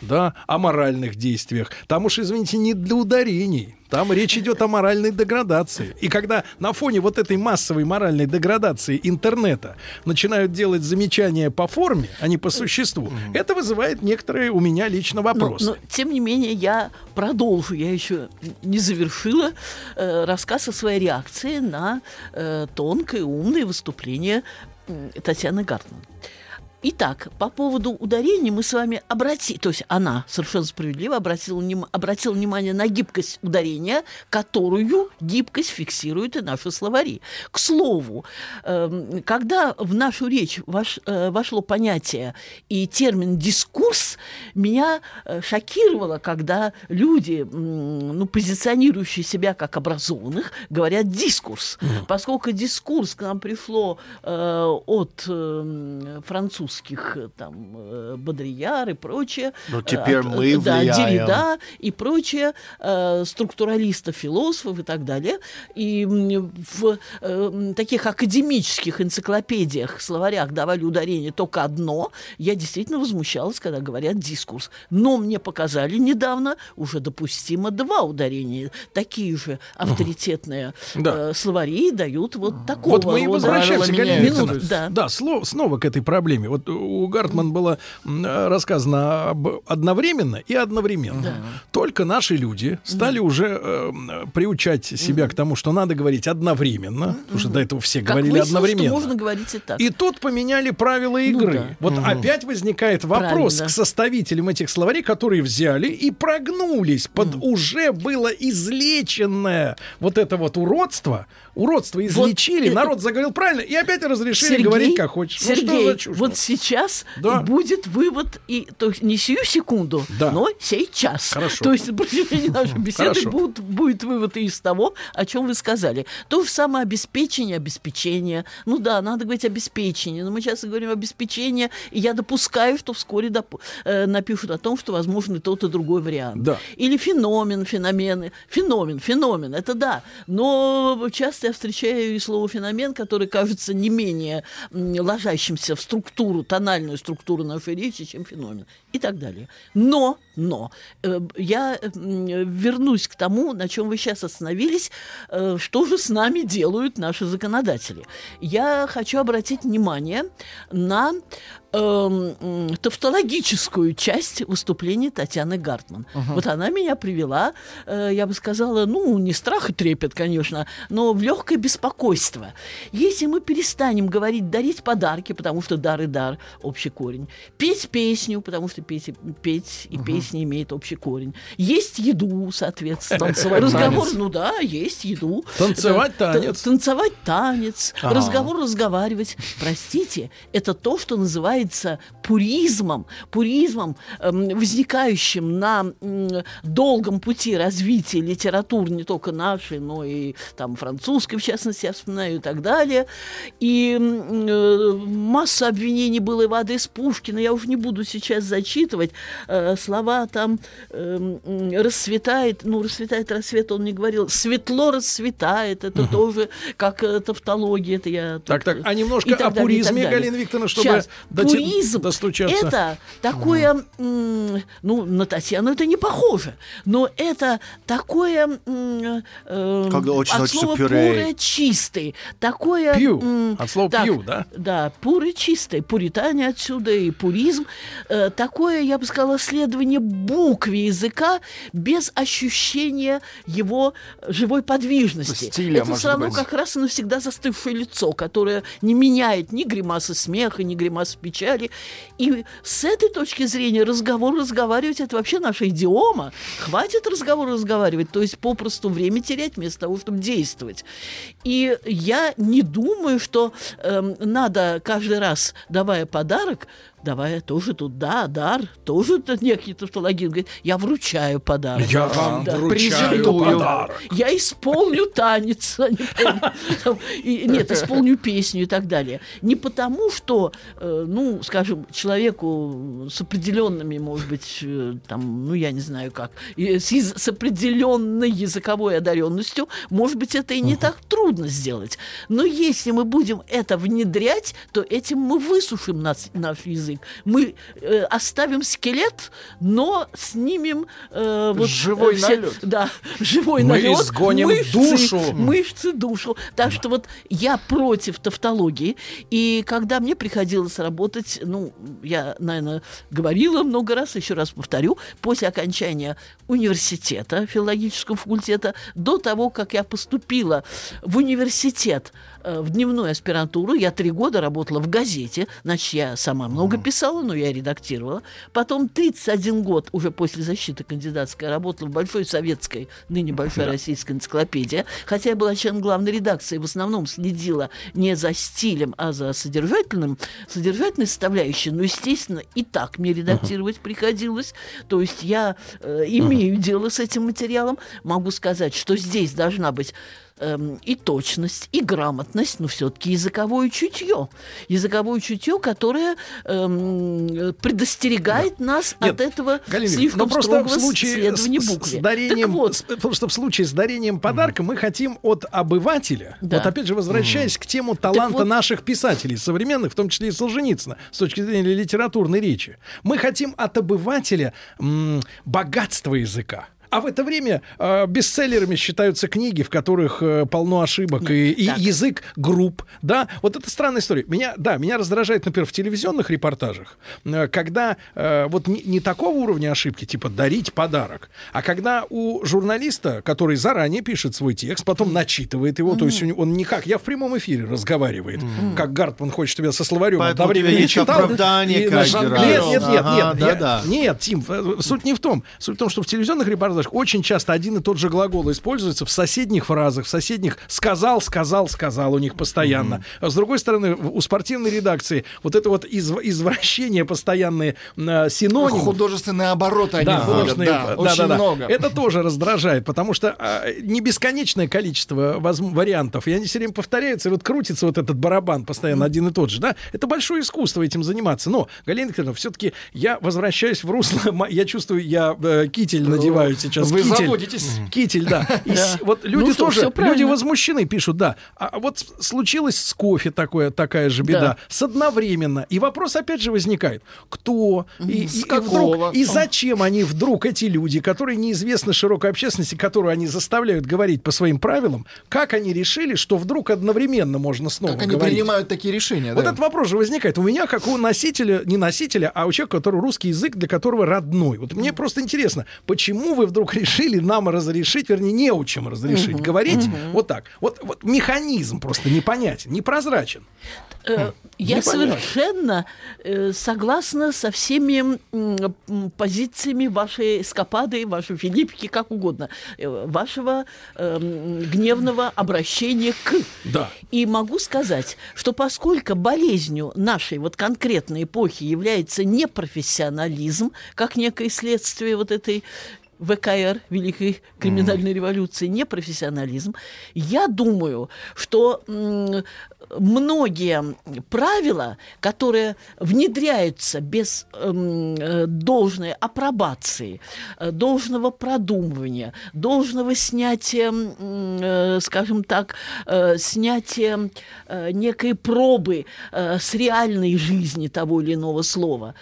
да, о моральных действиях. Там уж, извините, не для ударений. Там речь идет о моральной деградации. И когда на фоне вот этой массовой моральной деградации интернета начинают делать замечания по форме, а не по существу, это вызывает некоторые у меня лично Но, вопросы. но, тем не менее, я продолжу. Я еще не завершила э, рассказ о своей реакции на э, тонкое, умное выступление м, Татьяны Гартман. Итак, по поводу ударений мы с вами обратили, то есть она совершенно справедливо обратила, обратила внимание на гибкость ударения, которую гибкость фиксирует и наши словари. К слову, эм, когда в нашу речь вош- э, вошло понятие и термин «дискурс», меня э, шокировало, когда люди, ну, позиционирующие себя как образованных, говорят «дискурс». Поскольку дискурс к нам пришло э, от э, французского русских, э, там, э, Бодрияр и прочее. Но теперь э, мы да, влияем. Деррида и прочее, э, структуралистов, философов и так далее. И в э, таких академических энциклопедиях, словарях давали ударение только одно. Я действительно возмущалась, когда говорят дискурс. Но мне показали недавно уже допустимо два ударения. Такие же авторитетные Да. э, словари дают вот такого Вот мы и рода возвращаемся, Викторовна. то есть. Да, сло- снова к этой проблеме. Вот у Гартман было рассказано об одновременно и одновременно. Только наши люди стали уже э, приучать себя к тому, что надо говорить одновременно, потому что до этого все Как говорили выяснилось, что одновременно. можно говорить и так. И тут поменяли правила игры. да. Вот опять возникает вопрос Правильно. к составителям этих словарей, которые взяли и прогнулись под уже было излеченное вот это вот уродство. Уродство излечили, это- народ заговорил правильно, и опять разрешили Сергей, говорить как хочешь. Ну, Сергей, за чушь? вот сейчас Да. будет вывод, и, то есть не сию секунду, Да. но сейчас. Хорошо. То есть на протяжении нашей беседы будут, будет вывод и из того, о чем вы сказали. То же самое обеспечение, обеспечение. Ну да, надо говорить обеспечение, но мы сейчас говорим обеспечение, и я допускаю, что вскоре доп- э, напишут о том, что возможно тот, и другой вариант. Да. Или феномен, феномены. Феномен, феномен, это да. Но часто я встречаю и слово феномен, которое кажется не менее ложащимся в структуру, тональную структуру нашей речи, чем феномен. И так далее. Но, но, э, я вернусь к тому, на чем вы сейчас остановились, э, что же с нами делают наши законодатели. Я хочу обратить внимание на м, тавтологическую часть выступления Татьяны Гартман. Вот она меня привела, э, я бы сказала, ну, не страх и трепет, конечно, но в легкое беспокойство. Если мы перестанем говорить дарить подарки, потому что дар и дар общий корень, петь песню, потому что петь, и- петь и песня имеет общий корень, есть еду, соответственно, Танцевать разговор, танец. ну да, есть еду, Танцевать танец. танцевать танец, Ага. разговор разговаривать. Простите, это то, что называется пуризмом, пуризмом, эм, возникающим на долгом пути развития литературы не только нашей, но и там французской, в частности, я вспоминаю и так далее. И э, масса обвинений было и в адрес Пушкина. Я уже не буду сейчас зачитывать э, слова там эм, расцветает, ну расцветает рассвет, он не говорил, светло расцветает, это тоже как э, тавтология, это я Так, так, а немножко о пуризме. Галина Викторовна, чтобы Щас. доти- Пуризм достучаться. это такое, м, ну, на Татьяну это не похоже, но это такое э, Когда очень от слова пюре. пуре чистый, такое... Пью. м, От слова так, пью, да? Да, пуры чистый, пуритане отсюда и пуризм. Э, такое, я бы сказала, следование букве языка без ощущения его живой подвижности. Стиля, это все равно быть. как раз и навсегда застывшее лицо, которое не меняет ни гримасы смеха, ни гримасы печали. И с этой точки зрения разговор разговаривать это вообще наша идиома. Хватит разговор разговаривать, то есть попросту время терять вместо того, чтобы действовать. И я не думаю, что эм, надо каждый раз, давая подарок, давая тоже тут, да, дар, тоже тут некий тавтологин говорит, я вручаю подарок. Я вам Да, вручаю презентую. подарок. Я исполню танец, а нет, исполню песню и так далее. Не потому, что, э, ну, скажем, человеку с определенными, может быть, э, там, ну, я не знаю как, с, определенной языковой одаренностью, может быть, это и не так трудно сделать. Но если мы будем это внедрять, то этим мы высушим нас, наш язык. Мы э, оставим скелет, но снимем э, вот, Живой э, все- налет. Да, живой Мы налет. изгоним мышцы, душу. Мышцы, душу. Так что вот я против тавтологии. И когда мне приходилось работать, ну, я, наверное, говорила много раз, еще раз повторю, после окончания университета, филологического факультета, до того, как я поступила в университет, в дневную аспирантуру, я три года работала в газете, значит, я сама много писала, но я редактировала. Потом 31 год, уже после защиты кандидатской, работала в Большой советской, ныне Большой российской энциклопедии, хотя я была членом главной редакции, в основном следила не за стилем, а за содержательным, содержательной составляющей, но, естественно, и так мне редактировать приходилось. То есть я э, имею дело с этим материалом, могу сказать, что здесь должна быть эм, и точность, и грамотность, но все-таки языковое чутье. Языковое чутье, которое эм, предостерегает нас Нет, от этого Галина, слишком но просто строгого в случае следования с, букве. с дарением, Так вот, с- просто в случае с дарением подарка мы хотим от обывателя, Да. вот опять же возвращаясь к тему таланта вот- наших писателей современных, в том числе и Солженицына, с точки зрения литературной речи, мы хотим от обывателя м, богатства языка. А в это время э, бестселлерами считаются книги, в которых э, полно ошибок и, и язык групп, да. Вот это странная история. Меня, да, меня раздражает, например, в телевизионных репортажах, э, когда э, вот не, не такого уровня ошибки, типа дарить подарок, а когда у журналиста, который заранее пишет свой текст, потом начитывает его, то есть он никак, я в прямом эфире разговаривает, как Гартман хочет тебя со словарем Поэтому одновременно есть читал. оправдание и каждый раз. Нет, нет, нет, Ага, нет, я- да-да. нет, Тим, э, суть не в том. Суть в том, что в телевизионных репортажах очень часто один и тот же глагол используется в соседних фразах, в соседних сказал, сказал, сказал у них постоянно. А с другой стороны, у спортивной редакции вот это вот изв- извращение постоянные э, синонимы. Художественные обороты они Да, художественные, да, да, очень да, да. много. Это тоже раздражает, потому что а, не бесконечное количество возм- вариантов, и они все время повторяются, и вот крутится вот этот барабан постоянно один и тот же, да? Это большое искусство этим заниматься. Но, Галина Викторовна, все-таки я возвращаюсь в русло, я чувствую, я э, китель надеваю сейчас. Вы китель. заводитесь. Китель, да. И с- вот люди Ну тоже, люди возмущены, пишут, да. А вот случилось с кофе такое, такая же беда. Да. С одновременно. И вопрос опять же возникает. Кто? И, С и- какого? вдруг, и зачем они вдруг, эти люди, которые неизвестны широкой общественности, которую они заставляют говорить по своим правилам, как они решили, что вдруг одновременно можно снова Как они говорить? принимают такие решения, Вот да. этот вопрос же возникает. У меня, как у носителя, не носителя, а у человека, который русский язык, для которого родной. Вот мне просто интересно, почему вы вдруг решили нам разрешить, вернее, неучим разрешить говорить вот так? Вот, вот механизм просто непонятен, непрозрачен. Э, Я Непонятно. совершенно э, согласна со всеми позициями вашей эскапады, вашей Филиппики, как угодно, э, вашего э, гневного обращения к. Да. И могу сказать, что поскольку болезнью нашей вот конкретной эпохи является непрофессионализм, как некое следствие вот этой ВКР, Великой криминальной революции, непрофессионализм, я думаю, что многие правила, которые внедряются без эм, э, должной апробации, э, должного продумывания, должного снятия, э, скажем так, э, снятия э, некой пробы э, с реальной жизни того или иного слова,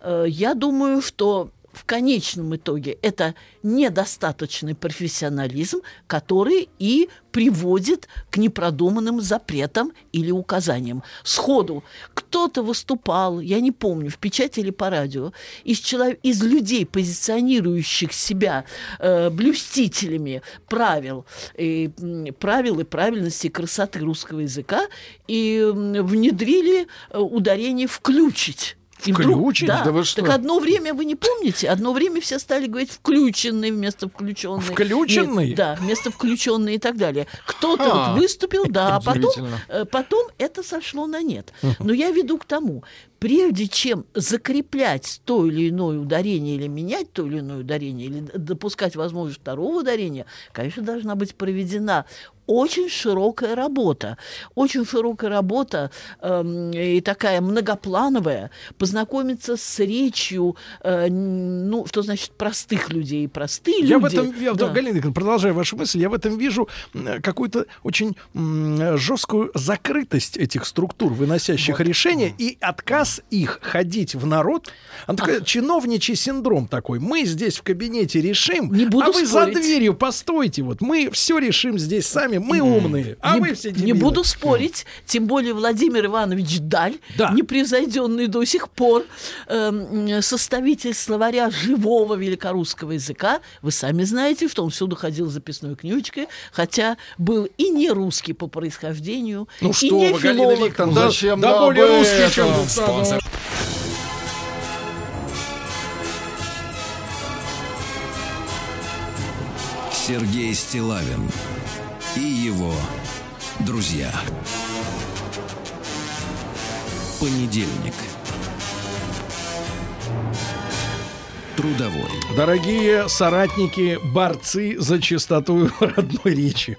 э, я думаю, что в конечном итоге это недостаточный профессионализм, который и приводит к непродуманным запретам или указаниям. Сходу кто-то выступал, я не помню, в печати или по радио, из, челов- из людей, позиционирующих себя э, блюстителями правил, и, правил и правильности красоты русского языка, и внедрили э, ударение «включить». И вдруг- Включить? да. Да вы что? Так одно время, вы не помните, одно время все стали говорить включенный вместо включенный. Включенный? Нет, Да, вместо включенный и так далее. Кто-то вот выступил, да, а потом, э, потом это сошло на нет. Но я веду к тому, прежде чем закреплять то или иное ударение или менять то или иное ударение, или допускать возможность второго ударения, конечно, должна быть проведена очень широкая работа. Очень широкая работа эм, и такая многоплановая. Познакомиться с речью, э, ну, что значит простых людей. Простые Я в люди. этом, я, да. Галина Викторовна, продолжая вашу мысль, я в этом вижу какую-то очень жесткую закрытость этих структур, выносящих решения, и отказ их ходить в народ. Он такой чиновничий синдром такой. Мы здесь в кабинете решим, Не буду а вы за спорить. дверью постойте. Вот мы все решим здесь сами, мы умные, а не, вы все не дебилы. буду спорить, тем более Владимир Иванович Даль, Да. непревзойденный до сих пор эм, составитель словаря живого великорусского языка. Вы сами знаете, что он всюду ходил с записной книжечкой, хотя был и не русский по происхождению, Ну и что не вы, филолог. Викторовна, да, Зачем да более русский, это? чем тут Спонсор. Сергей Стилавин и его друзья. Понедельник. Трудовой. Дорогие соратники, борцы за чистоту родной речи.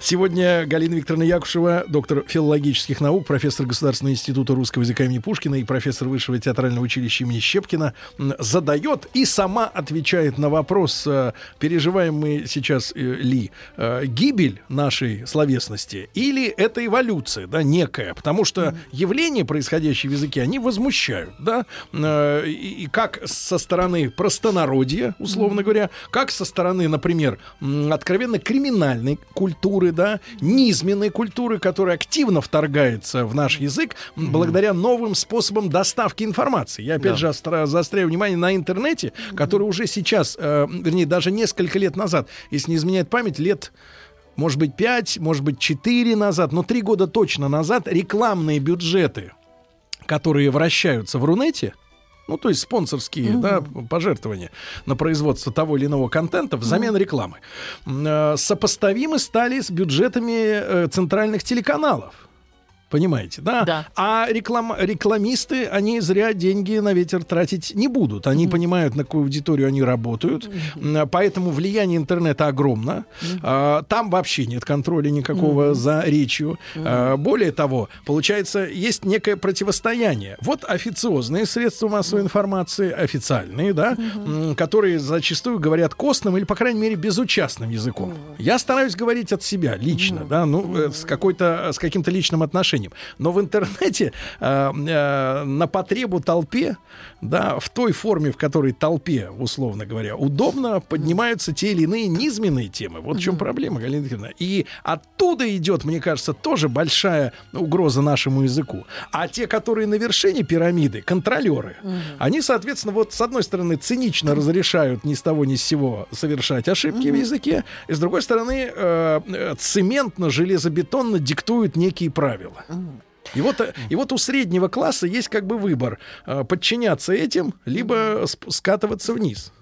Сегодня Галина Викторовна Якушева, доктор филологических наук, профессор Государственного института русского языка имени Пушкина и профессор Высшего театрального училища имени Щепкина, задает и сама отвечает на вопрос, э, переживаем мы сейчас э, ли э, гибель нашей словесности или это эволюция, да, некая, потому что явления, происходящие в языке, они возмущают, да, Э, и как со стороны простонародья, условно говоря, как со стороны, например, откровенно криминальной культуры, да, низменной культуры, которая активно вторгается в наш язык благодаря новым способам доставки информации. Я опять Да. же заостряю внимание на интернете, который уже сейчас, э, вернее, даже несколько лет назад, если не изменяет память, лет может быть, 5, может быть, 4 назад, но 3 года точно назад рекламные бюджеты, которые вращаются в Рунете, ну, то есть спонсорские да, пожертвования на производство того или иного контента взамен рекламы, м, э, сопоставимы стали с бюджетами э, центральных телеканалов. Понимаете, да? Да. А реклам, рекламисты, они зря деньги на ветер тратить не будут. Они понимают, на какую аудиторию они работают. М, Поэтому влияние интернета огромно. А, Там вообще нет контроля никакого за речью. А, Более того, получается, есть некое противостояние. Вот официозные средства массовой информации, официальные, да, м, которые зачастую говорят костным или, по крайней мере, безучастным языком. Я стараюсь говорить от себя лично, да, ну, э, с какой-то, с каким-то личным отношением. Но в интернете э, э, на потребу толпе, да, в той форме, в которой толпе, условно говоря, удобно, поднимаются те или иные низменные темы. Вот в чем проблема, Галина Викторовна. И оттуда идет, мне кажется, тоже большая угроза нашему языку. А те, которые на вершине пирамиды, контролеры, они, соответственно, вот с одной стороны цинично разрешают ни с того ни с сего совершать ошибки в языке, и с другой стороны э, э, цементно-железобетонно диктуют некие правила. И вот, э, и вот у среднего класса есть как бы выбор э, подчиняться этим, либо скатываться вниз.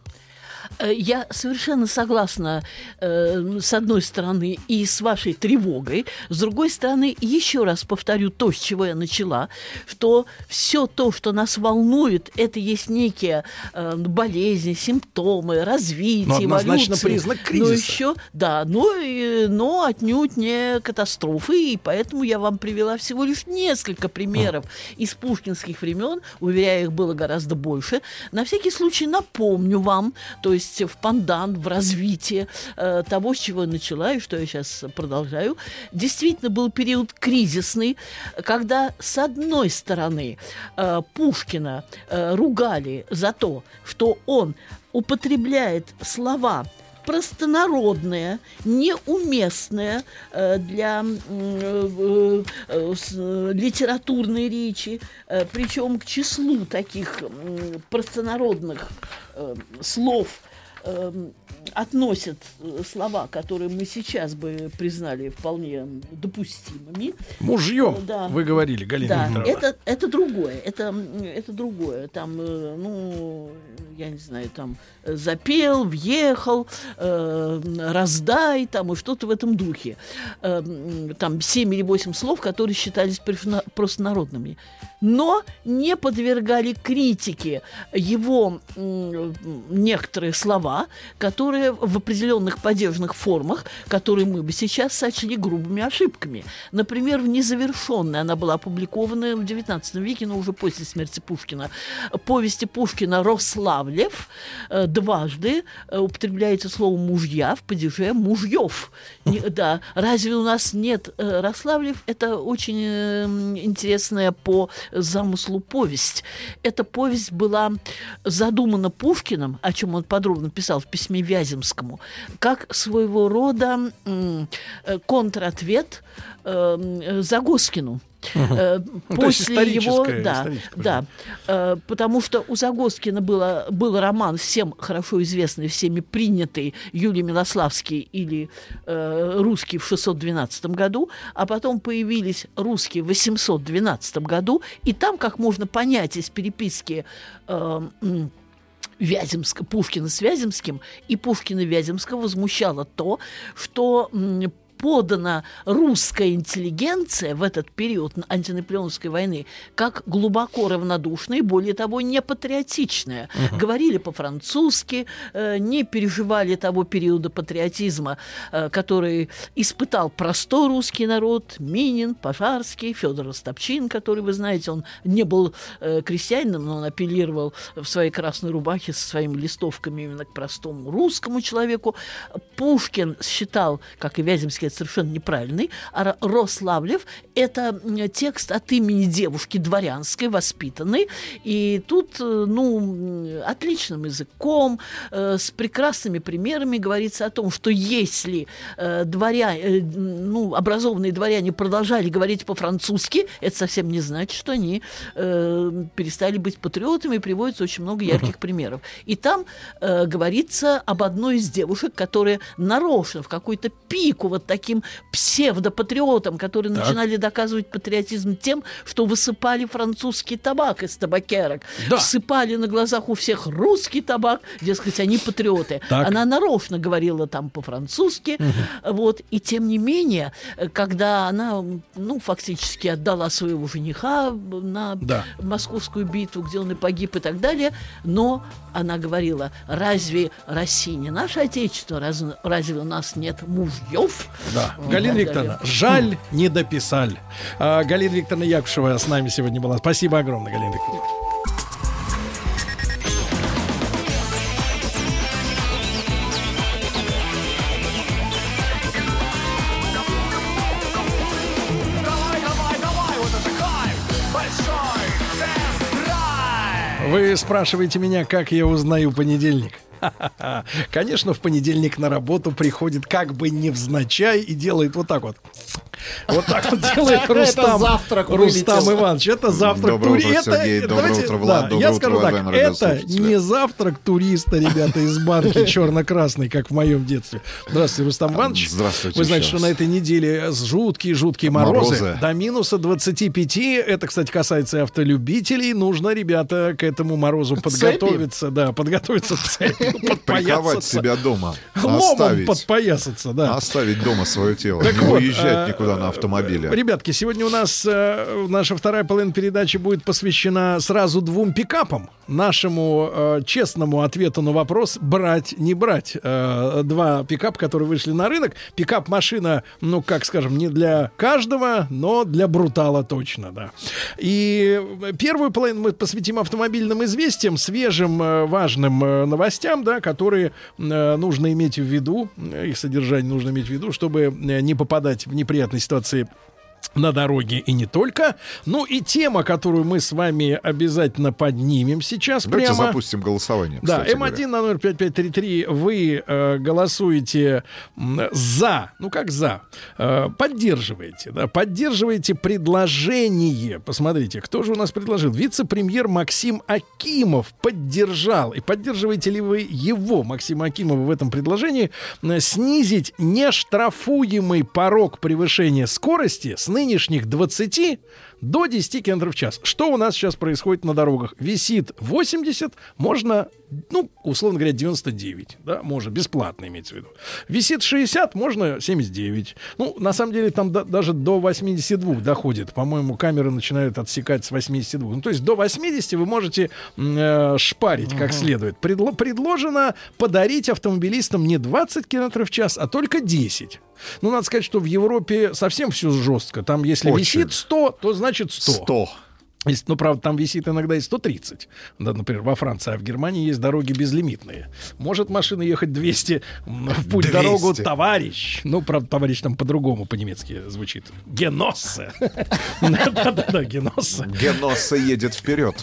Э, Я совершенно согласна э, с одной стороны и с вашей тревогой, с другой стороны еще раз повторю то, с чего я начала, что все то, что нас волнует, это есть некие э, болезни, симптомы, развитие, Но однозначно эволюции. признак Но кризиса. еще, да, но, и- но отнюдь не катастрофы, и поэтому я вам привела всего лишь несколько примеров из пушкинских времен, уверяю, их было гораздо больше. На всякий случай напомню вам, то есть в пандан, в развитии э, того, с чего я начала и что я сейчас продолжаю, действительно был период кризисный, когда с одной стороны э, Пушкина э, ругали за то, что он употребляет слова простонародные, неуместные э, для э, э, литературной речи, причем к числу таких простонародных э, слов э, относят э, слова, которые мы сейчас бы признали вполне допустимыми. Мужьем, Да. вы говорили, Галина Да, Викторовна. это, это другое, это, это другое. Там, э, ну, я не знаю, там э, запел, въехал, э, раздай, там и что-то в этом духе. Э, там семь или восемь слов, которые считались простонародными. Но не подвергали критике его м, некоторые слова, которые в определенных падежных формах, которые мы бы сейчас сочли грубыми ошибками. Например, в «Незавершенной» она была опубликована в XIX веке, но уже после смерти Пушкина. Повести Пушкина «Рославлев» э, дважды э, употребляется слово «мужья» в падеже «мужьев». Не- Да, разве у нас нет э, Рославлев? Это очень э, м, интересная по замыслу повесть. Эта повесть была задумана Пушкиным, о чем он подробно писал в письме Вяземскому, как своего рода э, контратвет э, Загоскину. Есть После его, да, да, Э, потому что у Загоскина было, был роман всем хорошо известный, всеми принятый Юлий Милославский или э, русский в 612 году, а потом появились русские в 812 году, и там, как можно понять из переписки э, Вяземска, Пушкина с Вяземским, и Пушкина Вяземского возмущало то, что подана русская интеллигенция в этот период антинаполеоновской войны как глубоко равнодушная и, более того, не патриотичная. Угу. Говорили по-французски, э, не переживали того периода патриотизма, э, который испытал простой русский народ, Минин, Пожарский, Федор Ростопчин, который, вы знаете, он не был э, крестьянином, но он апеллировал в своей красной рубахе со своими листовками именно к простому русскому человеку. Пушкин считал, как и Вяземский, это совершенно неправильный, а Рославлев – это текст от имени девушки дворянской, воспитанной, и тут, э, ну, отличным языком, э, с прекрасными примерами говорится о том, что если э, дворя... ну, образованные дворяне продолжали говорить по-французски, это совсем не значит, что они перестали быть патриотами, приводится очень много ярких примеров. И там говорится об одной из девушек, которая нарочно в какую-то пику вот таким псевдопатриотам, которые Так. начинали доказывать патриотизм тем, что высыпали французский табак из табакерок, Да. всыпали на глазах у всех русский табак, дескать, они патриоты. Так. Она нарочно говорила там по-французски, вот, и тем не менее, когда она, ну, фактически отдала своего жениха на Да. московскую битву, где он и погиб и так далее, но она говорила, разве Россия не наше отечество, раз- разве у нас нет мужьев? Да. Галина Викторовна, жаль, не дописали. А, Галина Викторовна Якушева с нами сегодня была. Спасибо огромное, Галина Викторовна. Вы спрашиваете меня, как я узнаю понедельник? Конечно, в понедельник на работу приходит как бы невзначай и делает вот так вот. Вот так вот делает Рустам. завтрак Рустам. Иванович, это завтрак Доброе тури- утро, это- Сергей. это- Доброе давайте- утро, да, Влад. Я скажу так, это не завтрак туриста, ребята, из банки черно-красный, как в моем детстве. Здравствуйте, Рустам Иванович. Здравствуйте Вы знаете, что на этой неделе жуткие-жуткие морозы. До минуса 25. Это, кстати, касается и автолюбителей. Нужно, ребята, к этому морозу подготовиться. Да, подготовиться цепью, Приковать подпоясаться. себя дома. Ломом Оставить. подпоясаться, да. Оставить дома свое тело. Не уезжать э, никуда на. Ребятки, сегодня у нас э, наша вторая половина передачи будет посвящена сразу двум пикапам. Нашему э, честному ответу на вопрос брать, не брать. Э, два пикапа, которые вышли на рынок. Пикап-машина, ну, как скажем, не для каждого, но для брутала точно, да. И первую половину мы посвятим автомобильным известиям, свежим, э, важным э, новостям, да, которые э, нужно иметь в виду, их содержание нужно иметь в виду, чтобы не попадать в неприятные ситуации на дороге и не только. Ну и тема, которую мы с вами обязательно поднимем сейчас Давайте прямо. запустим голосование. Да, кстати М1 говоря. на номер 5533 вы э, голосуете за, ну как за, э, поддерживаете, да, поддерживаете предложение. Посмотрите, кто же у нас предложил? Вице-премьер Максим Акимов поддержал. И поддерживаете ли вы его, Максима Акимова, в этом предложении, э, снизить нештрафуемый порог превышения скорости с нынешних 20 до 10 км в час. Что у нас сейчас происходит на дорогах? Висит 80, можно, ну, условно говоря, 99, да, можно, бесплатно имеется в виду. Висит 60, можно 79. Ну, на самом деле, там да- даже до 82 доходит. По-моему, камеры начинают отсекать с 82. Ну, то есть до 80 вы можете э, шпарить как следует. Предло- предложено подарить автомобилистам не 20 км в час, а только 10. Ну, надо сказать, что в Европе совсем все жестко. Там, если Очень. висит 100, то значит 100. 100. Если- Ну, правда, там висит иногда и 130. Да, например, во Франции, а в Германии есть дороги безлимитные. Может машина ехать 200 м, в путь 200. дорогу товарищ. Ну, правда, товарищ там по-другому по-немецки звучит. Геноссе. Да-да-да, Геноссе. Геносса едет вперед.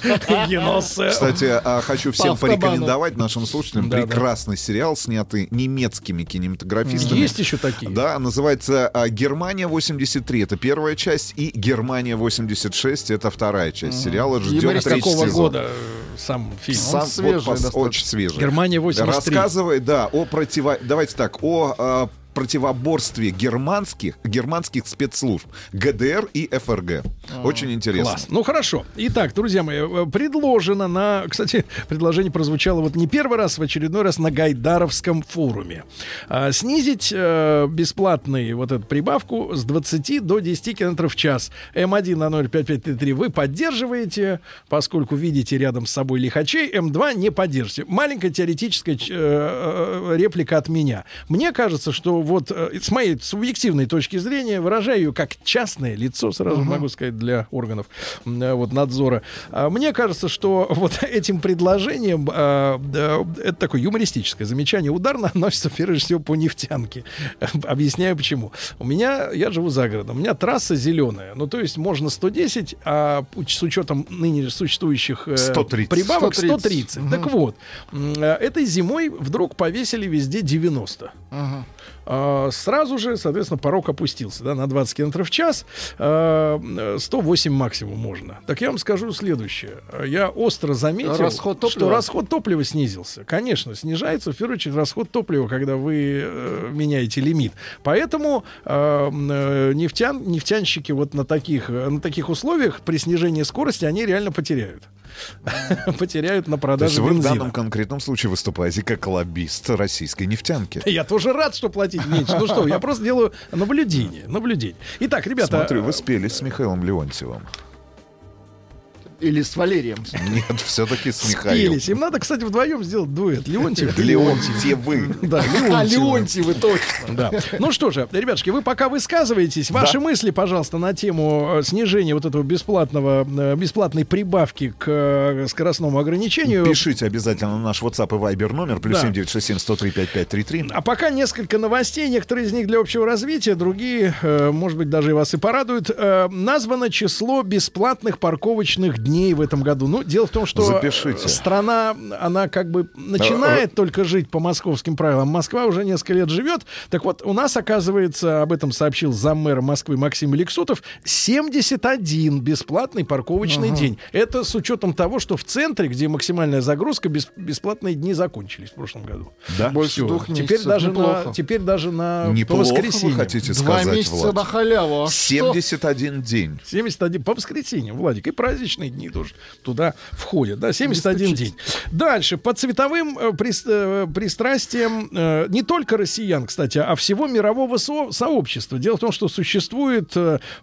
Геноссе. Кстати, а, хочу всем порекомендовать нашим слушателям прекрасный сериал, снятый немецкими кинематографистами. Есть еще такие? Да, называется а, «Германия 83». Это первая часть, и «Германия 86» — это вторая часть сериала. Ждем третий какого сезон. года э, сам фильм? Сам, вот свежий пос- достаточно. очень свежий. Германия 83. Рассказывает, да, о противо... Давайте так, о а, противоборстве германских, германских спецслужб ГДР и ФРГ. Очень интересно. Класс. Ну хорошо. Итак, друзья мои, э, предложено на... Кстати, предложение прозвучало вот не первый раз, в очередной раз на Гайдаровском форуме. А, снизить э, бесплатный вот эту прибавку с 20 до 10 километров в час. М1 на 05533 вы поддерживаете, поскольку видите рядом с собой лихачей. М2 не поддержите. Маленькая теоретическая э, э, реплика от меня. Мне кажется, что вот э, с моей субъективной точки зрения, выражаю ее как частное лицо, сразу Мгм. могу сказать, для органов э, вот, надзора. А, Мне кажется, что вот этим предложением э, это такое юмористическое замечание удар наносится прежде всего по нефтянке. Объясняю почему. У меня, я живу за городом, у меня трасса зеленая. Ну, то есть можно 110, а с учетом ныне существующих э, 130. прибавок 130. 130. Мгм. Так вот, этой зимой вдруг повесили везде 90. Ага. А, сразу же, соответственно, порог опустился да, на 20 км в час. А, э, 108 максимум можно. Так я вам скажу следующее. Я остро заметил, Расход что расход топлива снизился. Конечно, снижается, в первую очередь, расход топлива, когда вы э, меняете лимит. Поэтому э, м, э, нефтян, нефтянщики вот на таких, на таких условиях при снижении скорости, они реально потеряют. Потеряют на То есть продаже вы в данном конкретном случае выступаете как лоббист российской нефтянки. Я тоже рад, что платить меньше. Ну что, я просто делаю наблюдение. Наблюдение. Итак, ребята. Смотрю, вы спелись с Михаилом Леонтьевым. Или с Валерием. Нет, все-таки с Михаилом. Спелись. Им надо, кстати, вдвоем сделать дуэт. Леонтьев. Леонтьевы. Да, А, Леонтьев. Леонтьевы, точно. Да. Ну что же, ребятушки, вы пока высказываетесь, ваши мысли, пожалуйста, на тему э, снижения вот этого бесплатного, э, бесплатной прибавки к э, скоростному ограничению. Пишите обязательно на наш WhatsApp и Viber номер плюс Да. 7967 103 5533. А пока несколько новостей, некоторые из них для общего развития, другие, может быть, даже и вас и порадуют. Названо число бесплатных парковочных дней в этом году. Ну, дело в том, что Запишите. э, страна, она как бы начинает только жить по московским правилам. Москва уже несколько лет живет. Так вот, у нас, оказывается, об этом сообщил заммэра Москвы Максим Лексутов, 71 бесплатный парковочный Ага. день. Это с учетом того, что в центре, где максимальная загрузка, бес- бесплатные дни закончились в прошлом году. Да? Больше Всё. двух теперь месяцев даже неплохо. на теперь даже на Неплохо по вы воскресенье. хотите Два сказать, месяца Влад? на халяву. а что? 71 день. 71 по воскресеньям, Владик, и праздничные дни тоже туда входят, да, 71 день. Дальше, по цветовым э, э, пристрастиям э, не только россиян, кстати, а всего мирового со- сообщества. Дело в том, что существует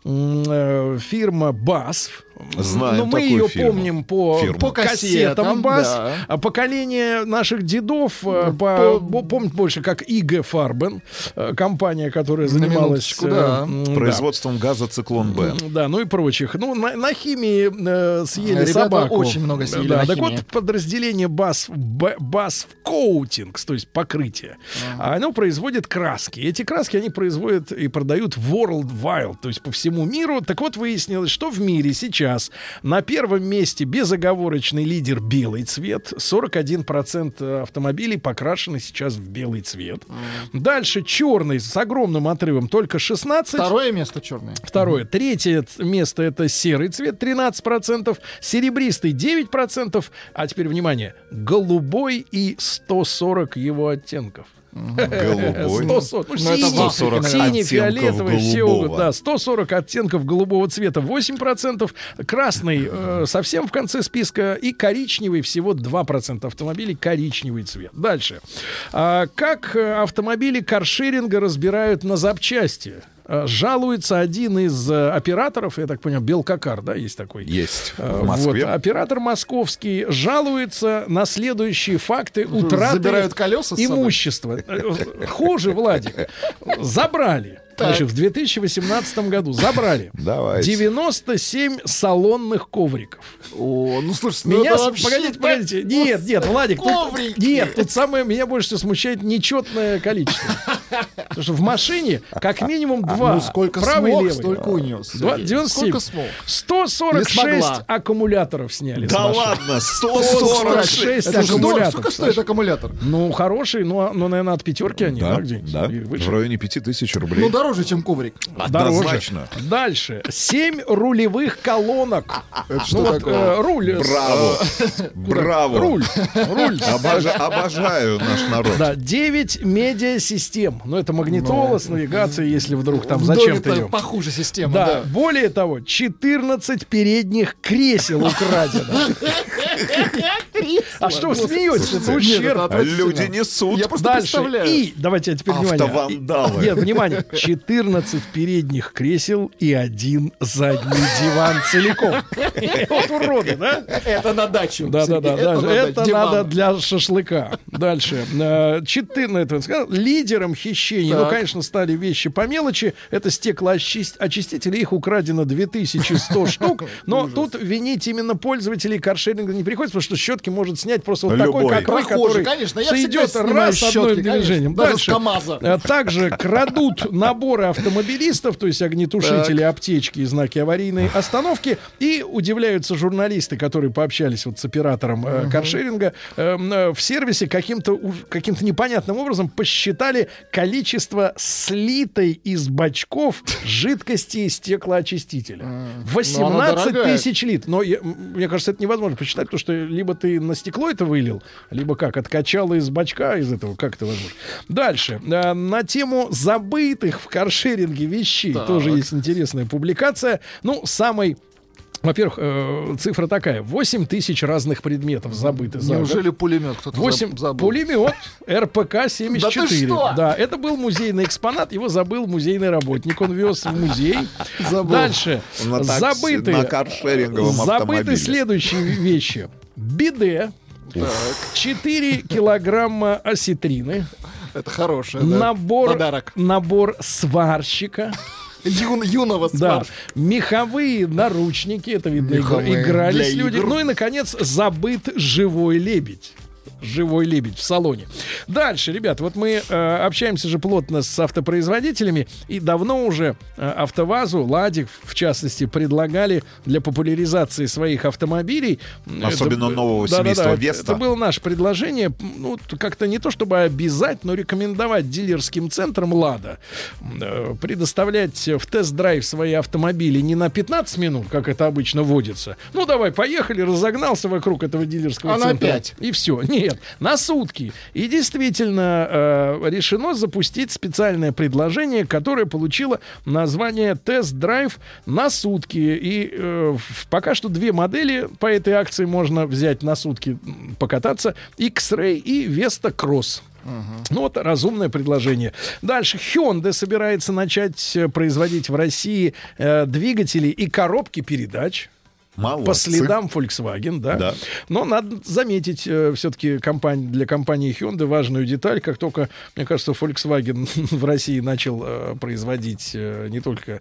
фирма BASF, Знаем но мы такую ее фирму. помним по, Фирму. по По кассетам да. А поколение наших дедов э, по, бо- помнит больше как ИГ Фарбен, э, компания, которая занималась минуточку, да. м, да. Производством газа «Циклон Б». Да, ну и прочих. Ну, на, на химии э, съели Ребята собаку. очень много съели Да, на так химии. вот, подразделение BASF, Б- BASF Coatings, то есть покрытие, оно производит краски. Эти краски они производят и продают worldwide, то есть по всему миру. Так вот, выяснилось, что в мире сейчас на первом месте безоговорочный лидер белый цвет. 41% автомобилей покрашены сейчас в белый цвет. Дальше черный с огромным отрывом только 16. Второе место черное. Второе. Третье ц- место это серый цвет 13%, серебристый 9%, а теперь внимание, голубой и 140 его оттенков. Голубой. 140, ну, Ну, синий, в Африке, синий, наверное. фиолетовый, все, голубого. да, 140 оттенков голубого цвета 8%, красный э, совсем в конце списка и коричневый всего 2% автомобилей коричневый цвет. Дальше. А, как э, автомобили каршеринга разбирают на запчасти? А, Жалуется один из э, операторов, я так понимаю, Белкакар, да, есть такой? Есть. Э, В Москве. Вот, оператор московский жалуется на следующие факты утраты Забирают колеса имущества. Э, Хуже, Владик. Забрали. Значит, в 2018 году забрали Давайте. 97 салонных ковриков. О, ну слушай, ну Меня, это с- вообще погодите, так- погодите. Нет, нет, Владик, тут- Коврики. нет, тут самое меня больше всего смущает нечетное количество. Потому что в машине как минимум два. Ну сколько правый и смог, левый. столько унес. Два- Сергей. 97. Сколько смог? 146 Не смогла. аккумуляторов сняли. Да ладно, 146 146. Это же дорого. аккумуляторов. Сколько стоит аккумулятор? Ну, хороший, ну, ну, наверное, от пятерки они, да, Да, где-нибудь? да, в районе 5000 рублей. Ну, дороже, чем коврик. Однозначно. Дальше. Семь рулевых колонок. Это что Ну вот, такое? э, руль. э, Браво. Браво. Руль. Руль. Обожа- обожаю наш народ. Да, 9 медиасистем. Но это магнитола с навигацией, если вдруг там В зачем-то ее... похуже система, Да, да. более того, 14 передних кресел украдено. А что вы смеетесь? Это ущерб. А люди несут. Я просто представляю. И, давайте теперь внимание. Автовандалы. Нет, внимание. 14 передних кресел и один задний диван целиком. Вот уроды, да? Это на дачу. Да, да, да. Это надо для шашлыка. Дальше. Э, Четы- ну, это он сказал. Лидером хищений, ну, конечно, стали вещи по мелочи. Это стеклоочистители. Их украдено 2100 штук. Но тут винить именно пользователей каршеринга не приходится, потому что щетки может снять просто вот такой, Любой. как вы, Прохожий, который конечно. Я всегда сойдет раз конечно. движением. Дальше. Э, Также крадут наборы автомобилистов, то есть огнетушители, аптечки и знаки аварийной остановки. И удивляются журналисты, которые пообщались вот с оператором э, каршеринга. э, э, в сервисе каким-то каким-то непонятным образом посчитали количество слитой из бачков жидкости стеклоочистителя. Ну, она 18 дорогая. тысяч литров. Но я- мне кажется, это невозможно посчитать, потому что либо ты на стекло это вылил, либо как, откачал из бачка из этого. Как это возможно? Дальше. Э, На тему забытых в каршеринге вещей Так. тоже есть интересная публикация. Ну, самый во-первых, э, цифра такая. 8 тысяч разных предметов забыты за год. Неужели пулемет кто-то 8 забыл? пулемет РПК-74. Да ты что? Да, это был музейный экспонат, его забыл музейный работник. Он вез в музей. Забыл. Дальше. На такси, забытые, на каршеринговом забыты автомобиле. следующие вещи. Биде. 4 килограмма осетрины. Это хорошее, да. Набор, Подарок. набор сварщика. Юн- юного Да, меховые наручники, это видно, Меховые игрались люди. игр. Ну и, наконец, забыт живой лебедь. Живой лебедь в салоне. Дальше, ребят, вот мы э, общаемся же плотно с автопроизводителями, и давно уже э, АвтоВАЗу, Ладик, в частности, предлагали для популяризации своих автомобилей. м, Особенно это- нового да-да-да, семейства это- Веста. Это было наше предложение, ну, как-то не то чтобы обязать, но рекомендовать дилерским центрам «Лада» э, предоставлять в тест-драйв свои автомобили не на 15 минут, как это обычно водится. Ну, давай, поехали, разогнался вокруг этого дилерского А на центра. пять? И все. Нет, на сутки. И действительно э, решено запустить специальное предложение, которое получило название «Тест-драйв на сутки». И э, пока что две модели по этой акции можно взять на сутки покататься. X-Ray и Vesta Cross. Ну вот разумное предложение. Дальше Hyundai собирается начать э, производить в России э, двигатели и коробки передач. Молодцы. По следам Volkswagen, да. Да. Но надо заметить все-таки компания, для компании Hyundai важную деталь. Как только, мне кажется, Volkswagen в России начал э, производить э, не только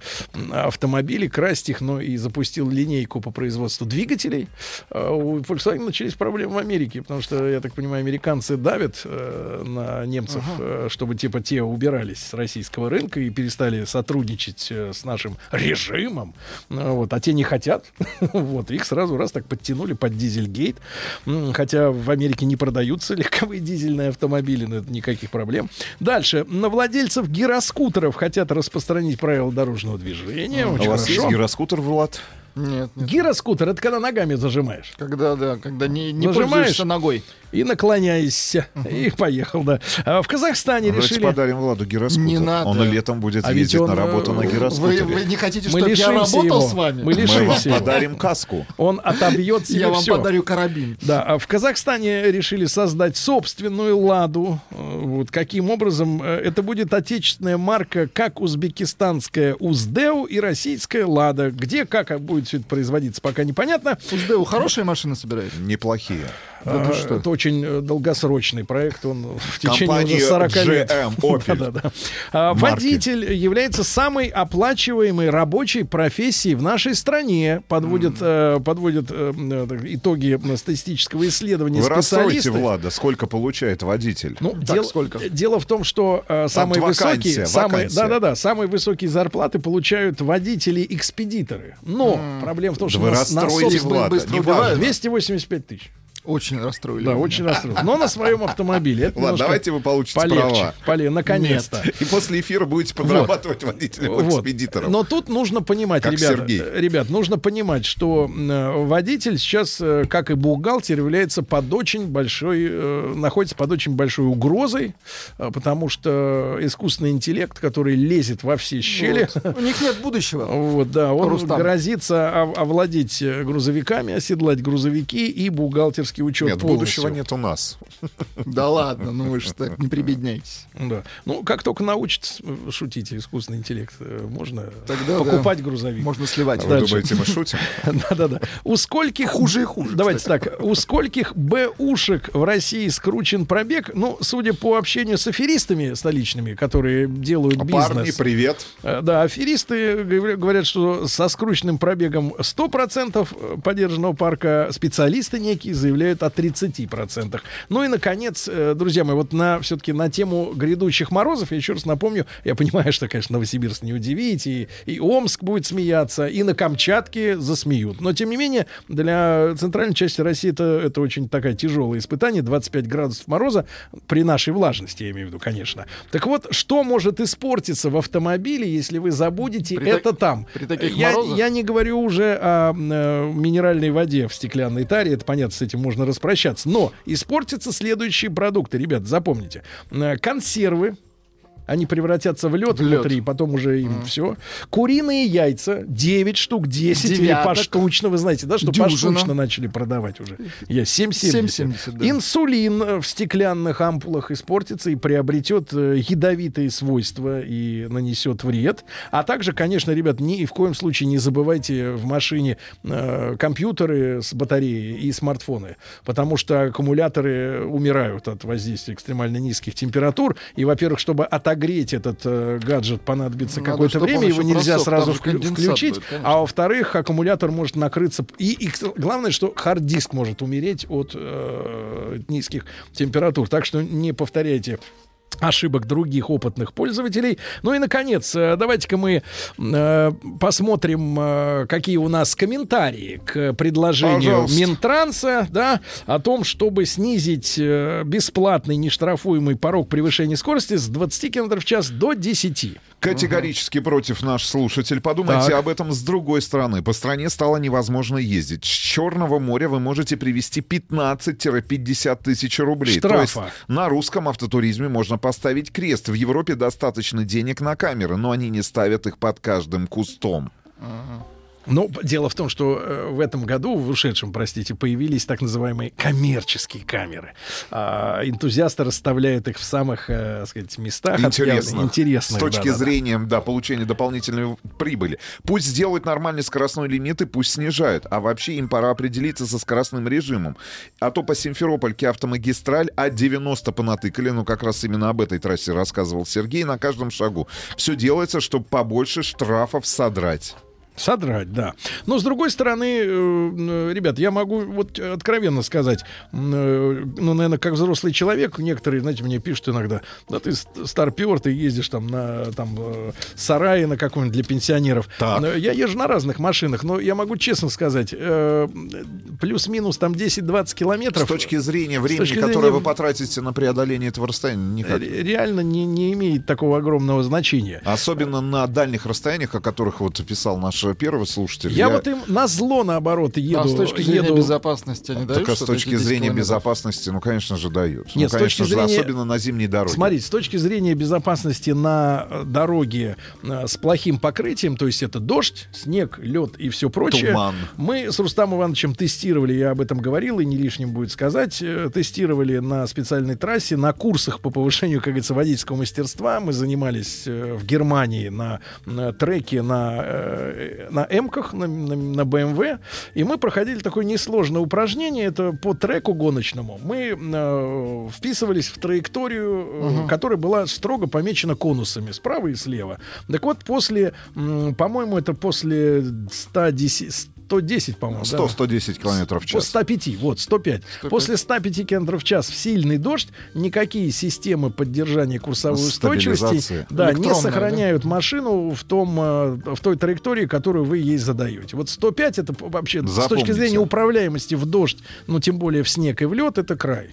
автомобили, красть их, но и запустил линейку по производству двигателей, э, у Volkswagen начались проблемы в Америке, потому что, я так понимаю, американцы давят э, на немцев, э, чтобы типа те убирались с российского рынка и перестали сотрудничать э, с нашим режимом. Э, Вот, а те не хотят. Вот, их сразу раз так подтянули под дизельгейт. Хотя в Америке не продаются легковые дизельные автомобили, но это никаких проблем. Дальше. На владельцев гироскутеров хотят распространить правила дорожного движения. А Очень у вас хорошо. есть гироскутер, Влад? Нет, нет. Гироскутер это когда ногами зажимаешь. Когда, да, когда не, не пользуешься ногой. и наклоняешься. И поехал, да. А в Казахстане Давайте решили... подарим Владу гироскутер. Не надо. Он летом будет А ездить он, на работу на э, Вы, гироскутере. вы не хотите, Мы чтобы я работал его. с вами? Мы Мы лишимся вам его. подарим каску. Он отобьет себе Я вам всё. подарю карабин. Да, а в Казахстане решили создать собственную ладу. Э, Вот каким образом? Э, Это будет отечественная марка, как узбекистанская Уздеу и российская Лада. Где, как будет все это производиться, пока непонятно. Уздеу хорошие машины собирает? Неплохие. Да ты А, что? Это очень э, долгосрочный проект. Он в течение уже 40 лет. GM, Opel. Да-да-да. А, Марки. Водитель является самой оплачиваемой рабочей профессией в нашей стране. Подводят, э, подводят э, э, так, итоги э, статистического исследования Вы специалисты. Влада, сколько получает водитель? Ну, Так, дел- сколько? Дело в том, что э, самые вакансия, высокие, самые, вакансия. да-да-да, самые высокие зарплаты получают водители-экспедиторы. Но проблема в том, Да что вы на, на расстройте собствен- Влада, быстро не убивают. важно. 285 тысяч. Очень расстроили. Да, меня. очень расстроил. Но на своем автомобиле. Это Ладно, давайте вы получите полегче. права. Поле- наконец-то. И после эфира будете подрабатывать водителем Вот. экспедитором. Но тут нужно понимать, Как ребята, Сергей. ребят, нужно понимать, что э, водитель сейчас, э, как и бухгалтер, является под очень большой, э, находится под очень большой угрозой, потому что искусственный интеллект, который лезет во все щели, Вот. У них нет будущего. вот, да, он Рустам. грозится ов- овладеть грузовиками, оседлать грузовики и бухгалтерский учет Нет, полностью. будущего нет у нас. Да ладно, ну вы же так не прибедняйтесь. Да. Ну, как только научится шутить искусственный интеллект, э, можно Тогда, покупать да, грузовик. Можно сливать. А Вы Дальше. думаете, мы шутим? Да-да-да. У скольких... Хуже и хуже, Давайте так. У скольких Б-ушек в России скручен пробег? Ну, судя по общению с аферистами столичными, которые делают А бизнес... Парни, привет. Э, Да, аферисты говоря- говорят, что со скрученным пробегом 100% поддержанного парка специалисты некие заявляют о 30%. Ну и, наконец, э, друзья мои, вот на, все-таки на тему грядущих морозов, я еще раз напомню, я понимаю, что, конечно, Новосибирск не удивить, и, и Омск будет смеяться, и на Камчатке засмеют. Но, тем не менее, для центральной части России это, это очень такая тяжелое испытание, 25 градусов мороза при нашей влажности, я имею в виду, конечно. Так вот, что может испортиться в автомобиле, если вы забудете При это так- там? при таких я, морозах? я не говорю уже о э, минеральной воде в стеклянной таре, это понятно, с этим можно распрощаться. Но испортятся следующие продукты, ребят, запомните. Э, консервы, они превратятся в лед внутри, потом уже им все. Куриные яйца 9 штук, 10 или поштучно, вы знаете, да, что Дюжина. поштучно начали продавать уже. Я 7,70. 7,70, да. Инсулин в стеклянных ампулах испортится и приобретет э, ядовитые свойства и нанесет вред. А также, конечно, ребят, ни в коем случае не забывайте в машине э, компьютеры с батареей и смартфоны, потому что аккумуляторы умирают от воздействия экстремально низких температур. И, во-первых, чтобы отогреть этот э, гаджет, понадобится Надо, какое-то время, его нельзя просох, сразу вклю- включить. будет, конечно. а во-вторых, аккумулятор может накрыться. И, и главное, что хард-диск может умереть от э, низких температур. Так что не повторяйте ошибок других опытных пользователей. Ну и, наконец, э, давайте-ка мы э, посмотрим, э, какие у нас комментарии к предложению Пожалуйста. Минтранса, да, о том, чтобы снизить э, бесплатный нештрафуемый порог превышения скорости с 20 км в час до 10. Категорически против наш слушатель. Подумайте Так. об этом с другой стороны. По стране стало невозможно ездить. С Черного моря вы можете привезти 15-50 тысяч рублей. То есть Штрафа. на русском автотуризме можно поставить крест. В Европе достаточно денег на камеры, но они не ставят их под каждым кустом. Но дело в том, что э, в этом году, в ушедшем, простите, появились так называемые коммерческие камеры. А, энтузиасты расставляют их в самых, э, так сказать, местах Интересно. интересных. С точки да-да-да. зрения, да, получения дополнительной прибыли. Пусть сделают нормальный скоростной лимит и пусть снижают. А вообще им пора определиться со скоростным режимом. А то по Симферопольке автомагистраль А90 понатыкали. Ну, как раз именно об этой трассе рассказывал Сергей на каждом шагу. Все делается, чтобы побольше штрафов содрать. Содрать, да. Но с другой стороны, э, э, ребят, я могу вот откровенно сказать, э, ну, наверное, как взрослый человек, некоторые, знаете, мне пишут иногда, да ты ст- старпер, ты ездишь там на там э, сарае на каком-нибудь для пенсионеров. Так. Э, Я езжу на разных машинах, но я могу честно сказать, э, плюс-минус там 10-20 километров. С точки зрения времени, точки которое зрения вы потратите на преодоление этого расстояния, никак. ре- реально не, не имеет такого огромного значения. Особенно на дальних расстояниях, о которых вот писал наш первый слушатель. Я, вот им на зло, наоборот, еду. А с точки зрения еду- безопасности они дают Так а с точки эти 10 зрения километров? безопасности, ну, конечно же, дают. Нет, ну, с точки конечно же, зрения- особенно на зимней дороге. Смотрите, с точки зрения безопасности на э, дороге э, с плохим покрытием, то есть это дождь, снег, лед и все прочее, Туман. мы с Рустамом Ивановичем тестировали, я об этом говорил, и не лишним будет сказать, э, тестировали на специальной трассе, на курсах по повышению, как говорится, водительского мастерства. Мы занимались в Германии на, на треке на, на М-ках, на, на, на BMW, и мы проходили такое несложное упражнение, это по треку гоночному. Мы э, вписывались в траекторию, э, которая была строго помечена конусами справа и слева. Так вот, после, по-моему, это после 110 110, по-моему. да. 100-110 километров в час. 105, вот, 105. 105. После 105 километров в час в сильный дождь никакие системы поддержания курсовой устойчивости да, не сохраняют машину в, том, э, в той траектории, которую вы ей задаете. Вот 105 это вообще с точки Запомните. зрения управляемости в дождь, ну тем более в снег и в лед, это край.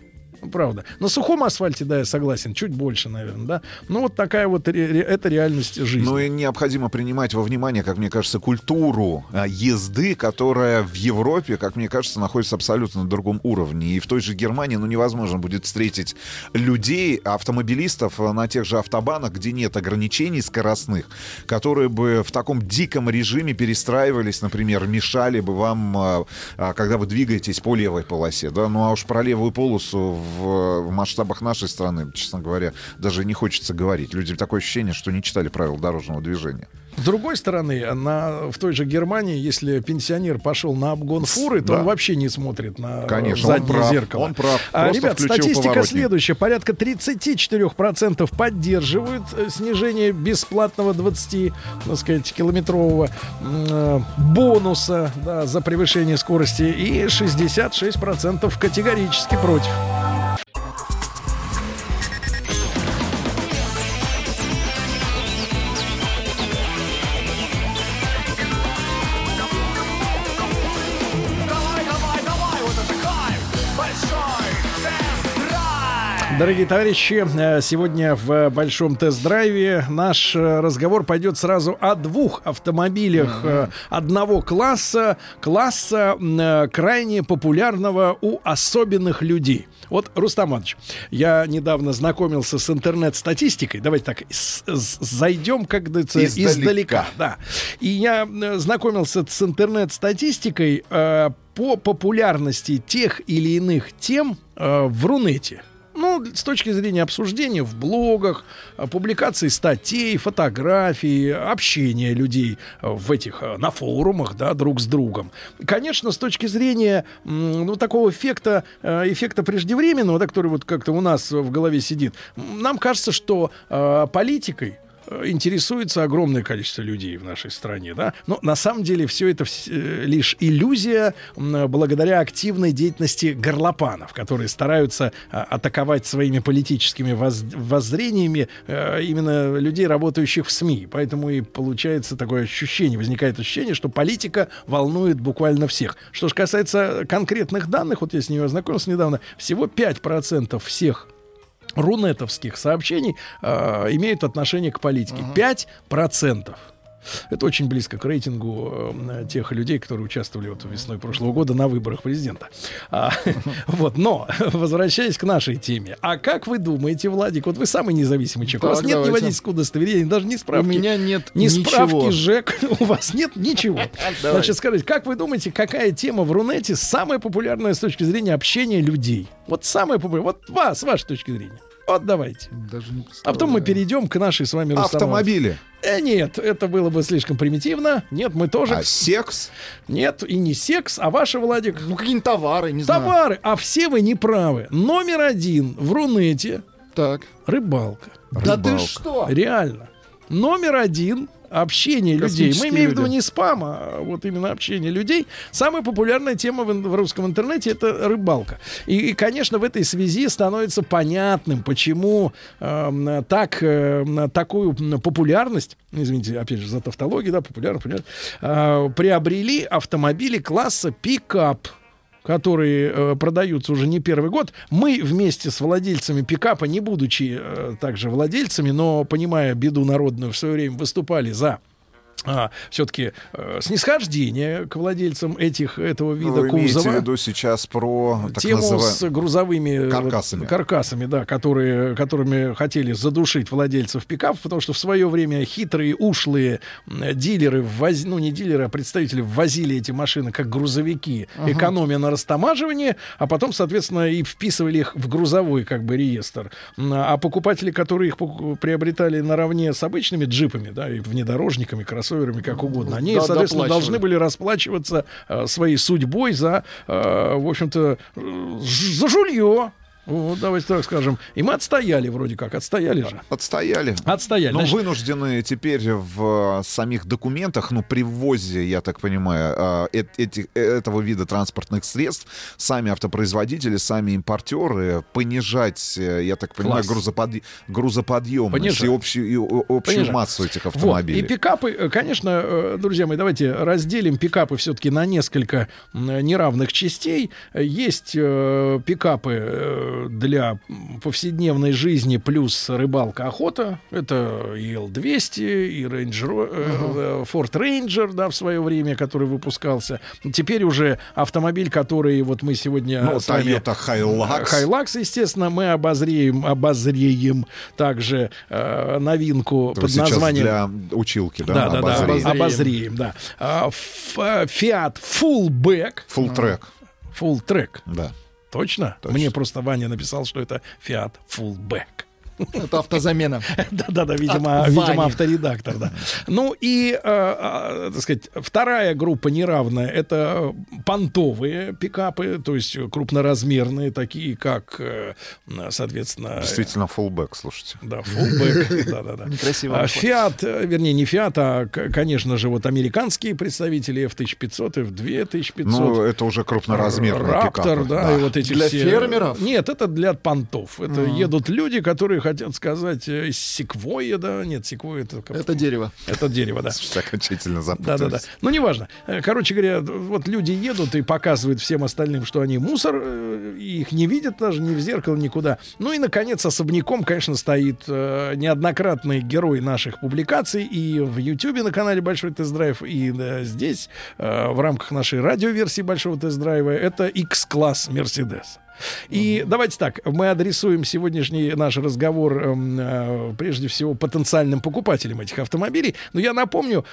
Правда. На сухом асфальте, да, я согласен, чуть больше, наверное, да. Ну, вот такая вот ре- это реальность жизни. Ну и необходимо принимать во внимание, как мне кажется, культуру а, езды, которая в Европе, как мне кажется, находится абсолютно на другом уровне. И в той же Германии, ну, невозможно будет встретить людей, автомобилистов а, на тех же автобанах, где нет ограничений скоростных, которые бы в таком диком режиме перестраивались, например, мешали бы вам, а, когда вы двигаетесь по левой полосе, да, ну а уж про левую полосу в, в масштабах нашей страны, честно говоря, даже не хочется говорить. Люди такое ощущение, что не читали правила дорожного движения. С другой стороны, на, в той же Германии, если пенсионер пошел на обгон фуры, то да. он вообще не смотрит на Конечно, он заднее прав, зеркало. он прав. А, ребят, статистика поворотник. следующая. Порядка 34% поддерживают э, снижение бесплатного 20, так сказать, километрового э, бонуса да, за превышение скорости. И 66% категорически против. Дорогие товарищи, э, сегодня в большом тест-драйве наш э, разговор пойдет сразу о двух автомобилях э, одного класса, класса крайне популярного у особенных людей. Вот, Рустам Иванович, я недавно знакомился с интернет-статистикой. Давайте так, с- с- зайдем, как говорится, Издалека. издалека. Да. И я знакомился с интернет-статистикой э, по популярности тех или иных тем э, в Рунете. Ну, с точки зрения обсуждения в блогах, э, публикации статей, фотографий, общения людей э, в этих, э, на форумах, да, друг с другом. Конечно, с точки зрения, ну, такого эффекта, эффекта преждевременного, да, который вот как-то у нас в голове сидит, нам кажется, что политикой интересуется огромное количество людей в нашей стране, да. Но на самом деле все это э, лишь иллюзия благодаря активной деятельности горлопанов, которые стараются а, атаковать своими политическими воз- воззрениями э, именно людей, работающих в СМИ. Поэтому и получается такое ощущение, возникает ощущение, что политика волнует буквально всех. Что же касается конкретных данных, вот я с ними ознакомился недавно, всего 5% всех рунетовских сообщений э, имеют отношение к политике. 5%. Это очень близко к рейтингу э, тех людей, которые участвовали вот весной прошлого года на выборах президента. А, вот, но возвращаясь к нашей теме. А как вы думаете, Владик, вот вы самый независимый человек, у вас Так, нет ни давайте. водительского удостоверения, даже ни справки. У меня нет ни ничего. справки ЖЭК, у вас нет ничего. Давайте. Значит, скажите, как вы думаете, какая тема в Рунете самая популярная с точки зрения общения людей? Вот самая популярная, вот вас, с вашей точки зрения. Вот давайте. Даже не А потом мы перейдем к нашей с вами Автомобили. Э, нет, это было бы слишком примитивно. Нет, мы тоже. А секс? Нет, и не секс, а ваши, Владик. Ну, какие-нибудь товары, не знаю. Товары. А все вы не правы. Номер один в Рунете. Так. Рыбалка. Да ты что? Реально. Номер один общение людей. Мы имеем в виду не спам, а вот именно общение людей. Самая популярная тема в, в русском интернете это рыбалка. И, и, конечно, в этой связи становится понятным, почему эм, так, эм, такую популярность, извините, опять же, за тавтологию, да, популярность, популярность, э, приобрели автомобили класса пикап которые э, продаются уже не первый год. Мы вместе с владельцами пикапа, не будучи э, также владельцами, но понимая беду народную, в свое время выступали за а, все-таки э, снисхождение к владельцам этих этого вида Вы имеете в кузова. виду сейчас про так Тему называемые- с грузовыми э, Каркасами. каркасами, да, которые, которыми хотели задушить владельцев пикапов, потому что в свое время хитрые, ушлые м, дилеры, ввоз- ну не дилеры, а представители ввозили эти машины как грузовики, Ага. экономя на растамаживании, а потом, соответственно, и вписывали их в грузовой как бы реестр. А покупатели, которые их приобретали наравне с обычными джипами, да, и внедорожниками, кроссоверами, как угодно, они, Да, соответственно, должны были расплачиваться э, своей судьбой за, э, в общем-то, э, за жулье. Вот, давайте так скажем. И мы отстояли вроде как. Отстояли же. Отстояли. Отстояли. Но Значит, вынуждены теперь в э, самих документах, ну, при ввозе, я так понимаю, э, э- эти- этого вида транспортных средств, сами автопроизводители, сами импортеры понижать, э, я так понимаю, Класс. грузоподъ- грузоподъемность Понижать. и общую, и общую Понижать. массу этих Вот. автомобилей. И пикапы, э, конечно, э, друзья мои, давайте разделим пикапы все-таки на несколько неравных частей. Э, Есть э, пикапы э, для повседневной жизни плюс рыбалка, охота. Это и L200, и Range Ro- э, э, Ford Ranger, да, в свое время, который выпускался. Теперь уже автомобиль, который вот мы сегодня Ну, с вами... Toyota Hilux. Hilux, естественно, мы обозреем, обозреем также э, новинку Это под названием... для училки, да? Да, да, да, обозрение. обозреем, да. А, э, Fiat Fullback. Full track. Full track. Да. Точно? Мне просто Ваня написал, что это Fiat Fullback. Это автозамена. Да-да-да, видимо, От видимо, Вани. авторедактор, да. Ну и, э, э, так сказать, вторая группа неравная — это понтовые пикапы, то есть крупноразмерные, такие как, э, соответственно... Действительно, fullback, слушайте. Да, fullback, да-да-да. А, вышло. Fiat, э, вернее, не Fiat, а, конечно же, вот американские представители F-1500, F-2500. Ну, это уже крупноразмерные Раптор, пикапы, да, да. и вот эти Для все... фермеров? Нет, это для понтов. Это едут люди, которые хотят сказать э, секвойя, да, нет, секвойя это... как- Это дерево. Это дерево, да. Окончательно Да-да-да. запутались. Ну, неважно. Э, Короче говоря, вот люди едут и показывают всем остальным, что они мусор, э, и их не видят даже ни в зеркало, никуда. Ну и, наконец, особняком, конечно, стоит неоднократный герой наших публикаций и в Ютьюбе на канале Большой тест-драйв, и здесь, в рамках нашей радиоверсии Большого тест-драйва, это X-класс Мерседес. И давайте так, мы адресуем сегодняшний наш разговор эм, э, прежде всего потенциальным покупателям этих автомобилей. Но я напомню,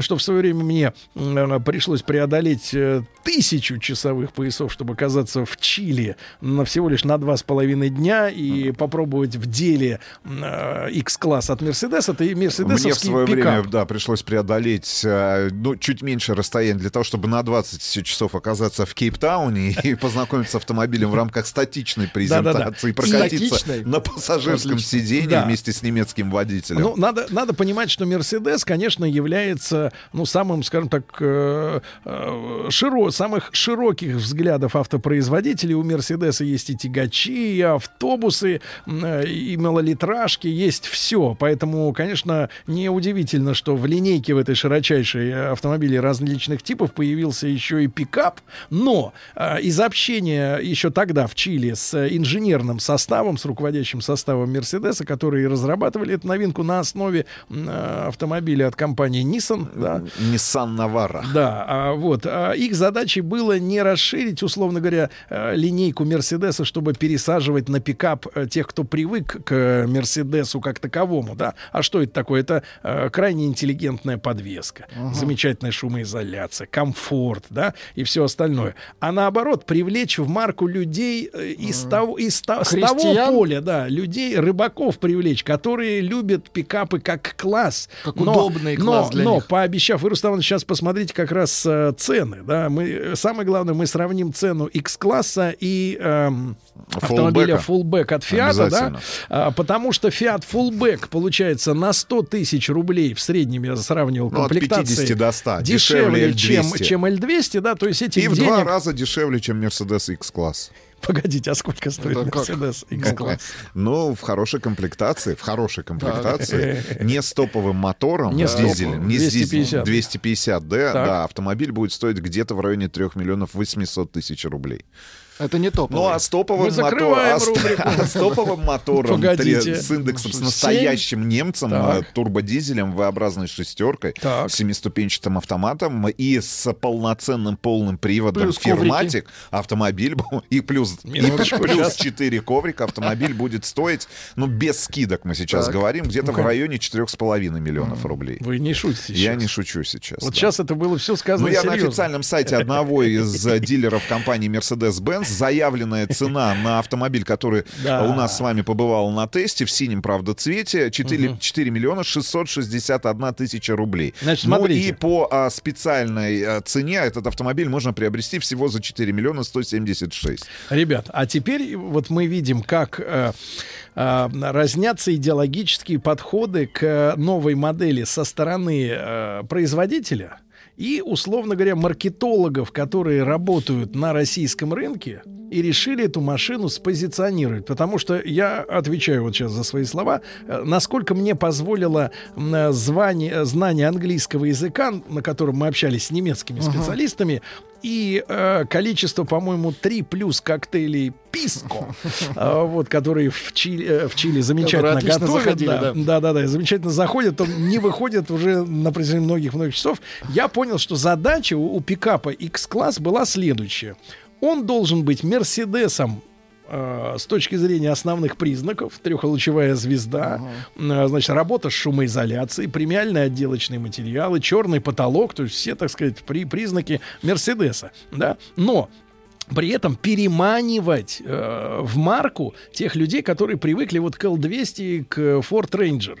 что в свое время мне э, пришлось преодолеть э, тысячу часовых поясов, чтобы оказаться в Чили на всего лишь на два с половиной дня и попробовать в деле э, X-класс от Мерседес. Это и Мне в мерседесовский свое пикап. время, да, пришлось преодолеть э, ну, чуть меньше расстояние для того, чтобы на 20 часов оказаться в Кейптауне и познакомиться с автомобилем в рамках статичной презентации, прокатиться Статичной? на пассажирском Отлично. сиденье Да. вместе с немецким водителем. Ну, надо, надо понимать, что Мерседес, конечно, является, ну, самым, скажем так, э, э, широ, самых широких взглядов автопроизводителей. У Мерседеса есть и тягачи, и автобусы, э, и малолитражки, есть все. Поэтому, конечно, неудивительно, что в линейке в этой широчайшей автомобилей различных типов появился еще и пикап. Но э, из общения еще тогда в Чили с э, инженерным составом, с руководящим составом Мерседеса, которые разрабатывали эту новинку на основе э, автомобиля от компании Nissan, да, Nissan Navara. да, а, вот. а их задачей было не расширить, условно говоря, э, линейку Мерседеса, чтобы пересаживать на пикап э, тех, кто привык к Мерседесу как таковому, да. А что это такое? Это э, крайне интеллигентная подвеска, замечательная шумоизоляция, комфорт, да, и все остальное. А наоборот, привлечь в марку людей э, из того, из та- с того поля, да, людей, рыбаков привлечь, которые любят пикапы как класс. Как Но- удобный но, класс для но, них. пообещав, вы, Рустам, сейчас посмотрите как раз э, цены, да, мы, э, самое главное, мы сравним цену X-класса и эм, автомобиля Fullback. От Fiat, да. А, потому что Fiat Fullback получается на 100 тысяч рублей в среднем, я сравнивал Ну, от комплектации, 50 до 100, дешевле, дешевле чем, L200. чем L200, да, то есть этих И в денег... два раза дешевле, чем Mercedes X-класс. Погодите, а сколько стоит Это как? Mercedes X-класс? Ну, в хорошей комплектации, в хорошей комплектации, не с топовым мотором, Не с с дизелем, не с 250. дизелем, 250, да, Так. да, автомобиль будет стоить где-то в районе 3 миллионов 800 тысяч рублей. Это не топ. Ну, а с топовым Мы мотором, закрываем а с- а с топовым мотором, Погодите. три- с индексом, с настоящим немцем, Так. э, турбодизелем, V-образной шестеркой, Так. семиступенчатым автоматом и с полноценным полным приводом Плюс коврики. фирматик автомобиль бу- и плюс и Минуточку, плюс щас. 4 коврика автомобиль будет стоить, ну без скидок мы сейчас Так. говорим, где-то в Ну-ка. районе 4,5 миллионов рублей. Вы не шутите Я сейчас. не шучу сейчас. Вот да. сейчас это было все сказано Ну, я на серьезно. официальном сайте одного из э, дилеров компании Mercedes-Benz заявленная цена на автомобиль, который Да. у нас с вами побывал на тесте в синем, правда, цвете, 4, 4 миллиона 661 тысяча рублей. Значит, ну смотрите. и по а, специальной а, цене этот автомобиль можно приобрести всего за 4 миллиона 176. Ребята, Ребят, а теперь вот мы видим, как э, э, разнятся идеологические подходы к новой модели со стороны э, производителя и, условно говоря, маркетологов, которые работают на российском рынке и решили эту машину спозиционировать. Потому что я отвечаю вот сейчас за свои слова. э, Насколько мне позволило э, звание, знание английского языка, на котором мы общались с немецкими Ага. специалистами, и э, количество, по-моему, 3 плюс коктейлей писко, э, вот, которые в Чили, э, в Чили замечательно готовят. заходили, да, да. да, да, да, замечательно заходят, он не выходит уже на протяжении многих-многих часов. Я понял, что задача у, у пикапа X-класс была следующая. Он должен быть Мерседесом э, с точки зрения основных признаков, трехлучевая звезда, э, значит, работа с шумоизоляцией, премиальные отделочные материалы, черный потолок, то есть все, так сказать, при, признаки Мерседеса, да, но при этом переманивать э, в марку тех людей, которые привыкли вот к L200 и к Ford Ranger.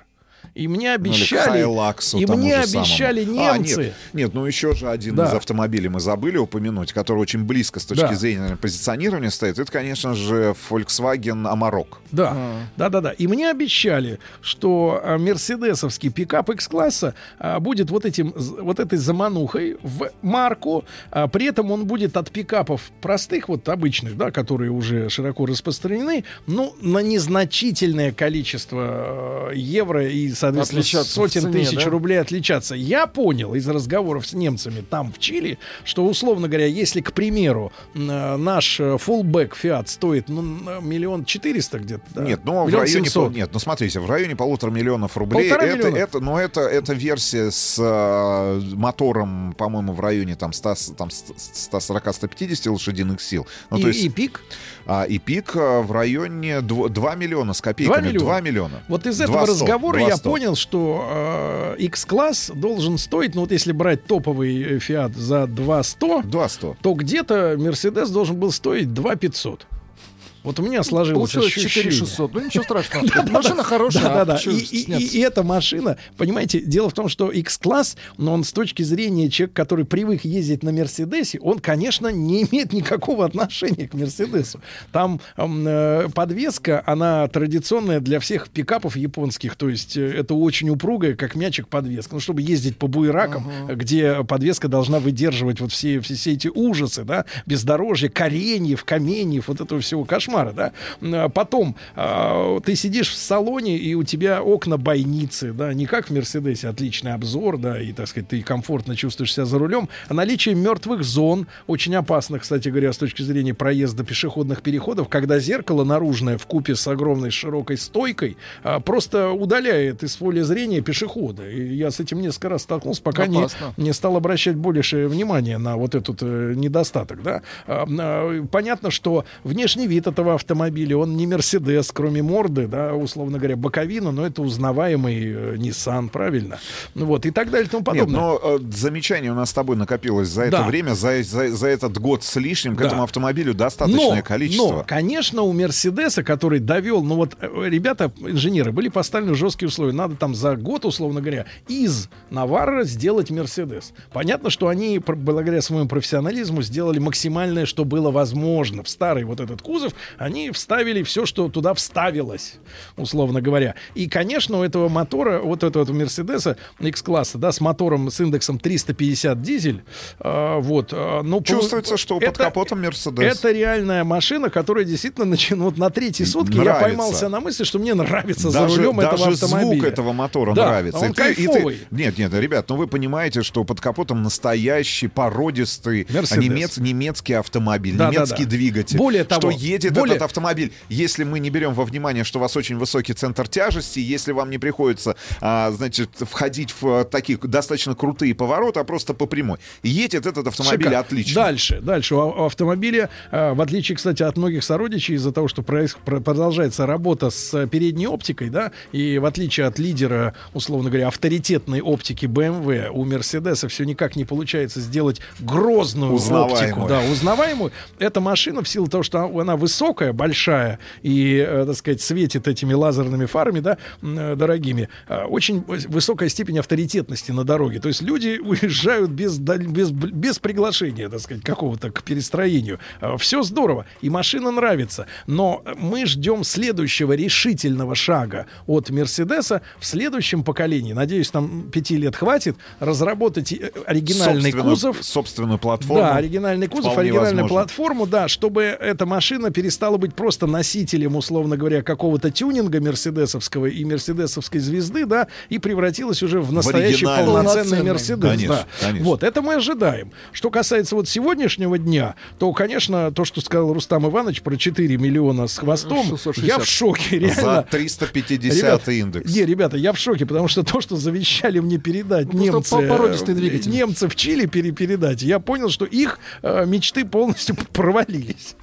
И мне Ну, обещали, Хайлаксу и мне же самому. обещали А, немцы. нет, нет, ну еще же один Да. из автомобилей мы забыли упомянуть, который очень близко с точки Да. зрения позиционирования стоит. Это, конечно же, Volkswagen Amarok. Да, да, да, да. И мне обещали, что а, мерседесовский пикап X-класса а, будет вот этим, вот этой заманухой в марку. а, при этом он будет от пикапов простых, вот обычных, да, которые уже широко распространены, ну, на незначительное количество евро и, соответственно, Отличаться сотен цене, тысяч да? рублей отличаться. Я понял из разговоров с немцами там, в Чили, что, условно говоря, если, к примеру, э, наш фуллбэк Фиат стоит ну, миллион четыреста где-то, да? Нет, ну в районе семьсот. пол- нет, ну смотрите, в районе полутора миллионов рублей. Полтора это, миллиона. это, ну это, это версия с э, мотором, по-моему, в районе там 100, там 140-150 лошадиных сил. Ну, и, то есть, и пик. А, и пик э, в районе 2, миллиона с копейками. 2 миллиона. 2 миллиона. Вот из 2 этого 100, разговора 2 я 100. понял, что э, X-класс должен стоить, ну вот если брать топовый э, Fiat за 2 100, 2 100. то где-то Mercedes должен был стоить 2 500. Вот у меня сложилось Получилось ощущение. 4600. Ну ничего страшного. Машина хорошая. Да, да, И, эта машина, понимаете, дело в том, что X-класс, но он с точки зрения человека, который привык ездить на Мерседесе, он, конечно, не имеет никакого отношения к Мерседесу. Там э, подвеска, она традиционная для всех пикапов японских, то есть э, это очень упругая, как мячик подвеска. Ну, чтобы ездить по буеракам, где подвеска должна выдерживать вот все, все, все эти ужасы, да, бездорожье, кореньев, каменьев, вот этого всего кошмара, да. А Потом а, ты сидишь в салоне, и у тебя окна бойницы, да, не как в Мерседесе, отличный обзор, да, и, так сказать, ты комфортно чувствуешь себя за рулем, а наличие мертвых зон, очень опасных, кстати говоря, с точки зрения проезда пешеходных переходов, когда зеркало наружное в купе с огромной широкой стойкой а, просто удаляет из поля зрения пешехода. И я с этим несколько раз столкнулся, пока не, Опасно. не стал обращать больше внимания на вот этот э, недостаток, да. А, а, понятно, что внешний вид этого автомобиля, он не Мерседес, кроме морды, да, условно говоря, боковина, но это узнаваемый э, Nissan, правильно? Ну Вот, и так далее и тому Нет, подобное. но э, замечаний у нас с тобой накопилось за это Да. время, за, за, за этот год с лишним к Да. этому автомобилю достаточное но, количество. Но, конечно, у Мерседеса, который довел, ну вот, э, ребята, инженеры, были поставлены жесткие условия. Надо там за год, условно говоря, из Наварра сделать Мерседес. Понятно, что они, благодаря своему профессионализму, сделали максимальное, что было возможно. В старый вот этот кузов они вставили все, что туда вставилось, условно говоря. И, конечно, у этого мотора, вот этого, этого Мерседеса X-класса, да, с мотором с индексом 350 дизель, э, вот, э, ну, Чувствуется, что под это- капотом Мерседес. это реальная машина, которая действительно начинает вот на третьей сутке я Нравится. поймался на мысли, что мне нравится за даже, рулем этого даже автомобиля. звук этого мотора Да, нравится. он И ты- и ты- кайфовый. Нет, нет, ребят, ну вы понимаете, что под капотом настоящий породистый немец, немецкий автомобиль, Да, да, немецкий да. двигатель. Более того, что едет более- этот автомобиль, если мы не берем во внимание, что у вас очень высокий центр тяжести, если вам не приходится, а, значит, входить в а, такие достаточно крутые повороты, а просто по прямой. Едет этот автомобиль Шикарно. отлично. Дальше, дальше. У, автомобиля, э, в отличие, кстати, от многих сородичей, из-за того, что проис- продолжается работа с э, передней оптикой, да, и в отличие от лидера, условно говоря, авторитетной оптики BMW, у Мерседеса все никак не получается сделать грозную оптику, да, узнаваемую. Эта машина в силу того, что она высокая, высокая, большая и, э, так сказать, светит этими лазерными фарами, да, э, дорогими, э, очень высокая степень авторитетности на дороге. То есть люди уезжают без, без, без приглашения, так сказать, какого-то к перестроению. Все здорово, и машина нравится. Но мы ждем следующего решительного шага от Мерседеса в следующем поколении. Надеюсь, там пяти лет хватит разработать оригинальный Собственную- кузов. Собственную платформу. Да, оригинальный кузов, оригинальную возможно. платформу, да, чтобы эта машина перестала быть просто носителем, условно говоря, какого-то тюнинга мерседесовского и мерседесовской звезды, да, и превратилась уже в настоящий оригинальный. полноценный. Мерседес. Конечно, да. конечно. Вот, это мы ожидаем. Что касается вот сегодняшнего дня, то, конечно, то, что сказал Рустам Иванович про 4 миллиона с хвостом, 660. я в шоке, реально. За 350 Ребят, индекс. Не, ребята, я в шоке, потому что то, что завещали мне передать Просто немцы, э, двигатель. немцы в Чили пере- передать, я понял, что их э, мечты полностью провалились.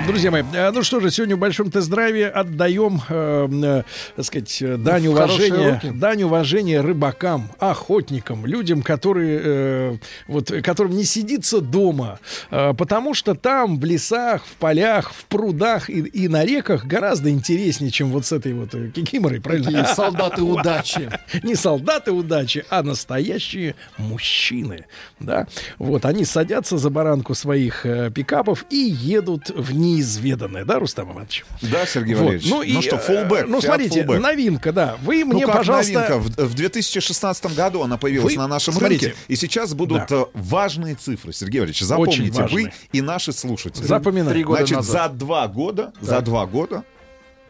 Друзья мои, а, ну что же, сегодня в большом тест-драйве отдаем, э, э, так сказать, э, дань уважения, дань уважения рыбакам, охотникам, людям, которые, э, вот, которым не сидится дома, э, потому что там, в лесах, в полях, в прудах и, и на реках гораздо интереснее, чем вот с этой вот э, кикиморой, правильно? Такие солдаты удачи. Не солдаты удачи, а настоящие мужчины, да. Вот они садятся за баранку своих э, пикапов и едут в неизведанное, да, Рустам Иванович? Да, Сергей Вот. Валерьевич. Ну, и, что, э. Ну, Fiat смотрите, Fullback. новинка, да. Вы Ну, мне, как пожалуйста... новинка. В, в 2016 году она появилась Вы на нашем смотрите. рынке. И сейчас будут Да. э, важные цифры, Сергей Валерьевич. Запомните, вы и наши слушатели. Три года Значит, назад. за два года, за Так. два года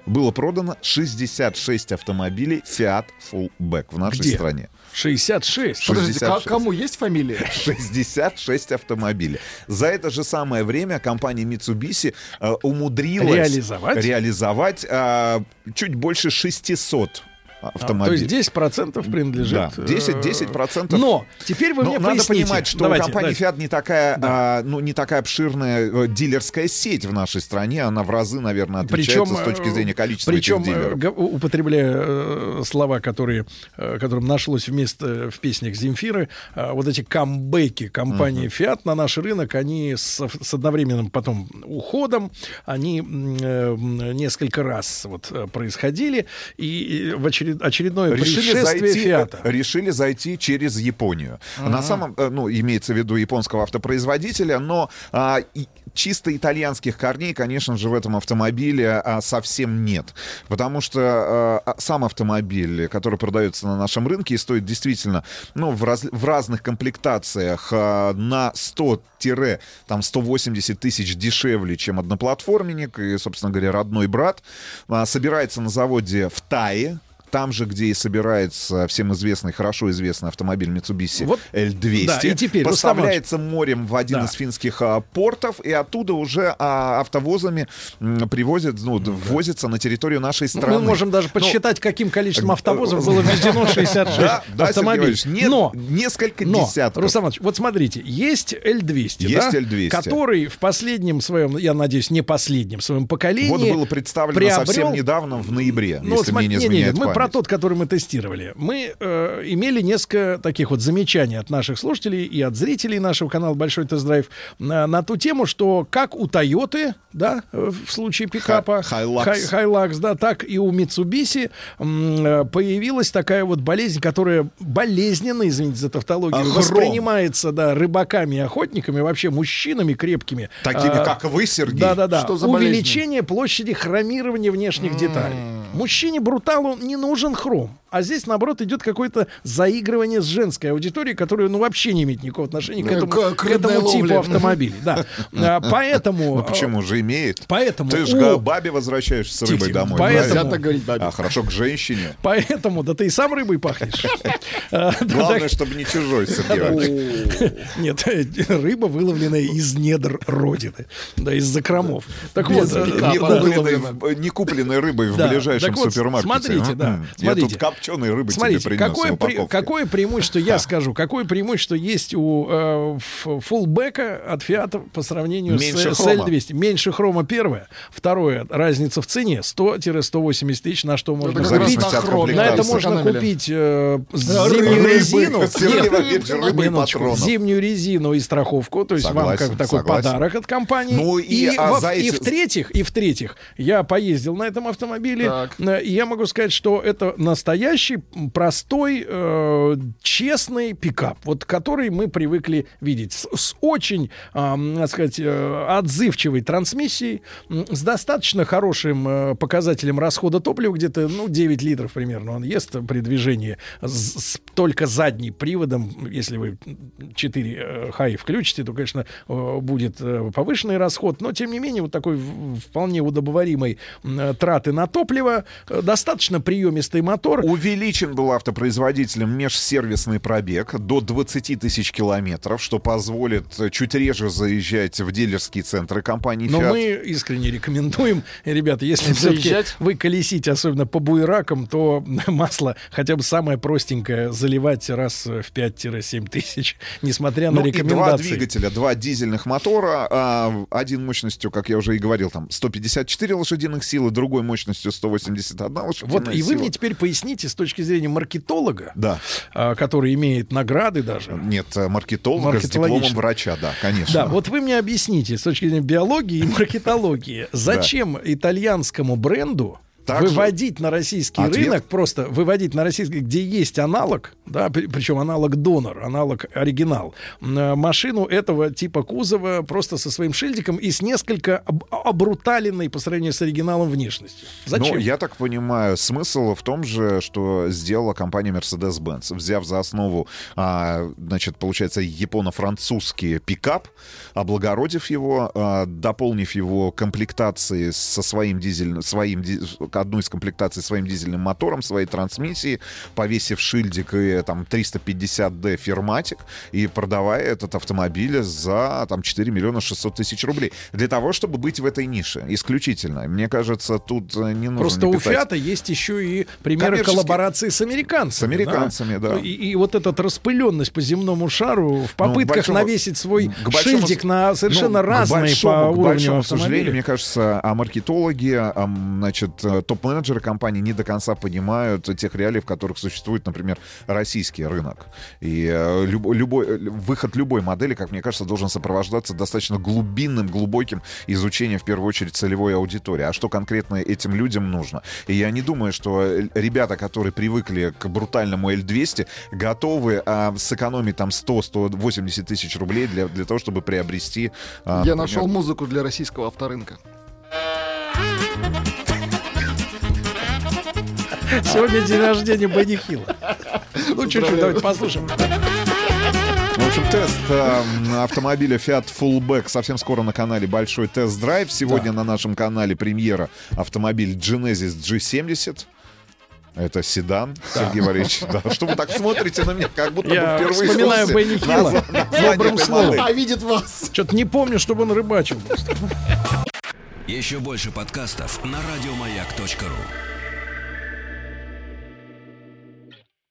было продано 66 автомобилей Fiat Fullback в нашей Где? стране. 66. Подождите, ка- 66. кому есть фамилия? 66 автомобилей. За это же самое время компания Mitsubishi э, умудрилась Реализовать? реализовать, э, чуть больше 600 А, то есть 10% принадлежит... Да, 10, э, 10%. Но теперь вы Но мне надо поясните. понимать, что Давайте, у компании давайте. Fiat не такая, а, ну, не такая обширная э, дилерская сеть в нашей стране. Она в разы, наверное, отличается с точки зрения количества причем, этих дилеров. э, га- употребляя э, слова, которые, э, которым нашлось вместо в песнях Земфиры, э, вот эти камбэки компании Fiat на наш рынок, они с, с одновременным потом уходом, они э, несколько раз вот э, происходили, и в очеред- очередное решили зайти, Фиата. решили зайти через Японию. Ага. На самом, э, ну, имеется в виду японского автопроизводителя, но а, и чисто итальянских корней, конечно же, в этом автомобиле а, совсем нет. Потому что а, сам автомобиль, который продается на нашем рынке и стоит действительно, ну, в, раз- в разных комплектациях а, на 100 там 180 тысяч дешевле, чем одноплатформенник, и, собственно говоря, родной брат, а, собирается на заводе в Тае, там же, где и собирается всем известный, хорошо известный автомобиль Mitsubishi L200. да, и теперь, Рустам поставляется морем в один Да. из финских а, портов, и оттуда уже а, автовозами м, привозят, ну, д- ввозятся на территорию нашей страны. Мы можем даже Ну, подсчитать, каким количеством автовозов было введено 66 Да, да, автомобилей. Иванович, нет, но, несколько но, десятков. Рустам Иванович, вот смотрите, есть L200, Есть да, L200. который в последнем своем, я надеюсь, не последнем своем поколении Вот было представлено приобрел- совсем недавно, в ноябре, Ну, если смотри, мне не не, не, изменяет мы. Про тот, который мы тестировали. Мы э, имели несколько таких вот замечаний от наших слушателей и от зрителей нашего канала Большой тест-драйв на, на ту тему, что как у Тойоты, да, в случае пикапа, Hilux. Хай- Hilux, да, так и у Mitsubishi м, э, появилась такая вот болезнь, которая болезненно, извините за тавтологию, Огром. воспринимается, да, рыбаками и охотниками, вообще мужчинами крепкими. Такими, А, как вы, Сергей. Да-да-да. Что за болезнь? Увеличение площади хромирования внешних деталей. Мужчине бруталу не нужен хром. А здесь, наоборот, идет какое-то заигрывание с женской аудиторией, которая, ну, вообще не имеет никакого отношения к Ну, этому, к- этому типу автомобилей. Да. А, Поэтому... Ну почему же имеет? Поэтому Ты же к бабе возвращаешься с рыбой Тихо, домой. поэтому-? Нельзя так говорить бабе. А хорошо к женщине. Поэтому, да ты и сам рыбой пахнешь. А, Главное, чтобы не чужой, Сергей. Нет, рыба, выловленная из недр Родины. Да, из закромов. Так вот, э. Не купленной, рыбой в ближайшем супермаркете. смотрите, да, смотрите. Копченой рыбы Смотрите, тебе какое, упаковке. какое преимущество, я скажу, какое преимущество есть у э, ф- фуллбека от Фиата по сравнению Меньше с, с хрома. L200? Меньше хрома первое. Второе, разница в цене 100-180 тысяч, на что можно как купить. на это можно купить э, Рыбы. зимнюю резину. Нет, и. Зимнюю резину и страховку, то есть вам Согласен, как такой согласен. подарок от компании. Ну и, а во- за и в-третьих, и в-третьих, я поездил на этом автомобиле, Так. э, и я могу сказать, что это настоящий, м, простой, э, честный пикап, вот который мы привыкли видеть, с, с очень, ам, так сказать, э, отзывчивой трансмиссией, с достаточно хорошим э, показателем расхода топлива, где-то, ну, 9 литров примерно он ест при движении, с, с только задним приводом, если вы 4 хай включите, то, конечно, э, будет э, повышенный расход, но, тем не менее, вот такой вполне удобоваримой э, траты на топливо, э, достаточно приемистый мотор. Увеличен был автопроизводителем межсервисный пробег до 20 тысяч километров, что позволит чуть реже заезжать в дилерские центры компании Но Fiat. мы искренне рекомендуем, ребята, если все-таки Заезжать. вы колесите, особенно по буеракам, то масло хотя бы самое простенькое заливать раз в 5-7 тысяч, несмотря на Ну и два рекомендации. двигателя, два дизельных мотора, а, один мощностью, как я уже и говорил, там 154 лошадиных силы, другой мощностью 181 лошадиная Вот, и вы мне теперь поясните с точки зрения маркетолога, Да. а, который имеет награды даже. Нет, э, маркетолога с дипломом врача, да, конечно. Да, вот вы мне объясните с точки зрения биологии и маркетологии, зачем итальянскому бренду Так же- выводить на российский Ответ. рынок, просто выводить на российский, где есть аналог, да, при- причем аналог донор, аналог оригинал, э, машину этого типа кузова просто со своим шильдиком и с несколько об- обруталенной по сравнению с оригиналом внешностью. Зачем? Ну, я так понимаю, смысл в том же, что сделала компания Mercedes-Benz, взяв за основу, а, значит, получается, японо-французский пикап, облагородив его, а, дополнив его комплектацией со своим дизельным, своим, одну из комплектаций своим дизельным мотором, своей трансмиссией, повесив шильдик и там 350D ферматик и продавая этот автомобиль за там 4 миллиона 600 тысяч рублей. Для того, чтобы быть в этой нише исключительно. Мне кажется, тут э, не нужно Просто у Фиата есть еще и примеры коллаборации с американцами. С американцами, да. И, и вот эта распыленность по земному шару в попытках большому- навесить свой к большому шильдик на совершенно ну, к разные большому- по к уровню большому сожалению, автомобиля. мне кажется, а маркетологи, а, значит, э, топ-менеджеры компании не до конца понимают тех реалий, в которых существует, например, российский рынок. И э, любо- любой, э, выход любой модели, как мне кажется, должен сопровождаться достаточно глубинным, глубоким изучением, в первую очередь, целевой аудитории. А что конкретно этим людям нужно? И я не думаю, что ребята, которые привыкли к брутальному L200, готовы а, сэкономить там 100-180 тысяч рублей для, для того, чтобы приобрести... а, Я например, нашел музыку для российского авторынка. Сегодня день рождения Бенни Хилла. Ну, чуть-чуть, давайте послушаем. В общем, тест э, автомобиля Fiat Fullback совсем скоро на канале Большой тест-драйв. Сегодня на нашем канале премьера автомобиль Genesis G70. Это седан, Сергей Валерьевич. Да. Что вы так смотрите на меня, как будто Я бы впервые вспоминаю Бенни Хилла добрым словом. А видит вас. Что-то не помню, чтобы он рыбачил. Еще больше подкастов на радиомаяк.ру.